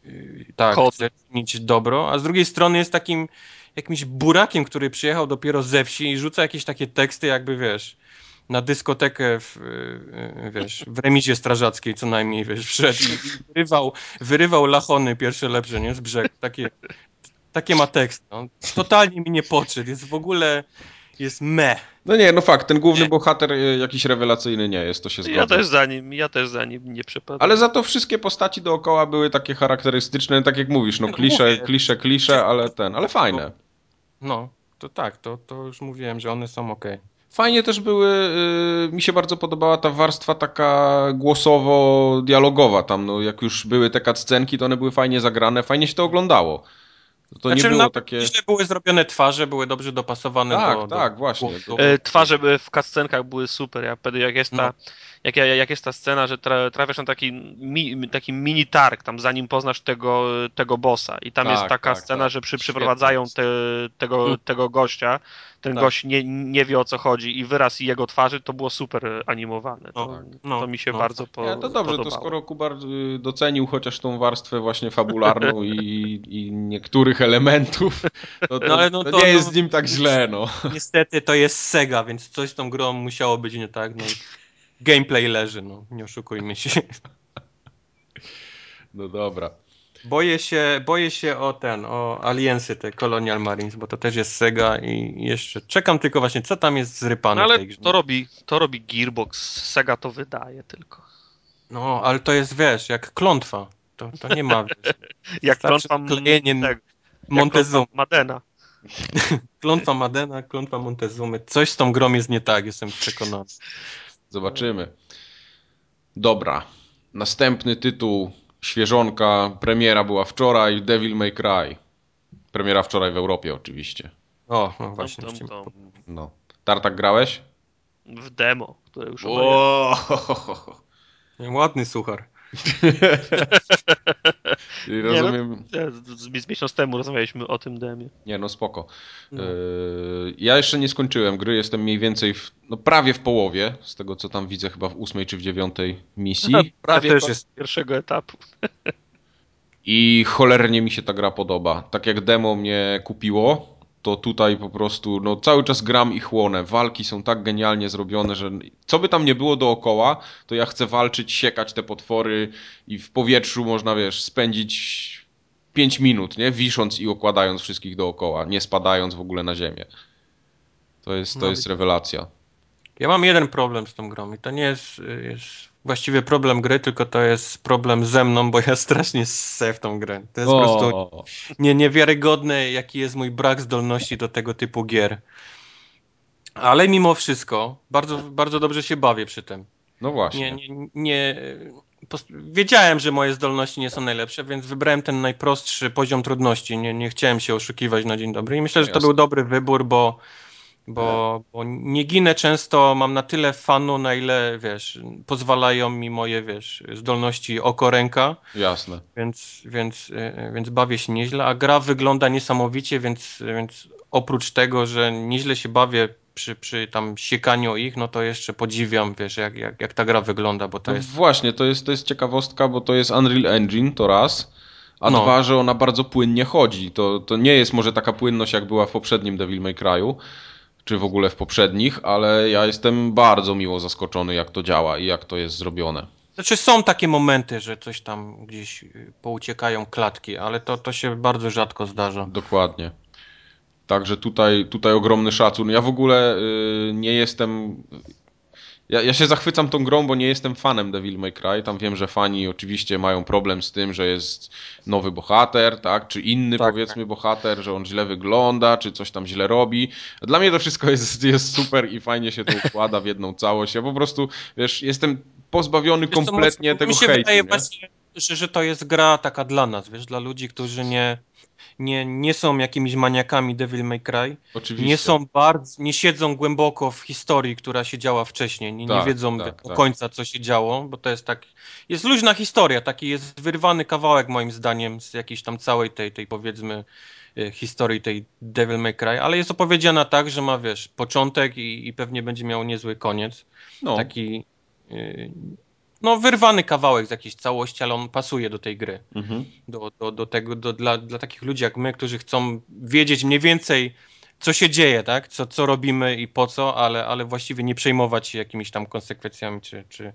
E, tak, Kod. chce czynić dobro, a z drugiej strony jest takim jakimś burakiem, który przyjechał dopiero ze wsi i rzuca jakieś takie teksty, jakby, wiesz, na dyskotekę w, e, wiesz, w remizie strażackiej co najmniej, wiesz, wszedł i wyrywał, wyrywał lachony pierwsze lepsze, nie, z brzegu, takie takie ma tekst. No. Totalnie mi nie podszedł. Jest w ogóle. Jest me. No nie, no fakt, ten główny bohater y, jakiś rewelacyjny nie jest, to się zgadza. Ja też za nim, ja też za nim nie przepadam. Ale za to wszystkie postaci dookoła były takie charakterystyczne, tak jak mówisz, no klisze, klisze, klisze, ale ten, ale fajne. No, to tak, to, to już mówiłem, że one są ok. Fajnie też były, yy, mi się bardzo podobała ta warstwa taka głosowo-dialogowa tam, no jak już były te cutscenki, to one były fajnie zagrane, fajnie się to oglądało. To znaczy, nie było takie... Źle były zrobione twarze, były dobrze dopasowane tak, do... Tak, do, właśnie. Do... E, twarze w cutscenkach były super, jak, jak jest ta... No. Jak, jak jest ta scena, że tra, trafiasz na taki, mi, taki mini targ, tam zanim poznasz tego, tego bossa i tam tak, jest taka tak, scena, tak. że przy, przyprowadzają te, tego, hmm. tego gościa ten tak. gość nie, nie wie o co chodzi i wyraz jego twarzy to było super animowane. To, no, no, to mi się no. bardzo po, ja, To dobrze, podobało. to skoro Kubar y, docenił chociaż tą warstwę właśnie fabularną i, i niektórych elementów, to, to, no, ale no to, nie jest z nim tak źle. No. Niestety to jest Sega, więc coś z tą grą musiało być nie tak. No. Gameplay leży, no nie oszukujmy się. No dobra. Boję się, boję się o ten, o Aliensy, te Colonial Marines, bo to też jest Sega i jeszcze czekam tylko właśnie, co tam jest zrypane no, ale w tej grze. To robi, to robi Gearbox, Sega to wydaje tylko. No, ale to jest, wiesz, jak klątwa. To, to nie ma, wiesz, Jak klątwa klejenie Montezuma. Madena. klątwa Madena, klątwa Montezumy. Coś z tą grą jest nie tak, jestem przekonany. Zobaczymy. Dobra. Następny tytuł świeżonka, premiera była wczoraj, Devil May Cry. Premiera wczoraj w Europie oczywiście. O, no właśnie. Tom, tom, tom. No. Tartak grałeś? W demo, które już Ładny suchar. I rozumiem... Nie, no, z miesiąc temu rozmawialiśmy o tym demie. Nie, no spoko. No. Yy, ja jeszcze nie skończyłem gry, jestem mniej więcej w, no prawie w połowie, z tego co tam widzę chyba w ósmej czy w dziewiątej misji. prawie też jest pierwszego etapu. I cholernie mi się ta gra podoba. Tak jak demo mnie kupiło, to tutaj po prostu no, cały czas gram i chłonę. Walki są tak genialnie zrobione, że co by tam nie było dookoła, to ja chcę walczyć, siekać te potwory i w powietrzu można, wiesz, spędzić 5 minut, nie? Wisząc i okładając wszystkich dookoła, nie spadając w ogóle na ziemię. To jest, to no, jest rewelacja. Ja mam jeden problem z tą grą i to nie jest, jest właściwie problem gry, tylko to jest problem ze mną, bo ja strasznie ssę w tą grę. To jest o. po prostu nie, niewiarygodne, jaki jest mój brak zdolności do tego typu gier. Ale mimo wszystko bardzo, bardzo dobrze się bawię przy tym. No właśnie. Nie, nie, nie, wiedziałem, że moje zdolności nie są najlepsze, więc wybrałem ten najprostszy poziom trudności. Nie, nie chciałem się oszukiwać na dzień dobry i myślę, że to był dobry wybór, bo bo, bo nie ginę często, mam na tyle fanu, na ile, wiesz, pozwalają mi moje, wiesz, zdolności oko-ręka. Jasne. Więc, więc, e, więc bawię się nieźle, a gra wygląda niesamowicie, więc, więc oprócz tego, że nieźle się bawię przy, przy tam siekaniu ich, no to jeszcze podziwiam, wiesz, jak, jak, jak ta gra wygląda, bo to no jest... Właśnie, to jest, to jest ciekawostka, bo to jest Unreal Engine, to raz, a no. dwa, że ona bardzo płynnie chodzi. To, to nie jest może taka płynność, jak była w poprzednim Devil May Cry'u, czy w ogóle w poprzednich, ale ja jestem bardzo miło zaskoczony, jak to działa i jak to jest zrobione. Znaczy są takie momenty, że coś tam gdzieś y, pouciekają klatki, ale to, to się bardzo rzadko zdarza. Dokładnie. Także tutaj, tutaj ogromny szacun. Ja w ogóle y, nie jestem ja, ja się zachwycam tą grą, bo nie jestem fanem Devil May Cry. Tam wiem, że fani oczywiście mają problem z tym, że jest nowy bohater, tak? Czy inny tak, powiedzmy tak. bohater, że on źle wygląda, czy coś tam źle robi. Dla mnie to wszystko jest, jest super i fajnie się to układa w jedną całość. Ja po prostu, wiesz, jestem pozbawiony wiesz, kompletnie tego mi się hejtu, wydaje właśnie, że, że to jest gra taka dla nas, wiesz, dla ludzi, którzy nie, nie, nie są jakimiś maniakami Devil May Cry. Oczywiście. Nie są bardzo, nie siedzą głęboko w historii, która się działa wcześniej. Nie, Tak, nie wiedzą tak, do tak. końca, co się działo, bo to jest tak. Jest luźna historia, taki jest wyrwany kawałek, moim zdaniem, z jakiejś tam całej tej, tej powiedzmy, e, historii tej Devil May Cry, ale jest opowiedziana tak, że ma, wiesz, początek i, i pewnie będzie miał niezły koniec. No, Taki. No, wyrwany kawałek z jakiejś całości, ale on pasuje do tej gry mhm. do, do, do tego, do, dla, dla takich ludzi jak my, którzy chcą wiedzieć mniej więcej, co się dzieje, tak? Co, co robimy i po co, ale, ale właściwie nie przejmować się jakimiś tam konsekwencjami, czy, czy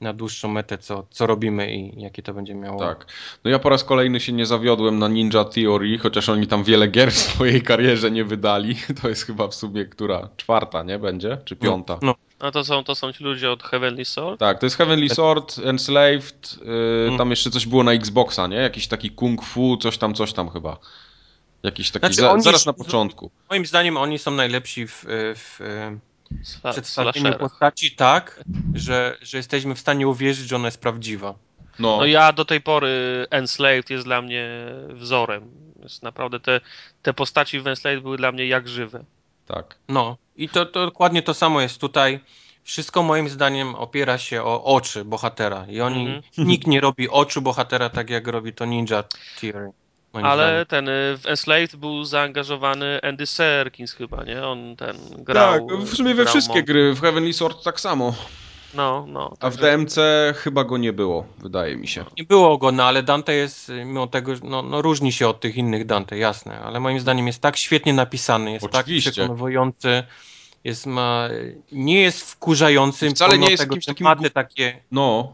na dłuższą metę, co, co robimy i jakie to będzie miało. tak. No ja po raz kolejny się nie zawiodłem na Ninja Theory, chociaż oni tam wiele gier w swojej karierze nie wydali. To jest chyba w sumie która? Czwarta, nie? Będzie? Czy piąta? No, A to są, to są ci ludzie od Heavenly Sword? Tak, to jest Heavenly Sword, Enslaved, yy, Mm. tam jeszcze coś było na Xboxa, nie? Jakiś taki kung fu, coś tam, coś tam chyba. Jakiś taki, Znaczy, za, zaraz na początku. moim zdaniem oni są najlepsi w, w, w Sla- przedstawieniu postaci tak, że, że jesteśmy w stanie uwierzyć, że ona jest prawdziwa. No, No ja do tej pory Enslaved jest dla mnie wzorem. Jest naprawdę te, te postaci w Enslaved były dla mnie jak żywe. tak. No i to, to dokładnie to samo jest tutaj. Wszystko moim zdaniem opiera się o oczy bohatera i oni, Mhm. nikt nie robi oczu bohatera tak jak robi to Ninja Theory. Moim Ale zdaniem. ten y, w Enslaved był zaangażowany Andy Serkins chyba, nie? On ten grał. tak, w sumie we wszystkie gry, w Heavenly Sword tak samo. No, no. A w DMC chyba go nie było, wydaje mi się. Nie było go, no ale Dante jest, y, mimo tego, że- no, no różni się od tych innych Dante, jasne, ale moim zdaniem jest tak świetnie napisany, jest Oczywiście. tak przekonujący, jest ma, nie jest wkurzający, Wcale pomimo nie jest tego, jakimś że takim takie, No,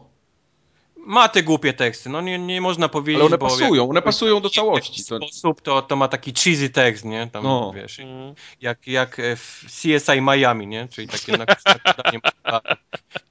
ma te głupie teksty, no nie, nie można powiedzieć, ale one bo pasują, jak- one pasują do w całości. To, sposób to, to ma taki cheesy tekst, nie? Tam, No. wiesz, Mm. jak, jak e, w CSI Miami, nie? Czyli takie na, nakładanie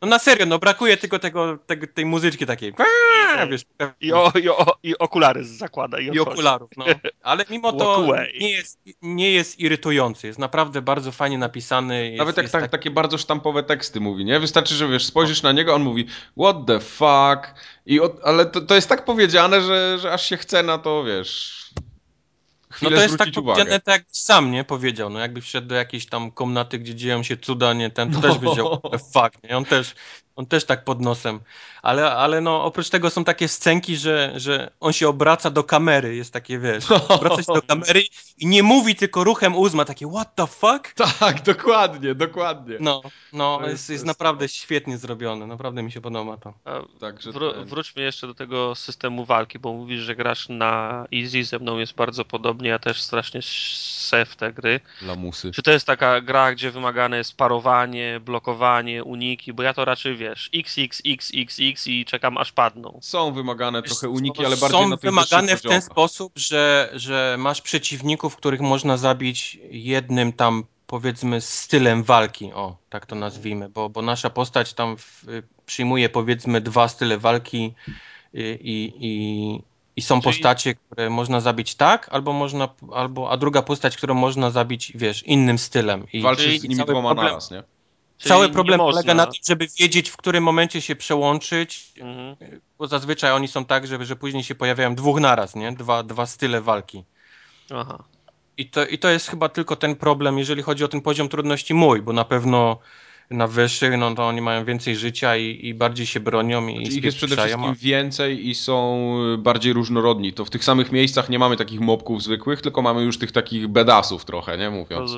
No na serio, no brakuje tylko tego, tego tej muzyczki takiej. I- Wiesz, I, o, i, o, I okulary zakłada i, i okularów, no. Ale mimo to nie jest, nie jest irytujący. Jest naprawdę bardzo fajnie napisany. Jest, Nawet jak tak, tak- takie bardzo sztampowe teksty mówi, nie? Wystarczy, że wiesz, spojrzysz na niego, on mówi what the fuck, I od, ale to, to jest tak powiedziane, że, że aż się chce na to, wiesz, No to jest tak powiedziane, tak jak sam nie powiedział. No jakby wszedł do jakiejś tam komnaty, gdzie dzieją się cuda, nie ten, to też by wziął No. the fuck, nie? On też, on też tak pod nosem. Ale, ale no oprócz tego są takie scenki, że, że on się obraca do kamery, jest takie, wiesz, obraca się do kamery i nie mówi, tylko ruchem uzma, takie what the fuck? Tak, dokładnie, dokładnie. No, no, To jest- jest, to jest naprawdę świetnie zrobione, naprawdę mi się podoba to. A Także wróćmy jeszcze do tego systemu walki, bo mówisz, że grasz na Easy, ze mną jest bardzo podobnie, ja też strasznie se w te gry. lamusy. Czy to jest taka gra, gdzie wymagane jest parowanie, blokowanie, uniki, bo ja to raczej wiesz, x, x, x, x, x i czekam aż padną. Są wymagane Wiesz trochę uniki, ale bardziej Są na tych wymagane w ten sposób, że, że masz przeciwników, których można zabić jednym tam powiedzmy stylem walki, o tak to nazwijmy, bo, bo nasza postać tam w, przyjmuje powiedzmy dwa style walki i, i, i, i są Czyli- postacie, które można zabić tak, albo można, albo, a druga postać, którą można zabić, wiesz, innym stylem. I, Walczysz z nimi dwoma problem- naraz, nie? Czyli Cały problem polega na tym, żeby wiedzieć, w którym momencie się przełączyć, Mhm. bo zazwyczaj oni są tak, że, że później się pojawiają dwóch naraz, nie? Dwa, dwa style walki. Aha. I to, I to jest chyba tylko ten problem, jeżeli chodzi o ten poziom trudności mój, bo na pewno na wyższych, no to oni mają więcej życia i, i bardziej się bronią i Znaczy ich jest przede wszystkim więcej i są y, bardziej różnorodni. To w tych samych miejscach nie mamy takich mobków zwykłych, tylko mamy już tych takich bedasów trochę, nie mówiąc.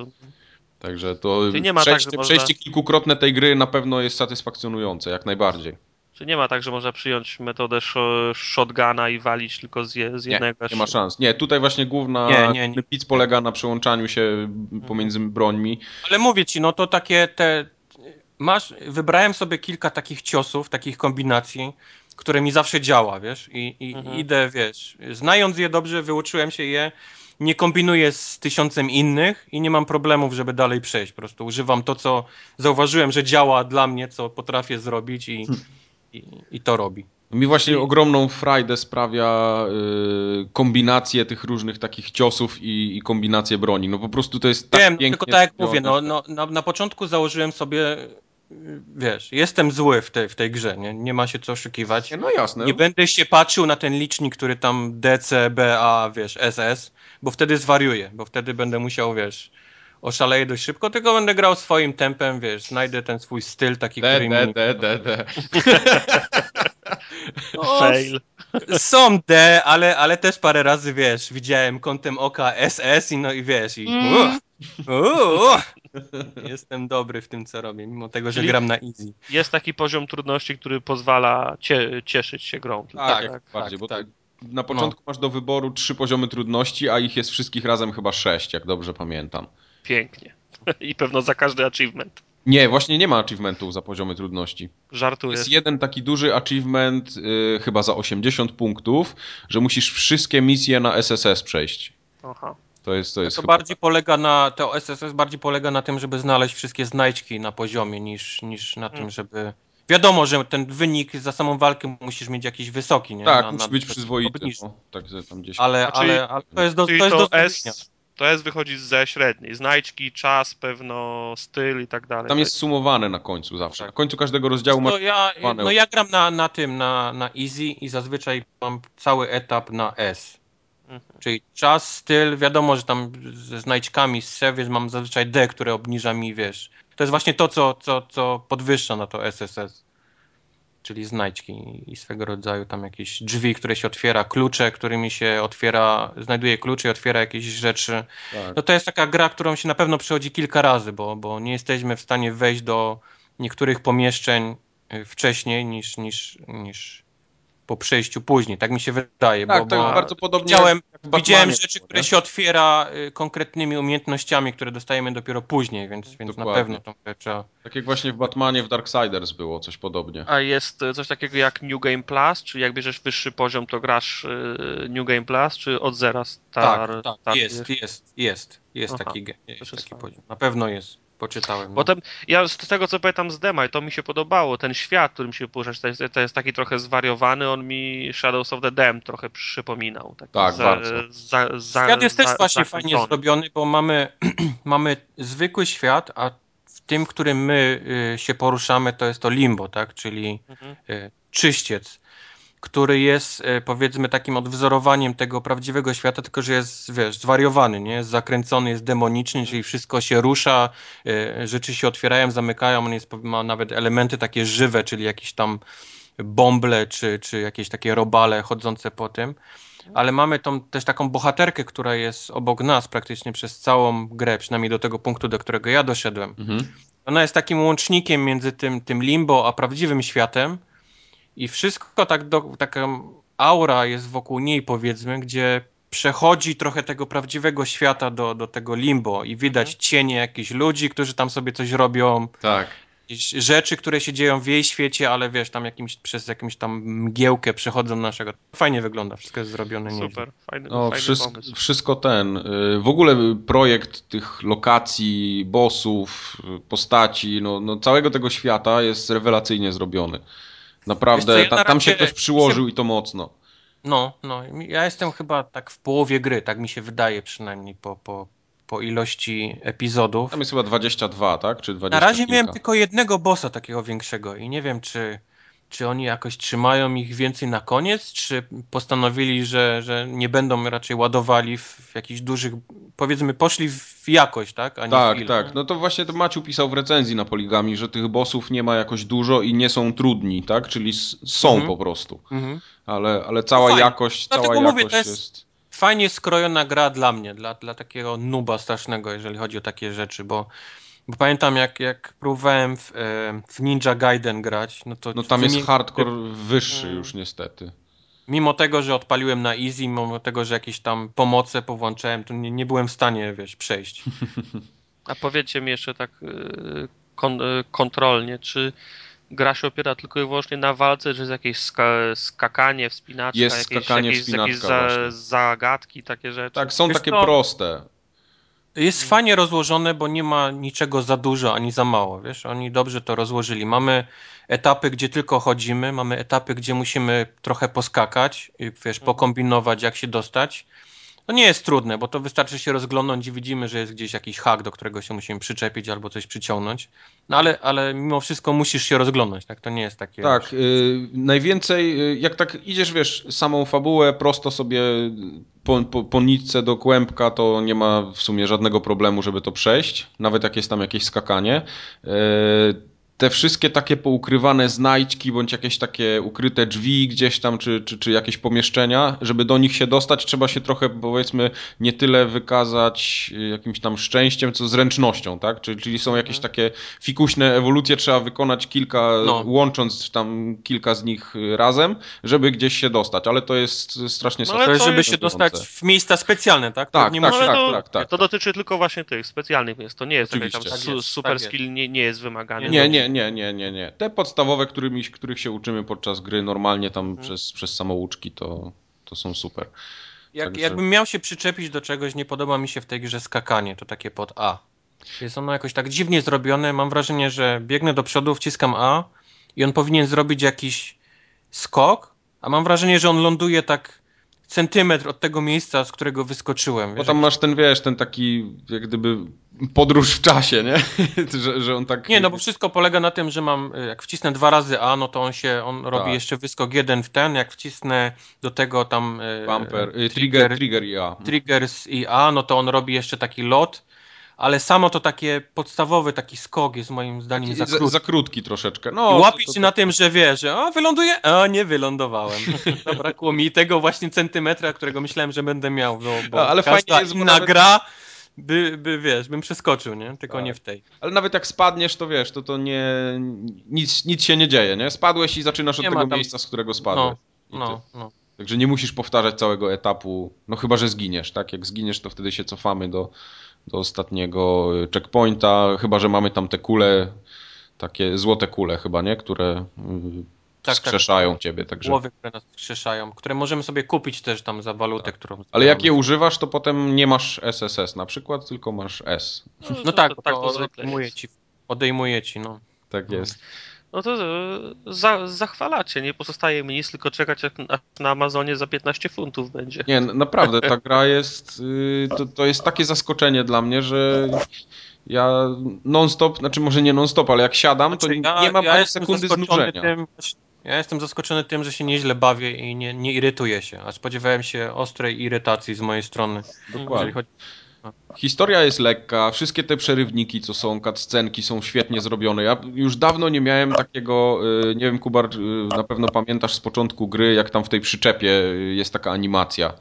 Także to Czyli nie ma tak, przejście, że można- przejście kilkukrotne tej gry na pewno jest satysfakcjonujące, jak najbardziej. Czy nie ma tak, że można przyjąć metodę sho- shotguna i walić tylko z, je, z Nie, jednego? nie ma szans. Nie, tutaj właśnie główna Nie, nie, nie. pic polega na przełączaniu się pomiędzy brońmi. Ale mówię ci, no to takie te. Masz, wybrałem sobie kilka takich ciosów, takich kombinacji, które mi zawsze działa, wiesz, i, i Mhm. idę, wiesz, znając je dobrze, wyuczyłem się je, nie kombinuję z tysiącem innych i nie mam problemów, żeby dalej przejść. Po prostu używam to, co zauważyłem, że działa dla mnie, co potrafię zrobić i, i, i to robi. Mi właśnie ogromną frajdę sprawia y, kombinacje tych różnych takich ciosów i, i kombinacje broni. No po prostu to jest tak Wiem, pięknie tylko tak jak mówię, no, no, na, na początku założyłem sobie wiesz, jestem zły w tej, w tej grze, nie? nie ma się co oszukiwać. No jasne. Nie będę się patrzył na ten licznik, który tam DC, BA, wiesz, SS, bo wtedy zwariuję, bo wtedy będę musiał, wiesz, oszaleję dość szybko, tylko będę grał swoim tempem, wiesz, znajdę ten swój styl taki, D, który D, mi... D, D, D. No, Fail. Są D, ale, ale też parę razy, wiesz, widziałem kątem oka SS i no i wiesz, i Mm. uh, uh, jestem dobry w tym, co robię, mimo tego, że Czyli- gram na easy. Jest taki poziom trudności, który pozwala cie, cieszyć się grą. Tak, Tak, tak, bardziej, bo tak. na początku masz do wyboru trzy poziomy trudności, a ich jest wszystkich razem chyba sześć, jak dobrze pamiętam. Pięknie. I pewno za każdy achievement. Nie, właśnie nie ma achievementów za poziomy trudności. Żartuję. Jest jeden taki duży achievement, y, chyba za 80 punktów, że musisz wszystkie misje na SSS przejść. Aha. To jest, to jest To chyba bardziej polega na, to SSS bardziej polega na tym, żeby znaleźć wszystkie znajdźki na poziomie, niż, niż na tym, Mm. żeby... Wiadomo, że ten wynik za samą walkę musisz mieć jakiś wysoki, nie? Tak, na, musi na, być przyzwoity. No, tak, że tam gdzieś. Ale, Znaczy- ale, ale to jest do, to Czyli jest do to. S, to S wychodzi ze średniej. Znajdźki, czas, pewno styl i tak dalej. Tam jest sumowane na końcu zawsze. Tak. Na końcu każdego rozdziału masz. No ja, sumowane. no ja gram na, na tym, na, na easy i zazwyczaj mam cały etap na S. Mhm. Czyli czas, styl, wiadomo, że tam ze znajdźkami z więc mam zazwyczaj D, które obniża mi, wiesz. To jest właśnie to, co, co, co podwyższa na to SSS. Czyli znajdźki i swego rodzaju tam jakieś drzwi, które się otwiera, klucze, którymi się otwiera, znajduje klucze i otwiera jakieś rzeczy. Tak. No to jest taka gra, którą się na pewno przechodzi kilka razy, bo, bo nie jesteśmy w stanie wejść do niektórych pomieszczeń y, wcześniej niż, niż, niż po przejściu później. Tak mi się wydaje. Tak, bo, to bo bardzo podobnie. widziałem, widziałem rzeczy, nie? które się otwiera y, konkretnymi umiejętnościami, które dostajemy dopiero później, więc, więc na pewno tą grę trzeba... Tak jak właśnie w Batmanie w Darksiders było coś podobnie. A jest e, coś takiego jak New Game Plus? Czy jak bierzesz wyższy poziom, to grasz e, New Game Plus, czy od zera star, tak, tak, startujesz? jest, jest, jest, jest Aha, taki, jest taki poziom. Na pewno jest. Poczytałem. no. Potem, ja z tego co pamiętam z dema, i to mi się podobało, ten świat, którym się poruszasz, to jest, to jest taki trochę zwariowany, on mi Shadows of the Dam trochę przypominał. Taki Tak, bardzo. Za, za, Świat jest za, też właśnie fajnie zrobiony, bo mamy, mamy zwykły świat, a w tym, którym my y, się poruszamy, to jest to limbo, tak? Czyli Mhm. y, czyściec, który jest y, powiedzmy takim odwzorowaniem tego prawdziwego świata, tylko że jest, wiesz, zwariowany, nie? Jest zakręcony, jest demoniczny, czyli wszystko się rusza, y, rzeczy się otwierają, zamykają, on jest, ma nawet elementy takie żywe, czyli jakieś tam bąble, czy, czy jakieś takie robale chodzące po tym ale mamy tą też taką bohaterkę, która jest obok nas praktycznie przez całą grę, przynajmniej do tego punktu, do którego ja doszedłem. Mhm. Ona jest takim łącznikiem między tym, tym limbo a prawdziwym światem i wszystko tak do, taka aura jest wokół niej powiedzmy, gdzie przechodzi trochę tego prawdziwego świata do, do tego limbo i widać cienie jakichś ludzi, którzy tam sobie coś robią, Tak. rzeczy, które się dzieją w jej świecie, ale wiesz, tam jakimś, przez jakąś tam mgiełkę przechodzą do naszego. Fajnie wygląda, wszystko jest zrobione nieźle. Super, fajny, No, fajny wszystko, pomysł. wszystko ten. y, W ogóle projekt tych lokacji, bossów, postaci, no, no całego tego świata jest rewelacyjnie zrobiony. Naprawdę, co, ja ta, tam się ktoś przyłożył i to mocno. No, no, ja jestem chyba tak w połowie gry, tak mi się wydaje przynajmniej po, po, po ilości epizodów. Tam jest chyba 22, tak? Czy 20 Na razie kilka. miałem tylko jednego bossa takiego większego i nie wiem, czy, czy oni jakoś trzymają ich więcej na koniec, czy postanowili, że, że nie będą raczej ładowali w, jakichś dużych, powiedzmy, poszli w jakość, tak? A nie w Tak, ilość. tak. No to właśnie to Maciu pisał w recenzji na Poligami, że tych bossów nie ma jakoś dużo i nie są trudni, tak? Czyli są Mhm. po prostu. Mhm. Ale, ale cała fajnie. jakość, Dlatego cała mówię, jakość jest... Fajnie skrojona gra dla mnie, dla, dla takiego nuba strasznego, jeżeli chodzi o takie rzeczy, bo, bo pamiętam jak, jak próbowałem w, e, w Ninja Gaiden grać, no to No tam jest hardcore wyższy już niestety. Mimo tego, że odpaliłem na easy, mimo tego, że jakieś tam pomoce powłączałem, to nie, nie byłem w stanie, wiesz, przejść. A powiedzcie mi jeszcze tak y, kon, y, kontrolnie, czy gra się opiera tylko i wyłącznie na walce, czy jest jakieś ska, skakanie, wspinaczka, Jest jakieś, skakanie, jakieś, jakieś właśnie. zagadki, takie rzeczy? Tak, są Wiesz takie co? proste. Jest fajnie rozłożone, bo nie ma niczego za dużo ani za mało, wiesz, oni dobrze to rozłożyli. Mamy etapy, gdzie tylko chodzimy, mamy etapy, gdzie musimy trochę poskakać, i, wiesz, pokombinować, jak się dostać, To nie jest trudne, bo to wystarczy się rozglądnąć i widzimy, że jest gdzieś jakiś hak, do którego się musimy przyczepić albo coś przyciągnąć. No ale, ale mimo wszystko musisz się rozglądać, tak? To nie jest takie... Tak, y, najwięcej, y, jak tak idziesz, wiesz, samą fabułę prosto sobie po, po, po nitce do kłębka, to nie ma w sumie żadnego problemu, żeby to przejść, nawet jak jest tam jakieś skakanie. Y, te wszystkie takie poukrywane znajdźki, bądź jakieś takie ukryte drzwi gdzieś tam, czy, czy, czy jakieś pomieszczenia, żeby do nich się dostać, trzeba się trochę, powiedzmy, nie tyle wykazać y, jakimś tam szczęściem, co zręcznością, tak? Czyli, czyli są jakieś mhm. takie fikuśne ewolucje, trzeba wykonać kilka, no. łącząc tam kilka z nich razem, żeby gdzieś się dostać, ale to jest strasznie no, ale to żeby się dostać w miejsca specjalne, tak? Tak, nie tak, tak, to, tak, tak, To dotyczy tylko właśnie tych specjalnych miejsc, to nie jest taki tam su, super tak skill, nie, nie jest wymagany. Nie, nie, nie, nie, nie, nie. Te podstawowe, którymi, których się uczymy podczas gry normalnie tam hmm. przez, przez samouczki, to, to są super. Jak, Także... Jakbym miał się przyczepić do czegoś, nie podoba mi się w tej grze skakanie, to takie pod A. Jest ono jakoś tak dziwnie zrobione. Mam wrażenie, że biegnę do przodu, wciskam A i on powinien zrobić jakiś skok, a mam wrażenie, że on ląduje tak centymetr od tego miejsca, z którego wyskoczyłem. Bo tam masz ten, wiesz, ten taki jak gdyby podróż w czasie, nie? że, że on tak... Nie, no bo wszystko polega na tym, że mam, jak wcisnę dwa razy A, no to on się, on robi tak. jeszcze wyskok jeden w ten, jak wcisnę do tego tam... E, Bumper, trigger, trigger, trigger i A. Triggers i A, no to on robi jeszcze taki lot ale samo to takie podstawowy taki skok jest moim zdaniem za krótki. Za, krótki troszeczkę. No, Łapisz się na tym, że wie, że o, wyląduję, a nie wylądowałem. Zabrakło mi tego właśnie centymetra, którego myślałem, że będę miał, bo, bo ale fajnie jest, inna nawet... gra by, by, wiesz, bym przeskoczył, nie? Tylko tak. nie w tej. Ale nawet jak spadniesz, to wiesz, to to nie... Nic, nic się nie dzieje, nie? Spadłeś i zaczynasz nie od tego tam... miejsca, z którego spadłeś. No, no, no. Także nie musisz powtarzać całego etapu, no chyba, że zginiesz, tak? Jak zginiesz, to wtedy się cofamy do, do ostatniego checkpointa, chyba że mamy tam te kule, takie złote kule chyba, nie? Które y, tak, wskrzeszają tak. ciebie. Także... Głowy, które nas wskrzeszają, które możemy sobie kupić też tam za walutę, tak. którą... Ale jak je używasz, to potem nie masz SSS na przykład, tylko masz S. No, no tak, to, tak to, to odejmuje ci, odejmuje ci, no. Tak jest no to za, zachwalacie. Nie pozostaje mi nic, tylko czekać, jak na Amazonie za 15 funtów będzie. Nie, naprawdę, ta gra jest. Y, to, to jest takie zaskoczenie dla mnie, że ja non-stop, znaczy może nie non-stop, ale jak siadam, to znaczy, ja, nie mam ja ani sekundy znużenia. Tym, ja jestem zaskoczony tym, że się nieźle bawię i nie, nie irytuję się, a spodziewałem się ostrej irytacji z mojej strony. Dokładnie. Chodzi Historia jest lekka, wszystkie te przerywniki, co są, cutscenki są świetnie zrobione. Ja już dawno nie miałem takiego, y, nie wiem Kubar, y, na pewno pamiętasz z początku gry, jak tam w tej przyczepie y, jest taka animacja.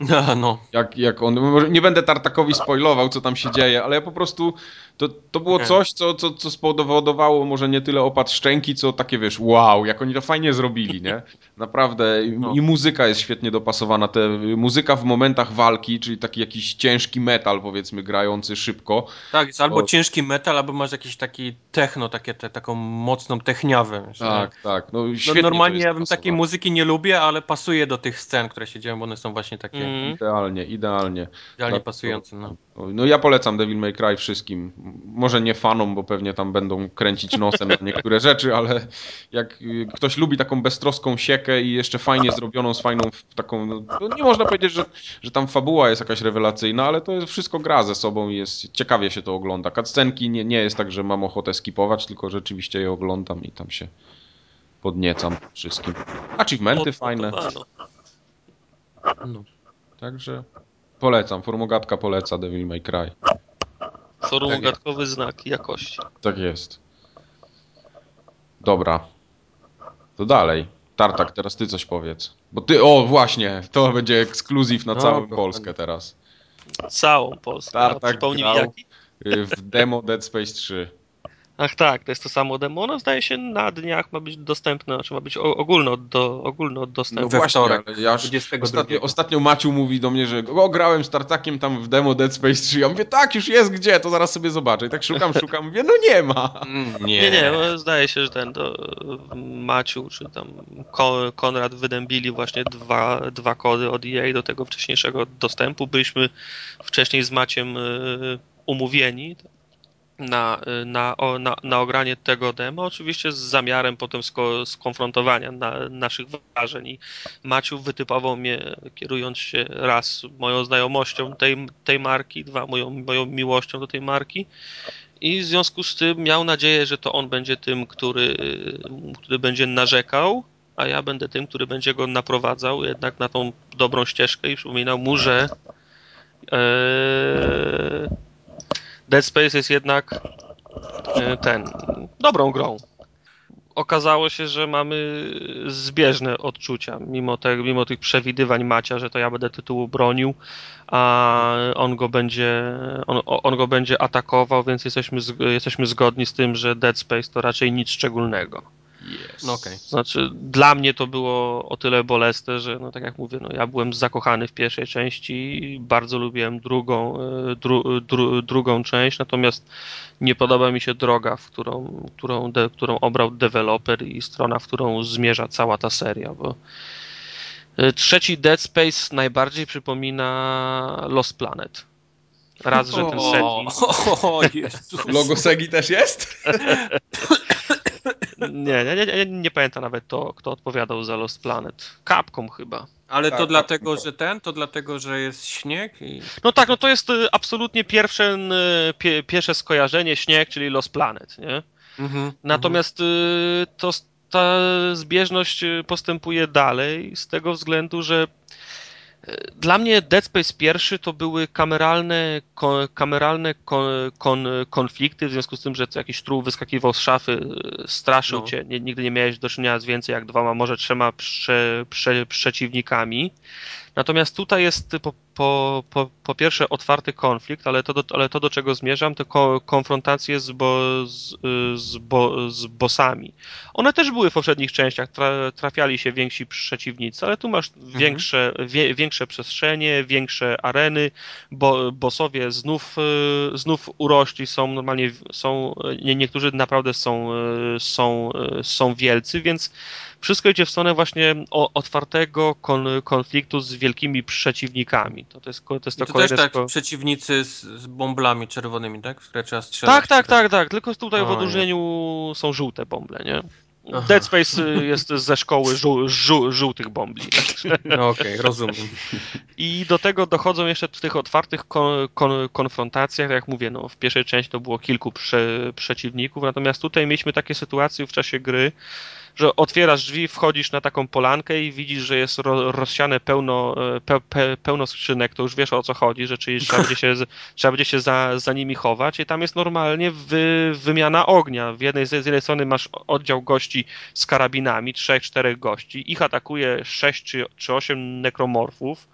No, no. Jak, jak on, nie będę Tartakowi spoilował, co tam się dzieje, ale ja po prostu, to, to było coś, co, co, co spowodowało może nie tyle opad szczęki, co takie, wiesz, wow, jak oni to fajnie zrobili, nie? Naprawdę. No. I muzyka jest świetnie dopasowana. Te, muzyka w momentach walki, czyli taki jakiś ciężki metal, powiedzmy, grający szybko. Tak, jest albo ciężki metal, albo masz jakiś taki techno, takie, te, taką mocną techniawę. Tak, nie? tak. No, no normalnie ja bym takiej muzyki nie lubię, ale pasuje do tych scen, które się dzieją, bo one są właśnie takie... Mm. Idealnie, idealnie. Idealnie pasujące, no. No ja polecam Devil May Cry wszystkim. Może nie fanom, bo pewnie tam będą kręcić nosem na niektóre rzeczy, ale jak ktoś lubi taką beztroską siekę i jeszcze fajnie zrobioną, z fajną taką, no, nie można powiedzieć, że, że tam fabuła jest jakaś rewelacyjna, ale to jest, wszystko gra ze sobą i jest, ciekawie się to ogląda. Cutscenki nie, nie jest tak, że mam ochotę skipować, tylko rzeczywiście je oglądam i tam się podniecam wszystkim. Achievementy fajne. No. Także Polecam, formogatka poleca Devil May Cry. Formogatkowy tak znak jakości. Tak jest. Dobra. To dalej. Tartak, teraz ty coś powiedz. Bo ty, o właśnie, to będzie ekskluzyw na no, całą Polskę teraz. Całą Polskę. Tartak grał jaki? w demo Dead Space 3. Ach tak, to jest to samo demo. No zdaje się na dniach ma być dostępne, znaczy ma być ogólno, do, ogólno dostępne. No właśnie, ja ostatnio, ostatnio Maciu mówi do mnie, że o, grałem z Tartakiem tam w demo Dead Space 3. Ja mówię, tak, już jest gdzie, to zaraz sobie zobaczę. I tak szukam, szukam, mówię, no nie ma. Mm, nie, nie, nie no, zdaje się, że ten to Maciu, czy tam Konrad wydębili właśnie dwa, dwa kody od EA do tego wcześniejszego dostępu. Byliśmy wcześniej z Maciem y, umówieni, na, na, na, na ogranie tego demo, oczywiście z zamiarem potem sko, skonfrontowania na, naszych wrażeń. I Maciu wytypował mnie, kierując się raz moją znajomością tej, tej marki, dwa moją, moją miłością do tej marki. I w związku z tym miał nadzieję, że to on będzie tym, który, który będzie narzekał, a ja będę tym, który będzie go naprowadzał jednak na tą dobrą ścieżkę i przypominał mu, że ee, Dead Space jest jednak e, ten dobrą grą. Okazało się, że mamy zbieżne odczucia, mimo, te, mimo tych przewidywań Macia, że to ja będę tytułu bronił, a on go będzie, on, on go będzie atakował, więc jesteśmy, jesteśmy zgodni z tym, że Dead Space to raczej nic szczególnego. Yes. No okay. Znaczy, dla mnie to było o tyle bolesne, że no tak jak mówię, no ja byłem zakochany w pierwszej części, bardzo lubiłem drugą, e, dru, dru, drugą część, natomiast nie podoba mi się droga, w którą, którą, de, którą obrał deweloper i strona, w którą zmierza cała ta seria, bo e, trzeci Dead Space najbardziej przypomina Lost Planet. Raz, że ten setting... O, Logo Segi też jest? Nie, nie, nie, nie pamiętam nawet to, kto odpowiadał za Lost Planet. Capcom chyba. Ale tak, to dlatego, że ten? To dlatego, że jest śnieg? I... No tak, no to jest y, absolutnie pierwsze, y, pie, pierwsze skojarzenie śnieg, czyli Lost Planet, nie? Mhm, Natomiast mhm. to, ta zbieżność postępuje dalej z tego względu, że dla mnie Dead Space pierwszy to były kameralne, kameralne kon, kon, konflikty, w związku z tym, że jakiś truł wyskakiwał z szafy, straszył no. cię, nigdy nie miałeś do czynienia z więcej jak dwoma, może trzema prze, prze, przeciwnikami. Natomiast tutaj jest po, po, po, po pierwsze otwarty konflikt, ale to, do, ale to do czego zmierzam, to ko, konfrontacje z, bo, z, z, bo, z bossami. One też były w poprzednich częściach, tra, trafiali się więksi przeciwnicy, ale tu masz mhm. większe, wie, większe przestrzenie, większe areny, bo bossowie znów, y, znów urośli, są normalnie, są, nie, niektórzy naprawdę są, y, są, y, są wielcy, więc wszystko idzie w stronę właśnie otwartego kon, konfliktu z wielkimi przeciwnikami. To, to jest, to jest to, to też tak, przeciwnicy z, z, bomblami czerwonymi, tak? W trzeba strzelać. Tak, tak, tak, tak. Tylko tutaj o, w odróżnieniu są żółte bomble, nie? Aha. Dead Space y, jest ze szkoły żół, żół, żółtych bombli. No okej, okay, rozumiem. I do tego dochodzą jeszcze w tych otwartych kon, kon, konfrontacjach, jak mówię, no, w pierwszej części to było kilku prze, przeciwników, natomiast tutaj mieliśmy takie sytuacje w czasie gry, że otwierasz drzwi, wchodzisz na taką polankę i widzisz, że jest ro, rozsiane pełno, e, pe, pe, pełno skrzynek, to już wiesz o co chodzi, że czyli trzeba będzie się, trzeba będzie się za, za nimi chować i tam jest normalnie wy, wymiana ognia. W jednej, z jednej strony masz oddział gości z karabinami, trzech, czterech gości, ich atakuje sześć czy, czy osiem nekromorfów,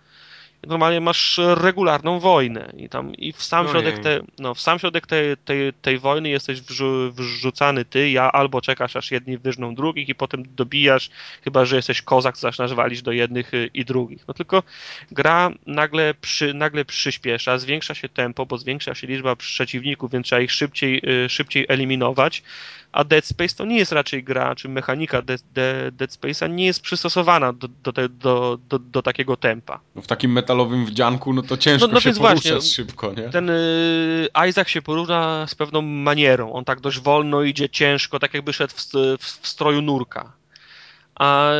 normalnie masz regularną wojnę i tam i w sam no środek, te, no, w sam środek tej, tej, tej wojny jesteś wrzu, wrzucany ty, ja albo czekasz aż jedni wyżną drugich i potem dobijasz, chyba że jesteś kozak, zaczynasz walić do jednych y, i drugich. No tylko gra nagle, przy, nagle przyspiesza, zwiększa się tempo, bo zwiększa się liczba przeciwników, więc trzeba ich szybciej, y, szybciej eliminować, a Dead Space to nie jest raczej gra, czy mechanika Dead, Dead Space'a nie jest przystosowana do, do, do, do, do takiego tempa. No w takim metalowym wdzianku, no to ciężko no, no się więc właśnie, szybko, nie? Ten y, Isaac się porówna z pewną manierą. On tak dość wolno idzie, ciężko, tak jakby szedł w, w, w stroju nurka. A,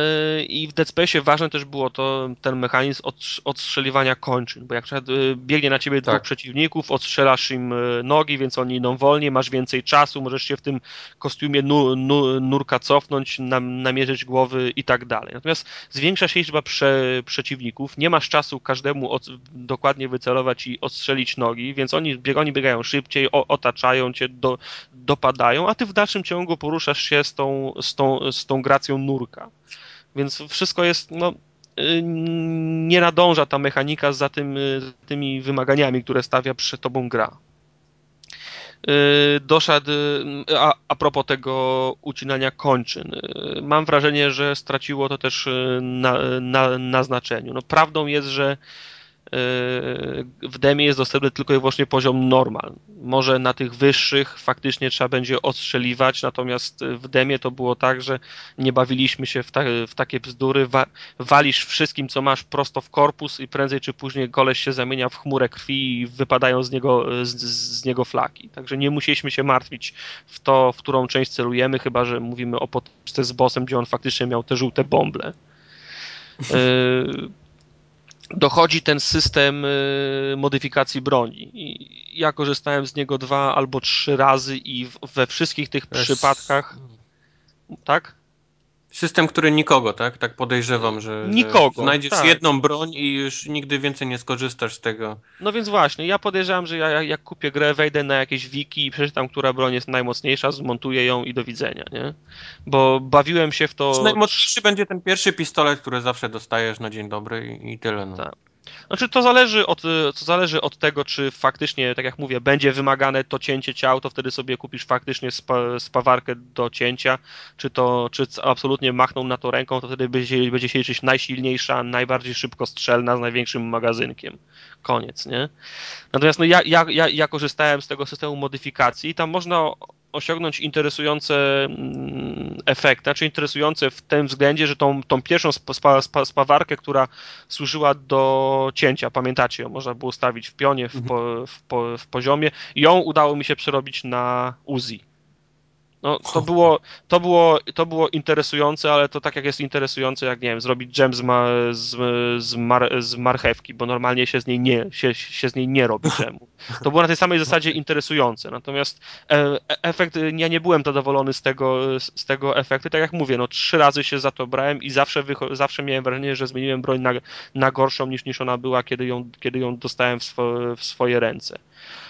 I w Dead Space ważne też było to ten mechanizm od, odstrzeliwania kończyn, bo jak y, biegnie na ciebie tak. dwóch przeciwników, odstrzelasz im y, nogi, więc oni idą wolniej, masz więcej czasu, możesz się w tym kostiumie nu, nu, nurka cofnąć, nam, namierzyć głowy i tak dalej. Natomiast zwiększa się liczba prze, przeciwników, nie masz czasu każdemu od, dokładnie wycelować i odstrzelić nogi, więc oni, oni biegają szybciej, o, otaczają cię, do, dopadają, a ty w dalszym ciągu poruszasz się z tą, z tą, z tą gracją nurka. Więc wszystko jest, no, y, nie nadąża ta mechanika za tym, y, tymi wymaganiami, które stawia przed tobą gra. Y, doszedł, a, a propos tego ucinania kończyn, mam wrażenie, że straciło to też na, na, na znaczeniu. No, prawdą jest, że w demie jest dostępny tylko i wyłącznie poziom normal. Może na tych wyższych faktycznie trzeba będzie ostrzeliwać, natomiast w demie to było tak, że nie bawiliśmy się w, ta, w takie bzdury, Wa, walisz wszystkim, co masz prosto w korpus i prędzej czy później koleś się zamienia w chmurę krwi i wypadają z niego, z, z niego flaki. Także nie musieliśmy się martwić w to, w którą część celujemy, chyba, że mówimy o potyczce z bossem, gdzie on faktycznie miał te żółte bąble. dochodzi ten system modyfikacji broni. I ja korzystałem z niego dwa albo trzy razy i we wszystkich tych przypadkach. Tak? System, który nikogo, tak? Tak podejrzewam, że, nikogo, że znajdziesz tak. jedną broń i już nigdy więcej nie skorzystasz z tego. No więc właśnie, ja podejrzewam, że ja jak kupię grę, wejdę na jakieś wiki i przeczytam, która broń jest najmocniejsza, zmontuję ją i do widzenia, nie? Bo bawiłem się w to... Najmocniejszy będzie ten pierwszy pistolet, który zawsze dostajesz na dzień dobry i, i tyle, no. Tak. Znaczy to zależy, od, to zależy od tego, czy faktycznie, tak jak mówię, będzie wymagane to cięcie ciał, to wtedy sobie kupisz faktycznie spa, spawarkę do cięcia, czy to, czy absolutnie machną na to ręką, to wtedy będzie, będzie się liczyć najsilniejsza, najbardziej szybkostrzelna z największym magazynkiem. Koniec, nie? Natomiast no ja, ja, ja, ja korzystałem z tego systemu modyfikacji, tam można osiągnąć interesujące mm, efekty, znaczy interesujące w tym względzie, że tą, tą pierwszą spa, spa, spawarkę, która służyła do cięcia, pamiętacie ją, można było ustawić w pionie, w, po, w, po, w poziomie, ją udało mi się przerobić na Uzi. No, to, było, to, było, to było interesujące, ale to tak jak jest interesujące, jak nie wiem, zrobić dżem z, ma, z, z, mar, z marchewki, bo normalnie się z niej nie, się, się z niej nie robi dżemu. To było na tej samej zasadzie interesujące. Natomiast e, efekt, ja nie byłem zadowolony z tego, z tego efektu. Tak jak mówię, no trzy razy się za to brałem i zawsze, zawsze miałem wrażenie, że zmieniłem broń na, na gorszą niż, niż ona była, kiedy ją, kiedy ją dostałem w, swo, w swoje ręce.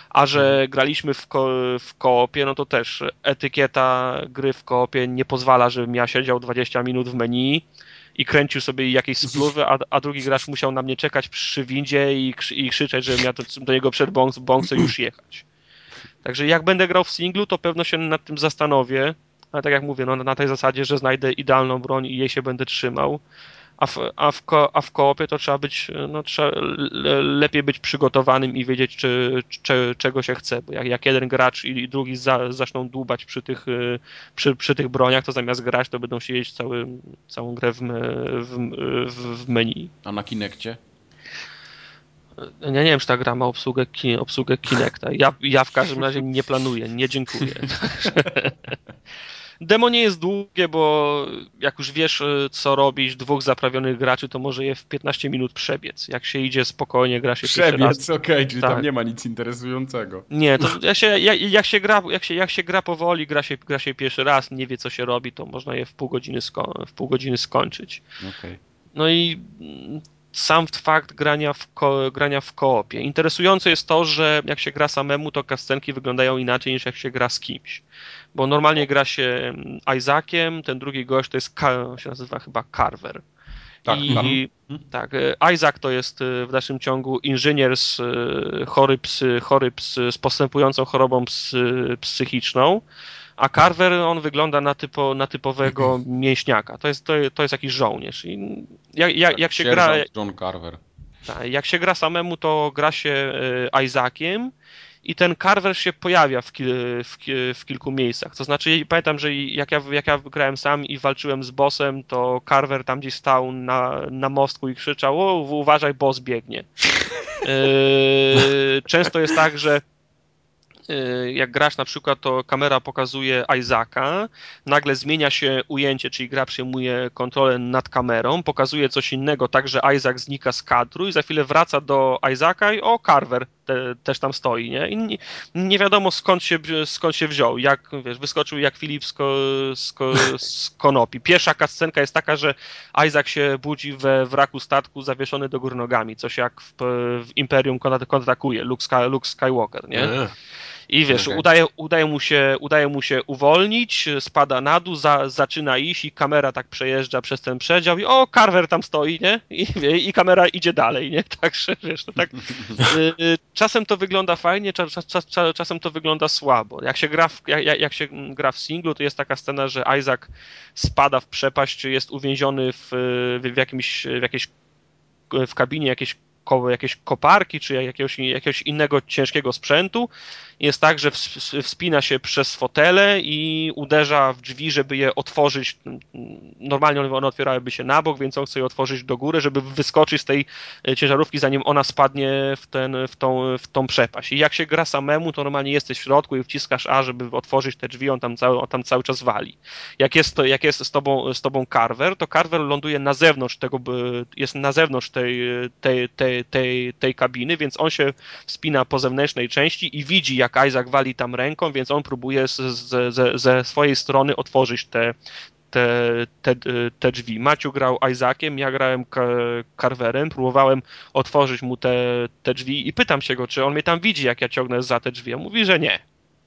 A że mhm. graliśmy w, ko w koopie, no to też etykieta gry w koopie nie pozwala, żebym ja siedział 20 minut w menu i kręcił sobie jakieś spluwy, a, a drugi gracz musiał na mnie czekać przy windzie i, i krzyczeć, żebym ja do, do niego przed bąk, bąk już jechać. Także jak będę grał w singlu, to pewno się nad tym zastanowię, ale tak jak mówię, no, na tej zasadzie, że znajdę idealną broń i jej się będę trzymał a w, a w, ko, a w koopie to trzeba być, no, trzeba lepiej być przygotowanym i wiedzieć, czy, czy, czego się chce, bo jak, jak jeden gracz i drugi za, zaczną dłubać przy tych, y, przy, przy tych broniach, to zamiast grać, to będą siedzieć cały, całą grę w, w, w menu. A na Kinekcie? Ja nie wiem, czy ta gra ma obsługę, obsługę Kinecta. Ja, ja w każdym razie nie planuję, nie dziękuję. Demo nie jest długie, bo jak już wiesz, y, co robić, dwóch zaprawionych graczy, to może je w 15 minut przebiec. Jak się idzie spokojnie, gra się Przebiec, okej, okay, czyli tak. tam nie ma nic interesującego. Nie, to jak się, jak, jak, się gra, jak, się, jak się gra powoli, gra się, gra się pierwszy raz, nie wie co się robi, to można je w pół godziny, sko w pół godziny skończyć. Okay. No i sam fakt grania w, ko grania w koopie. Interesujące jest to, że jak się gra samemu, to kascenki wyglądają inaczej niż jak się gra z kimś bo normalnie gra się mm, Isaaciem, ten drugi gość to jest, się nazywa chyba Carver. Tak, I, tak, e, Isaac to jest e, w dalszym ciągu inżynier z, e, chory, psy, chory psy, z postępującą chorobą psy, psychiczną, a Carver on wygląda na, typo, na typowego mięśniaka. To jest, to, to jest jakiś żołnierz. I jak, jak, jak się gra. John Carver. Tak, jak się gra samemu, to gra się Isaaciem i ten Carver się pojawia w, kil, w, w, kilku miejscach. To znaczy, pamiętam, że jak ja, jak ja grałem sam i walczyłem z bossem, to Carver tam gdzieś stał na, na mostku i krzyczał: O, uważaj, boss biegnie. Yy, często jest tak, że Y, jak grasz na przykład, to kamera pokazuje Isaaca, nagle zmienia się ujęcie, czyli gra przejmuje kontrolę nad kamerą, pokazuje coś innego, tak że Isaac znika z kadru i za chwilę wraca do Isaaca i o, Carver te, też tam stoi, nie? I nie, nie, wiadomo skąd się, skąd się wziął, jak, wiesz, wyskoczył jak Filip z, ko, z, ko, z konopi. Pierwsza kascenka jest taka, że Isaac się budzi we wraku statku zawieszony do góry nogami, coś jak w, w Imperium kontrakuje Luke, Luke Skywalker, nie? I wiesz, okay. udaje, udaje, mu się, udaje mu się uwolnić, spada na dół, za, zaczyna iść i kamera tak przejeżdża przez ten przedział i o, Carver tam stoi, nie? I, i kamera idzie dalej, nie? Także, wiesz, to tak... Y, y, czasem to wygląda fajnie, czas, czas, czas, czasem to wygląda słabo. Jak się, gra w, jak, jak się gra w singlu, to jest taka scena, że Isaac spada w przepaść, czy jest uwięziony w, w, jakimś, w jakiejś w kabinie jakiejś ko, jakieś koparki, czy jakiegoś, jakiegoś innego ciężkiego sprzętu. Jest tak, że wspina się przez fotele i uderza w drzwi, żeby je otworzyć. Normalnie one otwierałyby się na bok, więc on chce je otworzyć do góry, żeby wyskoczyć z tej e, ciężarówki, zanim ona spadnie w, ten, w, tą, w tą przepaść. I jak się gra samemu, to normalnie jesteś w środku i wciskasz A, żeby otworzyć te drzwi, on tam cały, on tam cały czas wali. Jak jest, to, jak jest z, tobą, z tobą Carver, to Carver ląduje na zewnątrz tego, jest na zewnątrz tej, tej, tej, tej, tej kabiny, więc on się wspina po zewnętrznej części i widzi, jak Isaac wali tam ręką, więc on próbuje z, z, ze, ze swojej strony otworzyć te, te, te, te drzwi. Maciu grał Isaaciem, ja grałem Carverem, próbowałem otworzyć mu te, te drzwi i pytam się go, czy on mnie tam widzi, jak ja ciągnę za te drzwi. On mówi, że nie.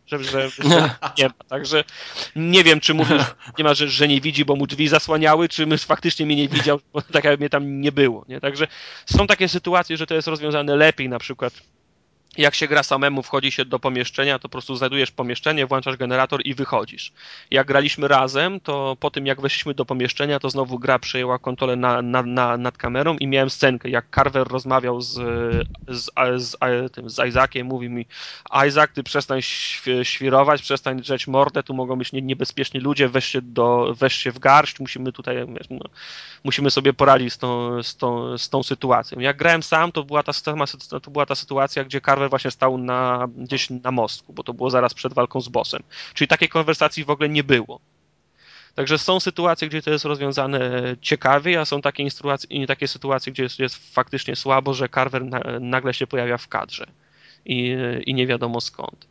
Że, że, że nie ma. Także nie wiem, czy mówi, nie ma, że, że nie widzi, bo mu drzwi zasłaniały, czy my faktycznie mnie nie widział, bo tak jakby mnie tam nie było. Nie? Także są takie sytuacje, że to jest rozwiązane lepiej, na przykład jak się gra samemu, wchodzi się do pomieszczenia, to po prostu znajdujesz pomieszczenie, włączasz generator i wychodzisz. Jak graliśmy razem, to po tym jak weszliśmy do pomieszczenia, to znowu gra przejęła kontrolę na, na, na, nad kamerą i miałem scenkę, jak Carver rozmawiał z, z, z, tym, z Isaaciem, mówi mi Isaac, ty przestań świrować, przestań drzeć mordę, tu mogą być niebezpieczni ludzie, weź się, do, weź się w garść, musimy tutaj, wiesz, no, musimy sobie poradzić z tą, z, tą, z tą sytuacją. Jak grałem sam, to była ta, to była ta sytuacja, gdzie Carver właśnie stał na, gdzieś na mostku, bo to było zaraz przed walką z bossem. Czyli takiej konwersacji w ogóle nie było. Także są sytuacje, gdzie to jest rozwiązane ciekawie, a są takie, takie sytuacje, gdzie jest, jest faktycznie słabo, że Carver na, nagle się pojawia w kadrze i, i nie wiadomo skąd.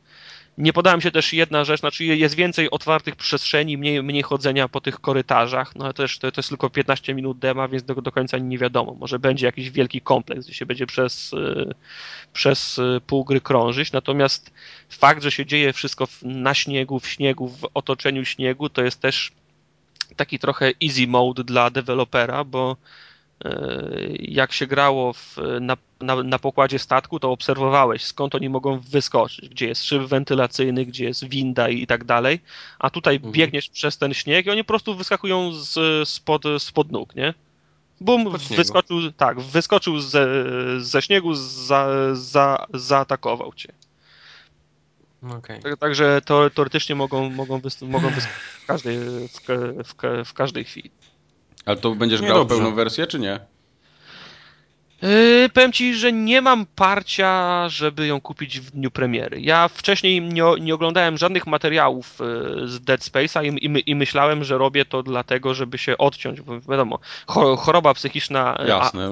Nie podałem się też jedna rzecz, znaczy jest więcej otwartych przestrzeni, mniej, mniej chodzenia po tych korytarzach, no ale też to, to jest tylko 15 minut dema, więc do, do końca nie wiadomo. Może będzie jakiś wielki kompleks, gdzie się będzie przez, y, przez y, pół gry krążyć, natomiast fakt, że się dzieje wszystko na śniegu, w śniegu, w otoczeniu śniegu, to jest też taki trochę easy mode dla dewelopera, bo jak się grało w, na, na, na, pokładzie statku, to obserwowałeś, skąd oni mogą wyskoczyć, gdzie jest szyb wentylacyjny, gdzie jest winda i, i tak dalej, a tutaj mhm. biegniesz przez ten śnieg i oni po prostu wyskakują z, spod, spod nóg, nie? Bum, wyskoczył, tak, wyskoczył ze, ze śniegu, za, za, zaatakował cię. Okay. Tak, także teoretycznie mogą, mogą, wys, mogą wyskoczyć w każdej, w, w, w każdej chwili. Ale to będziesz nie grał dobrze. pełną wersję, czy nie? Yy, powiem ci, że nie mam parcia, żeby ją kupić w dniu premiery. Ja wcześniej nie, nie oglądałem żadnych materiałów yy, z Dead Space'a i, i, i, myślałem, że robię to dlatego, żeby się odciąć, bo wiadomo, choroba psychiczna Jasne.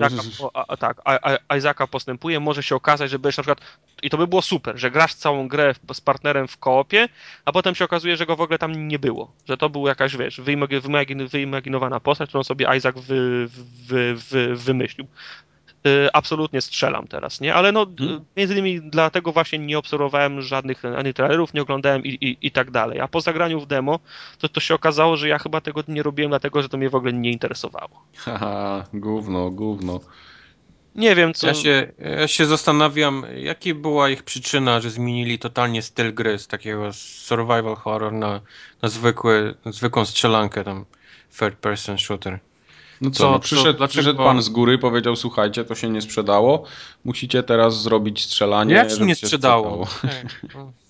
A, a, a, tak, a, Isaaca postępuje, może się okazać, że będziesz na przykład, i to by było super, że grasz całą grę z partnerem w koopie, a potem się okazuje, że go w ogóle tam nie było, że to był jakaś, wiesz, wyimaginowana postać, którą sobie Isaac wy, wy, wy, wymyślił. Y, absolutnie strzelam teraz, nie? Ale no, hmm. między innymi dlatego właśnie nie obserwowałem żadnych ani trailerów, nie oglądałem i, i, i tak dalej. A po zagraniu w demo, to, to się okazało, że ja chyba tego nie robiłem dlatego, że to mnie w ogóle nie interesowało. Haha, gówno, gówno. Nie wiem, co... Ja się, ja się zastanawiam, jaka była ich przyczyna, że zmienili totalnie styl gry z takiego survival horror na, na zwykły, zwykłą strzelankę, tam third person shooter. No co, co no przyszedł, co, przyszedł pan z góry, powiedział, słuchajcie, to się nie sprzedało, musicie teraz zrobić strzelanie. Jak się nie sprzedało? sprzedało.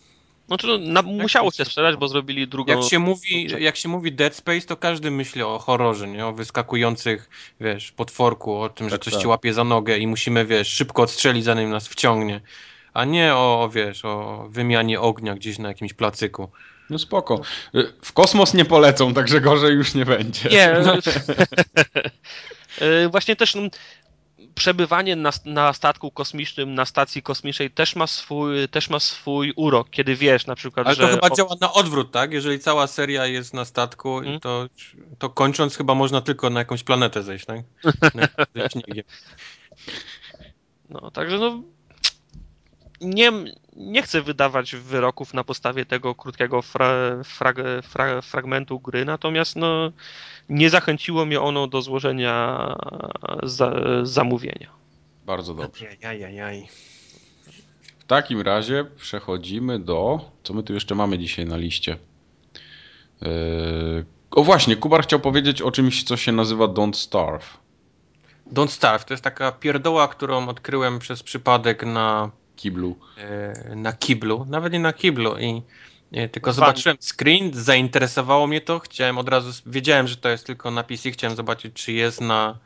Znaczy, no, na, musiało się sprzedać, bo zrobili drugą... Jak się, mówi, jak się mówi Dead Space, to każdy myśli o horrorze, nie? O wyskakujących, wiesz, potworku, o tym, że tak, coś tak. ci łapie za nogę i musimy, wiesz, szybko odstrzelić, zanim nas wciągnie. A nie o, wiesz, o wymianie ognia gdzieś na jakimś placyku. No spoko. Y, w kosmos nie polecą, także gorzej już nie będzie. Nie. Y, właśnie też no, przebywanie na, na, statku kosmicznym, na stacji kosmicznej też ma swój, też ma swój urok, kiedy wiesz na przykład, Ale że... to chyba działa na odwrót, tak? Jeżeli cała seria jest na statku, hmm? to, to kończąc chyba można tylko na jakąś planetę zejść, tak? Na. No, także no nie, nie chcę wydawać wyroków na podstawie tego krótkiego fra, frag, fra, fragmentu gry, natomiast no, nie zachęciło mnie ono do złożenia za, zamówienia. Bardzo dobrze. W takim razie przechodzimy do. Co my tu jeszcze mamy dzisiaj na liście? Yy... O właśnie, Kubar chciał powiedzieć o czymś, co się nazywa Don't Starve. Don't Starve. To jest taka pierdoła, którą odkryłem przez przypadek na kiblu. E, na kiblu, nawet nie na kiblu i e, tylko zobaczyłem screen, zainteresowało mnie to, chciałem od razu, wiedziałem, że to jest tylko na PC, chciałem zobaczyć, czy jest na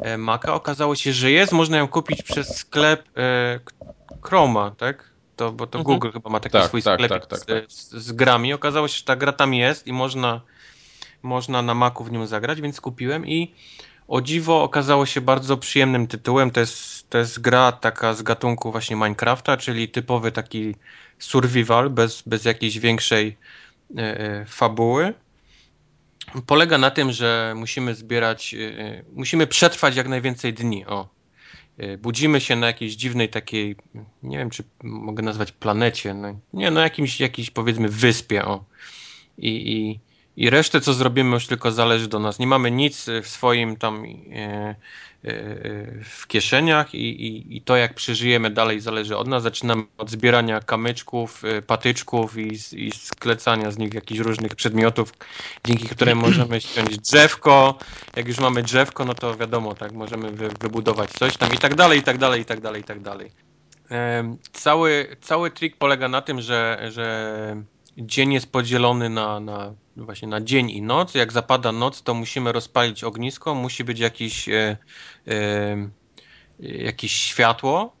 e, Maca. Okazało się, że jest, można ją kupić przez sklep Chroma, tak? To, bo to mhm. Google chyba ma taki tak, swój tak, sklep tak, tak, tak, z, z, grami. Okazało się, że ta gra tam jest i można, można na Macu w nią zagrać, więc kupiłem i o dziwo okazało się bardzo przyjemnym tytułem. To jest, to jest gra taka z gatunku właśnie Minecrafta, czyli typowy taki survival bez, bez jakiejś większej e, e fabuły. Polega na tym, że musimy zbierać, e, musimy przetrwać jak najwięcej dni. O. Budzimy się na jakiejś dziwnej takiej, nie wiem czy mogę nazwać planecie, no, nie, no jakimś, jakiejś powiedzmy wyspie. O. I, i i resztę, co zrobimy, już tylko zależy do nas. Nie mamy nic w swoim tam e, e, w kieszeniach i, i, i, to, jak przeżyjemy dalej, zależy od nas. Zaczynamy od zbierania kamyczków, e, patyczków i, i sklecania z nich jakichś różnych przedmiotów, dzięki którym możemy ściąć drzewko. Jak już mamy drzewko, no to wiadomo, tak, możemy wy, wybudować coś tam i tak dalej, i tak dalej, i tak dalej, i tak dalej. Cały, cały trik polega na tym, że, że dzień jest podzielony na, na właśnie na dzień i noc. Jak zapada noc, to musimy rozpalić ognisko, musi być jakiś, e, e, jakieś światło,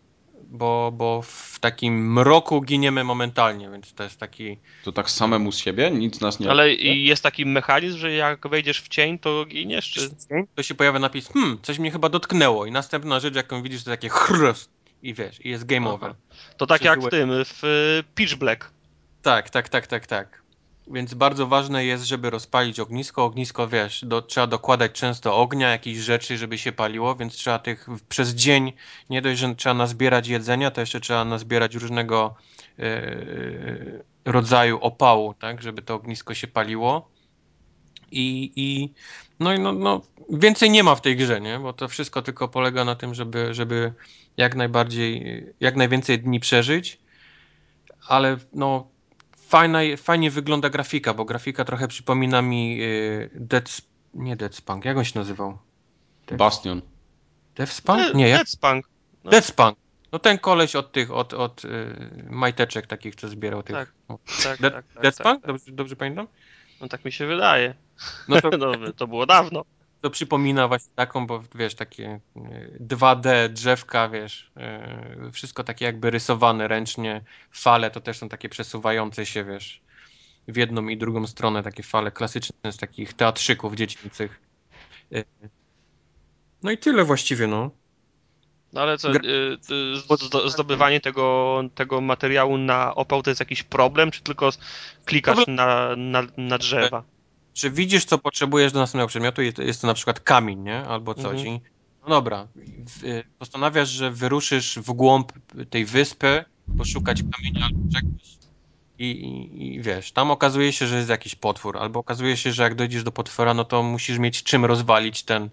bo, bo w takim mroku giniemy momentalnie, więc to jest taki... To tak samemu z siebie? Nic nas nie... Ale i jest taki mechanizm, że jak wejdziesz w cień, to giniesz? Czy... To się pojawia napis, hmm, coś mnie chyba dotknęło i następna rzecz, jaką widzisz, to takie chrust i wiesz, i jest game over. To tak jak w tym, w Pitch Black. Tak, tak, tak, tak, tak. Więc bardzo ważne jest, żeby rozpalić ognisko. Ognisko, wiesz, do, trzeba dokładać często ognia, jakichś rzeczy, żeby się paliło, więc trzeba tych przez dzień, nie dość, że trzeba nazbierać jedzenia, to jeszcze trzeba nazbierać różnego yy, rodzaju opału, tak, żeby to ognisko się paliło. I, i no no, no, więcej nie ma w tej grze, nie? Bo to wszystko tylko polega na tym, żeby, żeby jak najbardziej, jak najwięcej dni przeżyć, ale no fajna, fajnie wygląda grafika, bo grafika trochę przypomina mi y, Dead, nie Dead Spunk, jak on się nazywał? Death, Bastion. Death Spunk? Nie, jak? Dead Spunk. No. Dead Spunk. No ten koleś od tych, od, od y, majteczek takich, co zbierał tych. Tak, tak, Dead, tak, tak, Dead tak, Spunk? Dobrze, dobrze pamiętam? No tak mi się wydaje. No to, no, to było dawno to przypomina właśnie taką, bo wiesz, takie 2D e, drzewka, wiesz, e, wszystko takie jakby rysowane ręcznie, fale to też są takie przesuwające się, wiesz, w jedną i drugą stronę, takie fale klasyczne z takich teatrzyków dziecięcych. E, no i tyle właściwie, no. No ale co, zdobywanie tego, tego materiału na opał to jest jakiś problem, czy tylko klikasz na, na, na drzewa? Czy widzisz, co potrzebujesz do następnego przedmiotu, jest to na przykład kamień, nie? Albo coś. Mhm. no dobra, y, postanawiasz, że wyruszysz w głąb tej wyspy, poszukać kamienia albo czegoś i, i, i, wiesz, tam okazuje się, że jest jakiś potwór, albo okazuje się, że jak dojdziesz do potwora, no to musisz mieć czym rozwalić ten,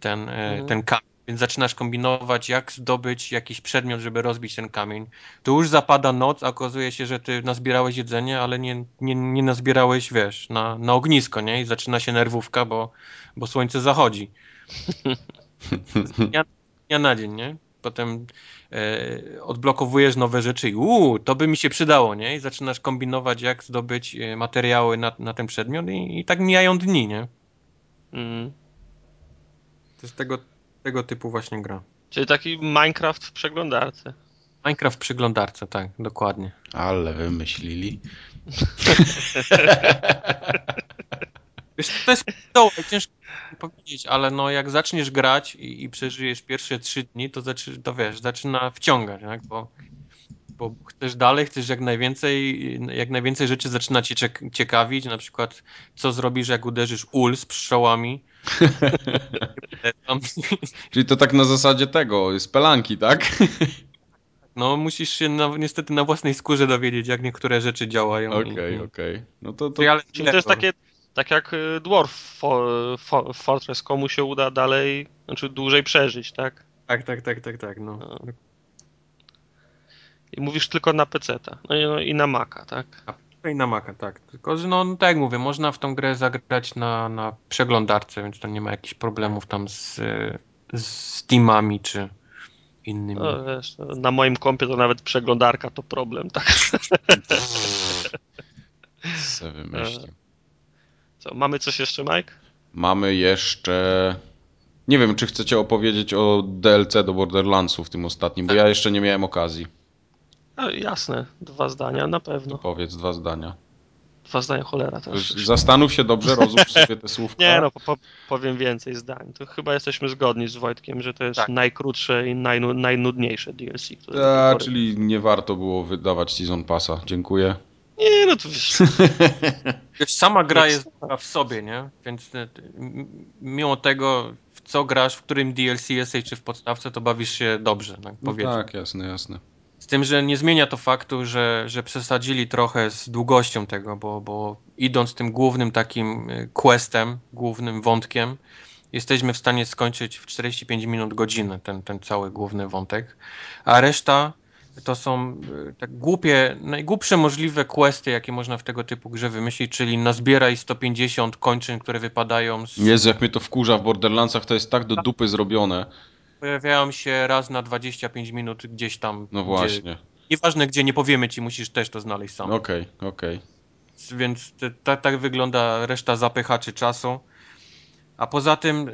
ten, e, mhm. ten kamień. Więc zaczynasz kombinować, jak zdobyć jakiś przedmiot, żeby rozbić ten kamień. Tu już zapada noc, a okazuje się, że ty nazbierałeś jedzenie, ale nie, nie, nie nazbierałeś, wiesz, na, na ognisko, nie? I zaczyna się nerwówka, bo, bo słońce zachodzi. dnia, dnia na dzień, nie? Potem e, odblokowujesz nowe rzeczy i uuu, to by mi się przydało, nie? I zaczynasz kombinować, jak zdobyć e, materiały na, na ten przedmiot i, i tak mijają dni, nie? Mm. To jest tego, tego typu właśnie gra. Czyli taki Minecraft w przeglądarce. Minecraft w przeglądarce, tak, dokładnie. Ale wymyślili. Wiesz, to jest dołe, ciężko powiedzieć, ale no jak zaczniesz grać i, i przeżyjesz pierwsze trzy dni, to, zaczy, to wiesz, zaczyna wciągać, tak? bo, bo chcesz dalej, chcesz jak najwięcej, jak najwięcej rzeczy zaczyna cię ciekawić, na przykład co zrobisz, jak uderzysz ul z pszczołami, Czyli to tak na zasadzie tego, spelanki, tak? No, musisz się na, niestety na własnej skórze dowiedzieć, jak niektóre rzeczy działają. Okej, okej. Okay, okay. No to, to... Czyli to jest takie, tak jak y, Dwarf for, for, Fortress, komu się uda dalej, znaczy dłużej przeżyć, tak? Tak, tak, tak, tak, tak, no. no. I mówisz tylko na PC-ta, no i, no i na Maca, tak? i na Maca, tak. Tylko, że no, no, tak jak mówię, można w tą grę zagrać na, na przeglądarce, więc to nie ma jakichś problemów tam z, z Teamami czy innymi. No, wiesz, na moim kompie to nawet przeglądarka to problem, tak. Se wymyślił. Co, mamy coś jeszcze, Mike? Mamy jeszcze... Nie wiem, czy chcecie opowiedzieć o DLC do Borderlandsów w tym ostatnim, bo ja jeszcze nie miałem okazji. No, jasne, dwa zdania na pewno. Powiedz dwa zdania. Dwa zdania cholera też. Zastanów się dobrze, rozłóż sobie te słówka. Nie no, po, powiem więcej zdań. To chyba jesteśmy zgodni z Wojtkiem, że to jest tak. najkrótsze i najnu, najnudniejsze DLC. Które Ta, czyli nie warto było wydawać Season Passa. Dziękuję. Nie, no to wiesz. wiesz sama gra jest w sobie, nie? Więc e, mimo tego, w co grasz, w którym DLC jesteś, czy w podstawce, to bawisz się dobrze, tak, no tak, jasne, jasne. Z tym, że nie zmienia to faktu, że, że przesadzili trochę z długością tego, bo, bo idąc tym głównym takim e, questem, głównym wątkiem, jesteśmy w stanie skończyć w 45 minut, godzinę ten, ten cały główny wątek, a reszta to są e, tak głupie, najgłupsze możliwe questy, jakie można w tego typu grze wymyślić, czyli nazbieraj 150 kończyn, które wypadają z... Jezu, jak mnie to wkurza w Borderlandsach, to jest tak do dupy zrobione. Pojawiają się raz na 25 minut gdzieś tam. No właśnie. Nieważne gdzie, nie powiemy ci, musisz też to znaleźć sam. Okej, okay, okej. Okay. Więc tak, tak wygląda reszta zapychaczy czasu. A poza tym...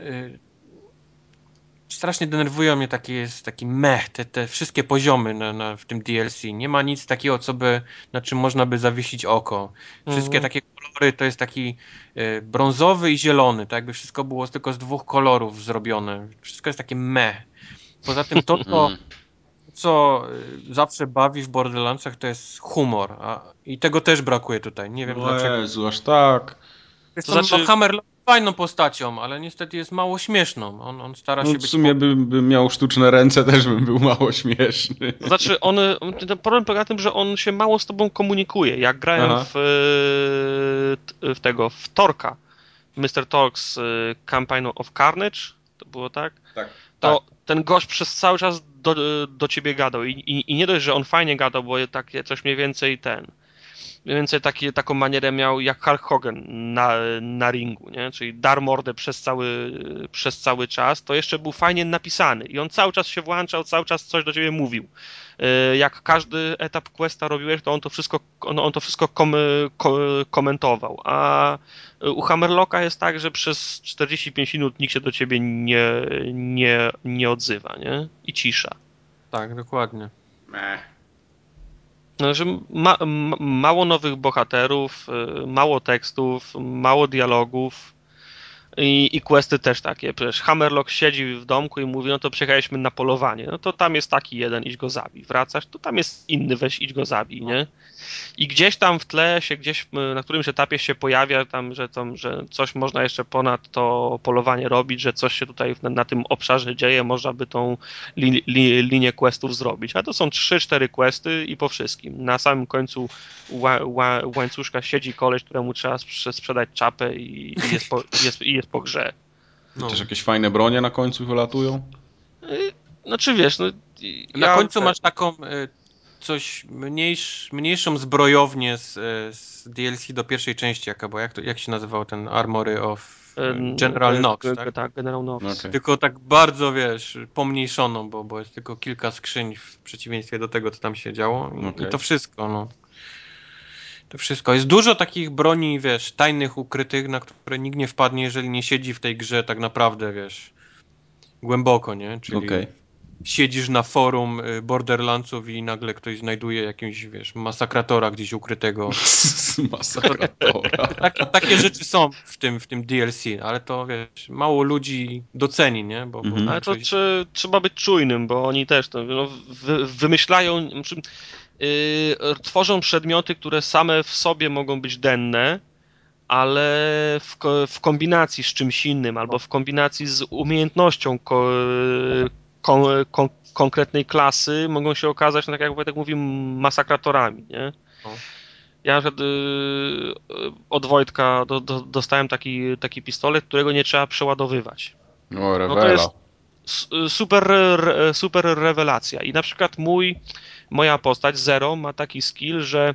Strasznie denerwują mnie taki, jest taki meh, te, te wszystkie poziomy na, na, w tym DLC. Nie ma nic takiego, co by, na czym można by zawiesić oko. Wszystkie mhm. takie kolory to jest taki y, brązowy i zielony, tak jakby wszystko było tylko z dwóch kolorów zrobione. Wszystko jest takie meh. Poza tym to, co, mhm. co y, zawsze bawi w Borderlandsach, to jest humor. A, I tego też brakuje tutaj. Nie wiem o dlaczego. Jezu, aż tak. Jest to, to znaczy... Hammer fajną postacią, ale niestety jest mało śmieszną. On, on stara się no, w być... W sumie bym, bym miał sztuczne ręce, też bym był mało śmieszny. To znaczy, on, ten problem polega na tym, że on się mało z tobą komunikuje. Jak grają w, w tego, w Torka, Mr. Talks Campaign of Carnage, to było tak? Tak. To tak. ten gość przez cały czas do, do ciebie gadał I, i, i nie dość, że on fajnie gadał, bo takie coś mniej więcej ten mniej więcej taki, taką manierę miał jak Hulk Hogan na, na ringu, nie? czyli dar mordę przez cały, przez cały czas, to jeszcze był fajnie napisany i on cały czas się włączał, cały czas coś do ciebie mówił. E, jak każdy etap questa robiłeś, to on to wszystko, on, on to wszystko kom, kom, komentował, a u Hammerlocka jest tak, że przez 45 minut nikt się do ciebie nie, nie, nie odzywa, nie? I cisza. Tak, dokładnie. Meh. Że ma, mało nowych bohaterów, y, mało tekstów, mało dialogów i, i questy też takie. Przecież Hammerlock siedzi w domku i mówi, no to przyjechaliśmy na polowanie. No to tam jest taki jeden, idź go zabij. Wracasz, to tam jest inny, weź idź go zabij, nie? I gdzieś tam w tle się, gdzieś na którymś etapie się pojawia tam, że, tam, że coś można jeszcze ponad to polowanie robić, że coś się tutaj na, na tym obszarze dzieje, można by tą li, li, linię questów zrobić. A to są 3-4 questy i po wszystkim. Na samym końcu ła, ła, łańcuszka siedzi koleś, któremu trzeba sprzedać czapę i, i, jest, po, jest, i jest po grze. No. Też jakieś fajne bronie na końcu wylatują? Y, znaczy wiesz, no, na ja, końcu masz taką y, coś mniejsz, mniejszą zbrojownię z, z DLC do pierwszej części, jaka była. Jak, to, jak się nazywał ten Armory of General Knox, tak? tak? General Knox. Okay. Tylko tak bardzo, wiesz, pomniejszoną, bo, bo jest tylko kilka skrzyń w przeciwieństwie do tego, co tam się działo. I, okay. i to wszystko, no. To wszystko. Jest dużo takich broni, wiesz, tajnych, ukrytych, na które nikt nie wpadnie, jeżeli nie siedzi w tej grze tak naprawdę, wiesz, głęboko, nie? Czyli okay siedzisz na forum y, Borderlandsów i nagle ktoś znajduje jakiegoś, wiesz, masakratora gdzieś ukrytego. masakratora. Takie, takie rzeczy są w tym, w tym DLC, ale to, wiesz, mało ludzi doceni, nie? Bo, bo mhm. Ale to czy, trzeba być czujnym, bo oni też to, no, wy, wymyślają, znaczy, tworzą przedmioty, które same w sobie mogą być denne, ale w, w kombinacji z czymś innym, albo w kombinacji z umiejętnością ko, kon, kon, konkretnej klasy mogą się okazać, no tak jak Wojtek mówił, masakratorami, nie? O. Ja y, od Wojtka do, do, dostałem taki, taki pistolet, którego nie trzeba przeładowywać. O, rewela. No to jest super, super rewelacja. I na przykład mój, moja postać Zero ma taki skill, że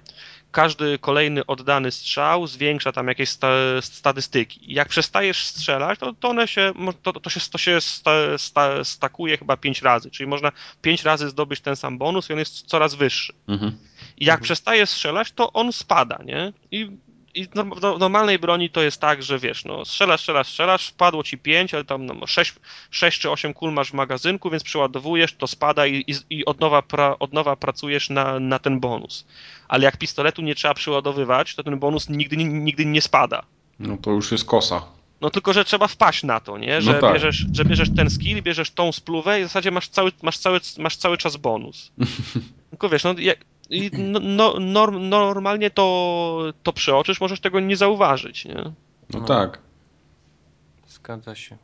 każdy kolejny oddany strzał zwiększa tam jakieś sta, statystyki. Jak przestajesz strzelać, to, to one się, to, to się, to się sta, sta, stakuje chyba pięć razy, czyli można pięć razy zdobyć ten sam bonus i on jest coraz wyższy. Mhm. I jak mhm. przestajesz strzelać, to on spada, nie? I i w normalnej broni to jest tak, że wiesz, no strzelasz, strzelasz, strzelasz, wpadło ci 5, ale tam no, 6, 6 czy 8 kul masz w magazynku, więc przeładowujesz, to spada i, i, i od, nowa pra, od nowa pracujesz na, na ten bonus. Ale jak pistoletu nie trzeba przeładowywać, to ten bonus nigdy, nigdy nie spada. No to już jest kosa. No tylko, że trzeba wpaść na to, nie? Że, no tak. bierzesz, że bierzesz ten skill, bierzesz tą spluwę i w zasadzie masz cały, masz cały, masz cały czas bonus. tylko wiesz, no jak, i no, no, norm, normalnie to, to przeoczysz, możesz tego nie zauważyć, nie? No, no tak. Zgadza się.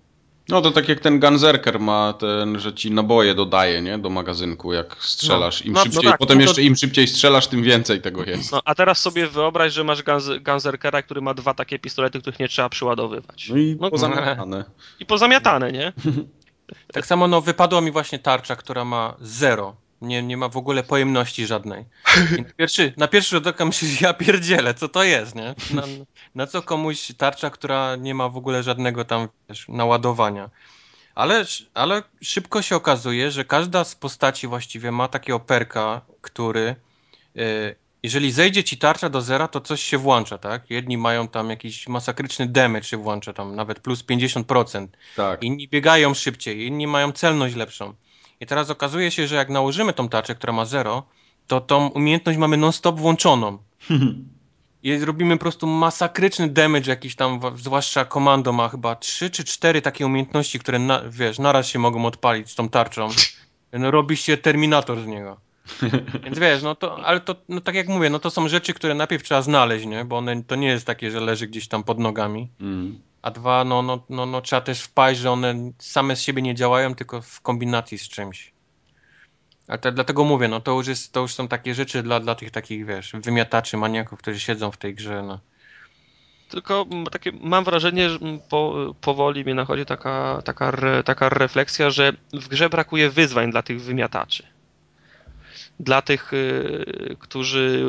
No to tak jak ten Gunzerker ma ten, że ci naboje dodaje, nie? Do magazynku, jak strzelasz. Im no, szybciej, no tak, potem no to... jeszcze im szybciej strzelasz, tym więcej tego jest. No a teraz sobie wyobraź, że masz Gunzerkera, który ma dwa takie pistolety, których nie trzeba przeładowywać. No i no, pozamiatane. I pozamiatane, nie? tak samo no wypadła mi właśnie tarcza, która ma zero nie, nie ma w ogóle pojemności żadnej. I na pierwszy, na pierwszy rzut oka myślisz, ja pierdzielę, co to jest, nie? Na, na, co komuś tarcza, która nie ma w ogóle żadnego tam wiesz, naładowania. Ale, ale szybko się okazuje, że każda z postaci właściwie ma takiego perka, który yy, jeżeli zejdzie ci tarcza do zera, to coś się włącza, tak? Jedni mają tam jakiś masakryczny damage się włącza, tam nawet plus 50%. Tak. Inni biegają szybciej, inni mają celność lepszą. I teraz okazuje się, że jak nałożymy tą tarczę, która ma 0, to tą umiejętność mamy non-stop włączoną. I robimy po prostu masakryczny damage jakiś tam, zwłaszcza komando ma chyba 3 czy 4 takie umiejętności, które na, wiesz, naraz się mogą odpalić z tą tarczą. No, robi się Terminator z niego. Więc wiesz, no to, ale to, no tak jak mówię, no to są rzeczy, które najpierw trzeba znaleźć, nie? Bo one, to nie jest takie, że leży gdzieś tam pod nogami. Mm. A dwa, no, no, no, no trzeba też wpaść, że one same z siebie nie działają, tylko w kombinacji z czymś. A te, dlatego mówię, no to już, jest, to już są takie rzeczy dla, dla tych takich, wiesz, wymiataczy, maniaków, którzy siedzą w tej grze, no. Tylko takie, mam wrażenie, że po, powoli mnie nachodzi taka, taka, taka refleksja, że w grze brakuje wyzwań dla tych wymiataczy dla tych, y, którzy,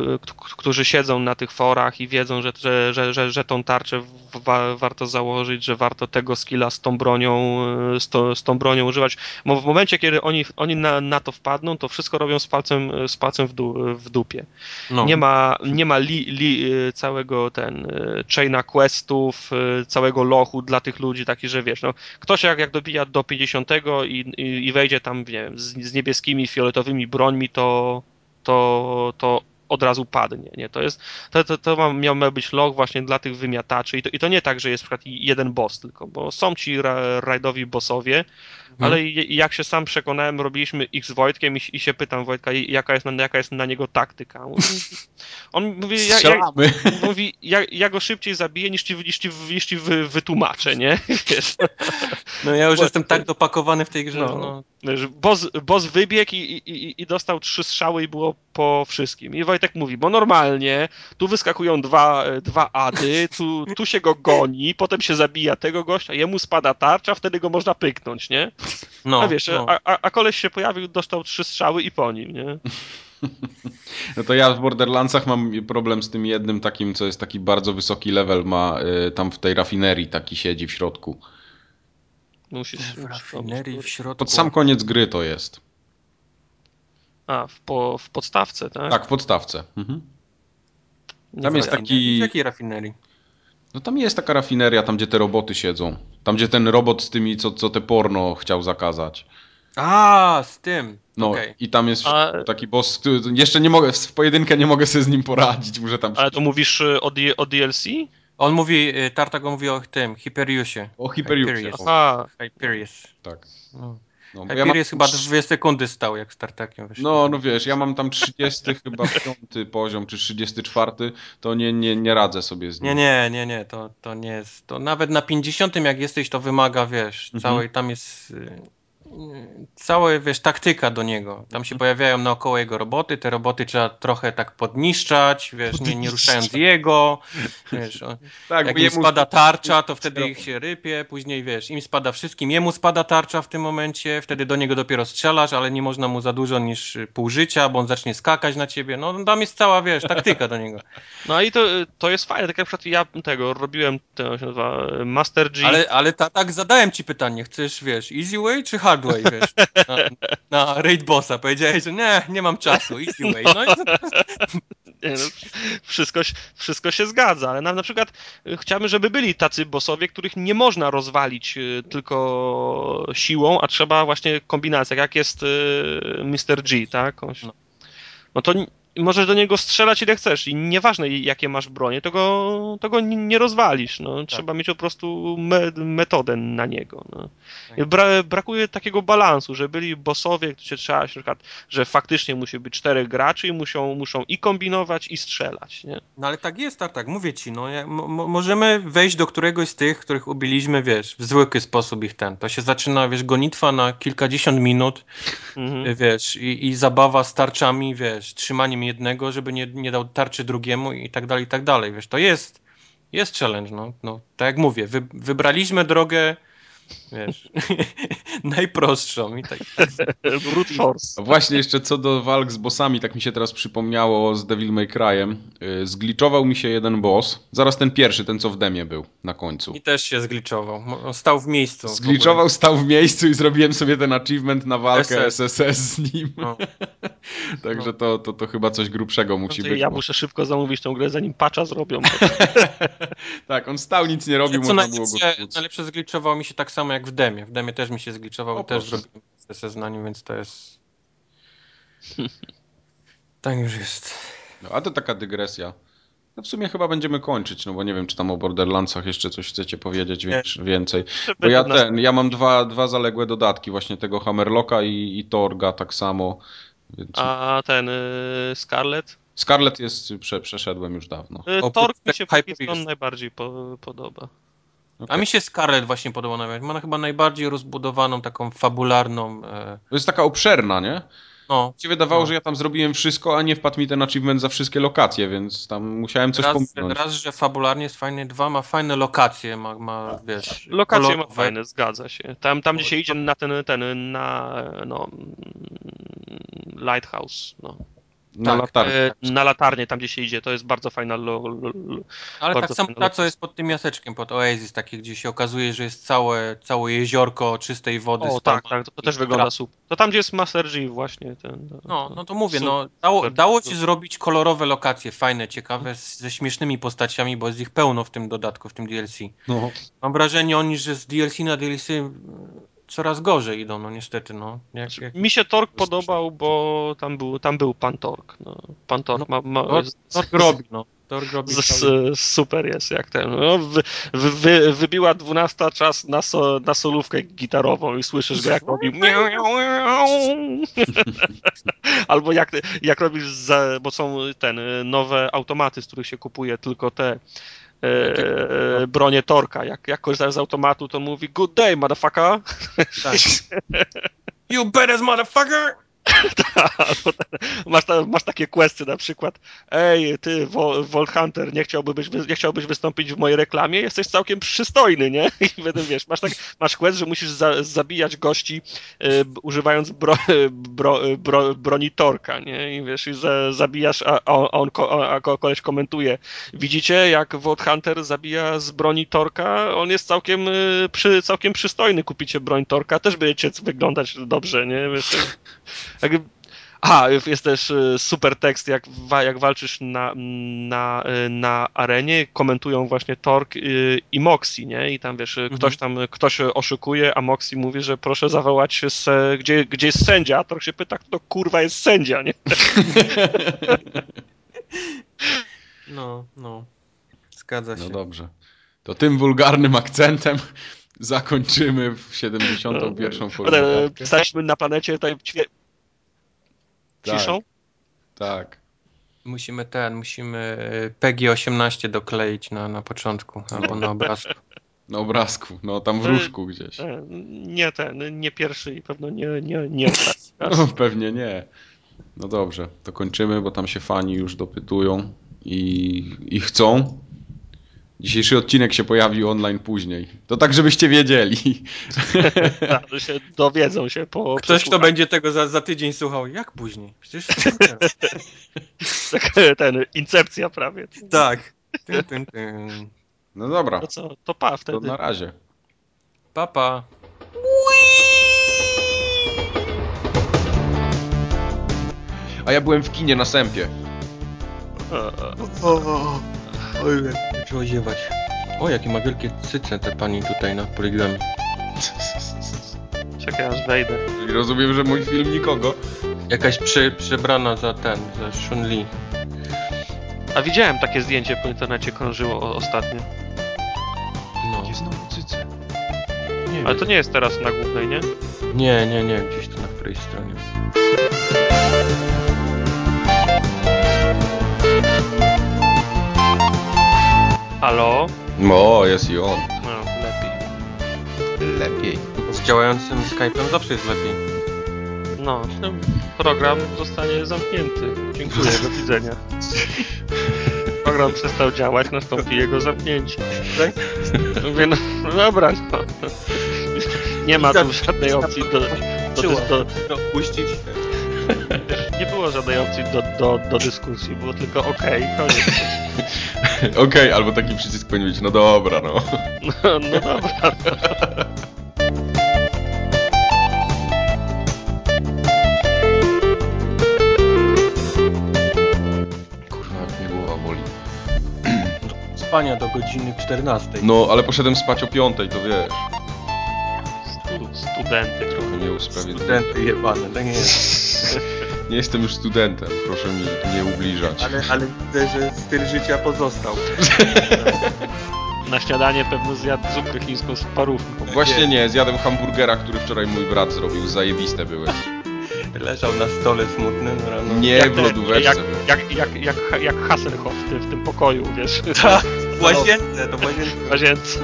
którzy siedzą na tych forach i wiedzą, że, że, że, że, tą tarczę wa warto założyć, że warto tego skilla z tą bronią, y, z, to, z tą bronią używać. Bo w momencie, kiedy oni, oni na, na to wpadną, to wszystko robią z palcem, z palcem w, du, w dupie. No. Nie ma, nie ma li, li, y, całego ten chaina questów, całego lochu dla tych ludzi, taki, że wiesz, no, ktoś jak, jak dobija do 50 i, i, i wejdzie tam, nie wiem, z, z niebieskimi, fioletowymi brońmi, to to, to od razu padnie. Nie? To, jest, to, to, to ma, miał być log właśnie dla tych wymiataczy i to, i to nie tak, że jest przykład jeden boss tylko, bo są ci ra, rajdowi bossowie, Mhm. Ale jak się sam przekonałem, robiliśmy X z Wojtkiem i, i się pytam Wojtka, jaka jest, na, jaka jest na niego taktyka. On, on mówi, ja, ja, mówi ja, ja, go szybciej zabiję niż ci, niż ci, niż ci wy, wytłumaczę, nie? Wiesz? No ja już Bo, jestem tak dopakowany w tej grze. No, no. Boss, boss wybiegł i, i, i dostał trzy strzały i było po wszystkim. I Wojtek mówi, bo normalnie tu wyskakują dwa, dwa ady, tu, tu się go goni, potem się zabija tego gościa, jemu spada tarcza, wtedy go można pyknąć, nie? No, a wiesz, no. A, a, a koleś się pojawił, dostał trzy strzały i po nim, nie? No to ja w Borderlandsach mam problem z tym jednym takim, co jest taki bardzo wysoki level, ma y, tam w tej rafinerii taki siedzi w środku. Musisz w rafinerii w środku. Pod sam koniec gry to jest. A, w, po, w podstawce, tak? Tak, w podstawce. Mhm. Tam jest taki. W jakiej rafinerii? No tam jest taka rafineria, tam gdzie te roboty siedzą. Tam gdzie ten robot z tymi, co, co te porno chciał zakazać. A, z tym. No okay. i tam jest A... taki boss, który jeszcze nie mogę, w pojedynkę nie mogę sobie z nim poradzić, muszę tam... Ale to mówisz y, o, o DLC? On mówi, y, Tartago mówi o tym, Hyperiusie. O Hyperiusie. Hyperius. Aha. Hyperius. Tak. No. No, ja mam... chyba dwie sekundy stał jak Startakiem. Wiesz, no, no wiesz, ja mam tam 30 chyba piąty poziom, czy 34, to nie, nie, nie radzę sobie z nim. Nie, nie, nie, nie, to, to nie jest, to nawet na 50 jak jesteś, to wymaga, wiesz, mhm. całej, tam jest, y, cała, wiesz, taktyka do niego. Tam się pojawiają naokoło jego roboty, te roboty trzeba trochę tak podniszczać, wiesz, nie, nie ruszając jego, wiesz, tak, jak im spada tarcza, to wtedy ich się rypie, później, wiesz, im spada wszystkim, jemu spada tarcza w tym momencie, wtedy do niego dopiero strzelasz, ale nie można mu za dużo niż pół życia, bo on zacznie skakać na ciebie, no tam jest cała, wiesz, taktyka do niego. No i to, to jest fajne, tak jak na przykład ja tego robiłem, to się nazywa Master G. Ale, ale ta, tak zadałem ci pytanie, chcesz, wiesz, easy way czy hard wiesz, na, na raid bossa. Powiedziałeś, że nie, nie mam czasu, easy way. No i nie, no, wszystko, wszystko się zgadza, ale nam na przykład y, chciałbym, żeby byli tacy bossowie, których nie można rozwalić y, tylko siłą, a trzeba właśnie kombinacja, jak jest y, Mr. G, tak? No to możesz do niego strzelać ile chcesz i nieważne jakie masz bronie, to go, to go nie rozwalisz. No. Tak. Trzeba mieć po prostu me, metodę na niego. No. Tak. Bra, brakuje takiego balansu, że byli bossowie, gdzie trzeba się, przykład, że faktycznie musi być czterech graczy i muszą, muszą i kombinować i strzelać. Nie? No ale tak jest, tak, tak. Mówię ci, no, ja, możemy wejść do któregoś z tych, których ubiliśmy, wiesz, w zwykły sposób ich ten. To się zaczyna, wiesz, gonitwa na kilkadziesiąt minut, mhm. wiesz, i, i zabawa z tarczami, wiesz, trzymaniem jednego, żeby nie, nie dał tarczy drugiemu i tak dalej, i tak dalej. Wiesz, to jest, jest challenge, no. no tak jak mówię, wy, wybraliśmy drogę wiesz, najprostszą i tak. Brute force. Właśnie jeszcze co do walk z bossami, tak mi się teraz przypomniało z Devil May Cry'em. Y, zgliczował mi się jeden boss, zaraz ten pierwszy, ten co w demie był na końcu. I też się zgliczował, stał w miejscu. Zgliczował, stał w miejscu i zrobiłem sobie ten achievement na walkę SS, SSS z nim. No. Także no. to, to, to chyba coś grubszego musi być. Ja muszę szybko zamówić tą grę, zanim patcha zrobią. tak, on stał, nic nie robił, można było go Najlepsze zgliczował mi się tak samo samo jak w demie. W demie też mi się zgliczował, też zrobiłem na nim, więc to jest... tak już jest. No, a to taka dygresja. No w sumie chyba będziemy kończyć, no bo nie wiem, czy tam o Borderlandsach jeszcze coś chcecie powiedzieć więcej. Bo ja ten, ja mam dwa, dwa zaległe dodatki, właśnie tego Hammerlocka i, i Torga tak samo. Więc... A ten y, Scarlet? Scarlet jest, prze, przeszedłem już dawno. Y, Torg mi się Hyper najbardziej po, podoba. Okay. A mi się Scarlet właśnie podoba nawet. Ma chyba najbardziej rozbudowaną, taką fabularną. E... To jest taka obszerna, nie? No. Ci wydawało, no. że ja tam zrobiłem wszystko, a nie wpadł mi ten achievement za wszystkie lokacje, więc tam musiałem coś raz, pominąć. Raz, że fabularnie jest fajny, dwa ma fajne lokacje, ma, ma wiesz... Lokacje kolorowe. ma fajne, zgadza się. Tam, tam gdzie się idzie na ten, ten, na, no, Lighthouse, no. Na tak, latarnię. E, na latarnię, tam gdzie się idzie, to jest bardzo fajna. Lo, lo, lo, Ale tak samo ta, co jest pod tym miasteczkiem, pod Oasis, takie, gdzie się okazuje, że jest całe, całe jeziorko czystej wody. O, tak, tak, to, to też wygląda super. To tam, gdzie jest Master G właśnie. Ten, no, no to mówię, no, dało, dało ci zrobić kolorowe lokacje, fajne, ciekawe, ze śmiesznymi postaciami, bo jest ich pełno w tym dodatku, w tym DLC. No. Mam wrażenie oni, że z DLC na DLC coraz gorzej idą, no niestety, no. Jak, jak... Mi się Tork podobał, bo tam był, tam był pan Tork. No. Pan Tork no, ma... ma... Tork, Tork robi, no. Tork robi z, super jest, jak ten. No, wy, wy, wybiła 12 czas na, so, na solówkę gitarową i słyszysz go, jak robi Albo jak, jak robisz, za, bo są ten nowe automaty, z których się kupuje tylko te e, bronię Torka. Jak, jak korzystasz z automatu, to mówi good day, motherfucker. Tak. you badass motherfucker! masz, ta, masz takie questy na przykład ej, ty, Volt Hunter, nie chciałbyś, nie chciałbyś wystąpić w mojej reklamie? Jesteś całkiem przystojny, nie? I wtedy wiesz, masz, tak, masz quest, że musisz za, zabijać gości y, używając bro, bro, bro, broni Torka, nie? I wiesz, i za, zabijasz, a, a on, a koleś komentuje widzicie, jak Volt Hunter zabija z broni Torka? On jest całkiem, y, przy, całkiem przystojny, kupicie broń Torka, też będziecie wyglądać dobrze, nie? Wiesz, aha, jest też y, super tekst, jak, jak walczysz na, na, y, na arenie, komentują właśnie Tork y, i Moxie, nie? I tam wiesz, mhm. ktoś tam, ktoś oszukuje, a Moxie mówi, że proszę zawołać, se, gdzie, gdzie jest sędzia, a Tork się pyta, kto kurwa jest sędzia, nie? No, no. Zgadza się. No dobrze. To tym wulgarnym akcentem zakończymy w 71. No, no. Staliśmy na planecie tutaj ciszą? Tak. tak. Musimy ten, musimy PG 18 dokleić na, na początku albo na obrazku. Na obrazku, no tam w różku gdzieś. E, nie ten, nie pierwszy i pewno nie, nie, nie ostatni. No pewnie nie. No dobrze, to kończymy, bo tam się fani już dopytują i, i chcą. Dzisiejszy odcinek się pojawi online później. To tak, żebyście wiedzieli. Tak, się dowiedzą się po Ktoś, kto przesłuchaniu. będzie tego za, za tydzień słuchał, jak później? Przecież Tak, ten, incepcja prawie. tak. No dobra, To co, to pa to wtedy. na razie. Papa. A ja byłem w kinie na sępie. E, e, Oj, zaczęło ziewać. O, jakie ma wielkie cyce te pani tutaj na poligamie. Czekaj aż wejdę. Czyli rozumiem, że mój film nikogo. Jakaś prze, przebrana za ten, za Shun Li. A widziałem takie zdjęcie po internecie krążyło o, ostatnio. No. znowu cyce? Nie, Ale to nie jest teraz na głównej, nie? nie, nie, nie, gdzieś tu na której stronie. Halo? O, jest i on. No, lepiej. Lepiej. Z działającym Skype'em zawsze jest lepiej. No, ten program zostanie zamknięty. Dziękuję, do widzenia. Program przestał działać, nastąpi jego zamknięcie. Tak? Mówię, no, no dobra, no. Nie ma tu żadnej opcji do, do, Czyło. do, No, puścić. Nie było żadnej opcji do, do, do dyskusji, było tylko okej, koniec. Okej, albo taki przycisk powinien być, no dobra, no. No, no dobra. Kurwa, jak mnie głowa boli. Spania do godziny 14. No, ale poszedłem spać o piątej, to wiesz. Stu, studenty trochę. Nie usprawiedliwiam. Studenty jebane, tak nie jest. Nie jestem już studentem, proszę mi nie ubliżać. Ale, ale widzę, że styl życia pozostał. Na śniadanie pewno zjadł zupkę chińską z parówką. Właśnie nie, zjadłem hamburgera, który wczoraj mój brat zrobił, zajebiste były. Leżał na stole smutny no rano. Nie, Jak w lodóweczce Jak, jak, jak, jak, jak Hasselhoff w tym, w tym pokoju, wiesz. Tak, w łazience, to w łazience. W łazience.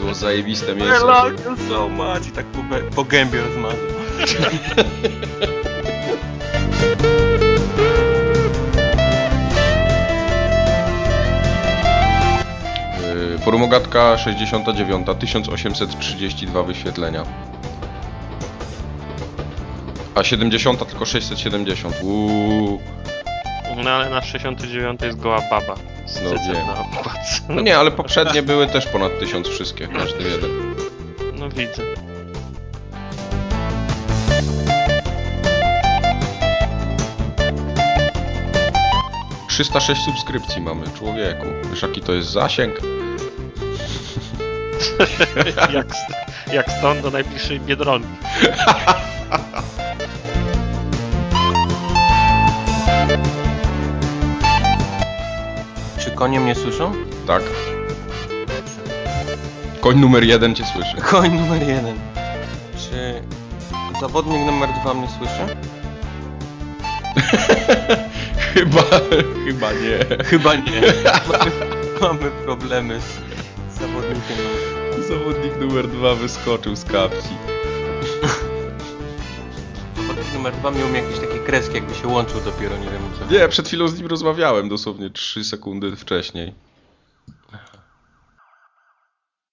Było zajebiste I mięso. love you so much. I tak po, po gębie rozmazał. Forumogatka 69, 1832 wyświetlenia. A 70 tylko 670. Uuu. No ale na 69 jest goła baba. Z No wiem. No nie, ale poprzednie były też ponad 1000 wszystkie, każdy jeden. No widzę. – 306 subskrypcji mamy, człowieku. Wiesz jaki to jest zasięg? Jak, jak stąd do najbliższej Biedronki. konie mnie słyszą? Tak. Koń numer jeden cię słyszy. Koń numer jeden. Czy zawodnik numer dwa mnie słyszy? chyba, chyba nie. Chyba nie. Mamy, mamy problemy z, zawodnikiem. Zawodnik numer dwa wyskoczył z kapci. Numer dwa miał mi jakieś takie kreski, jakby się łączył dopiero, nie wiem co. Nie, przed chwilą z nim rozmawiałem, dosłownie 3 sekundy wcześniej.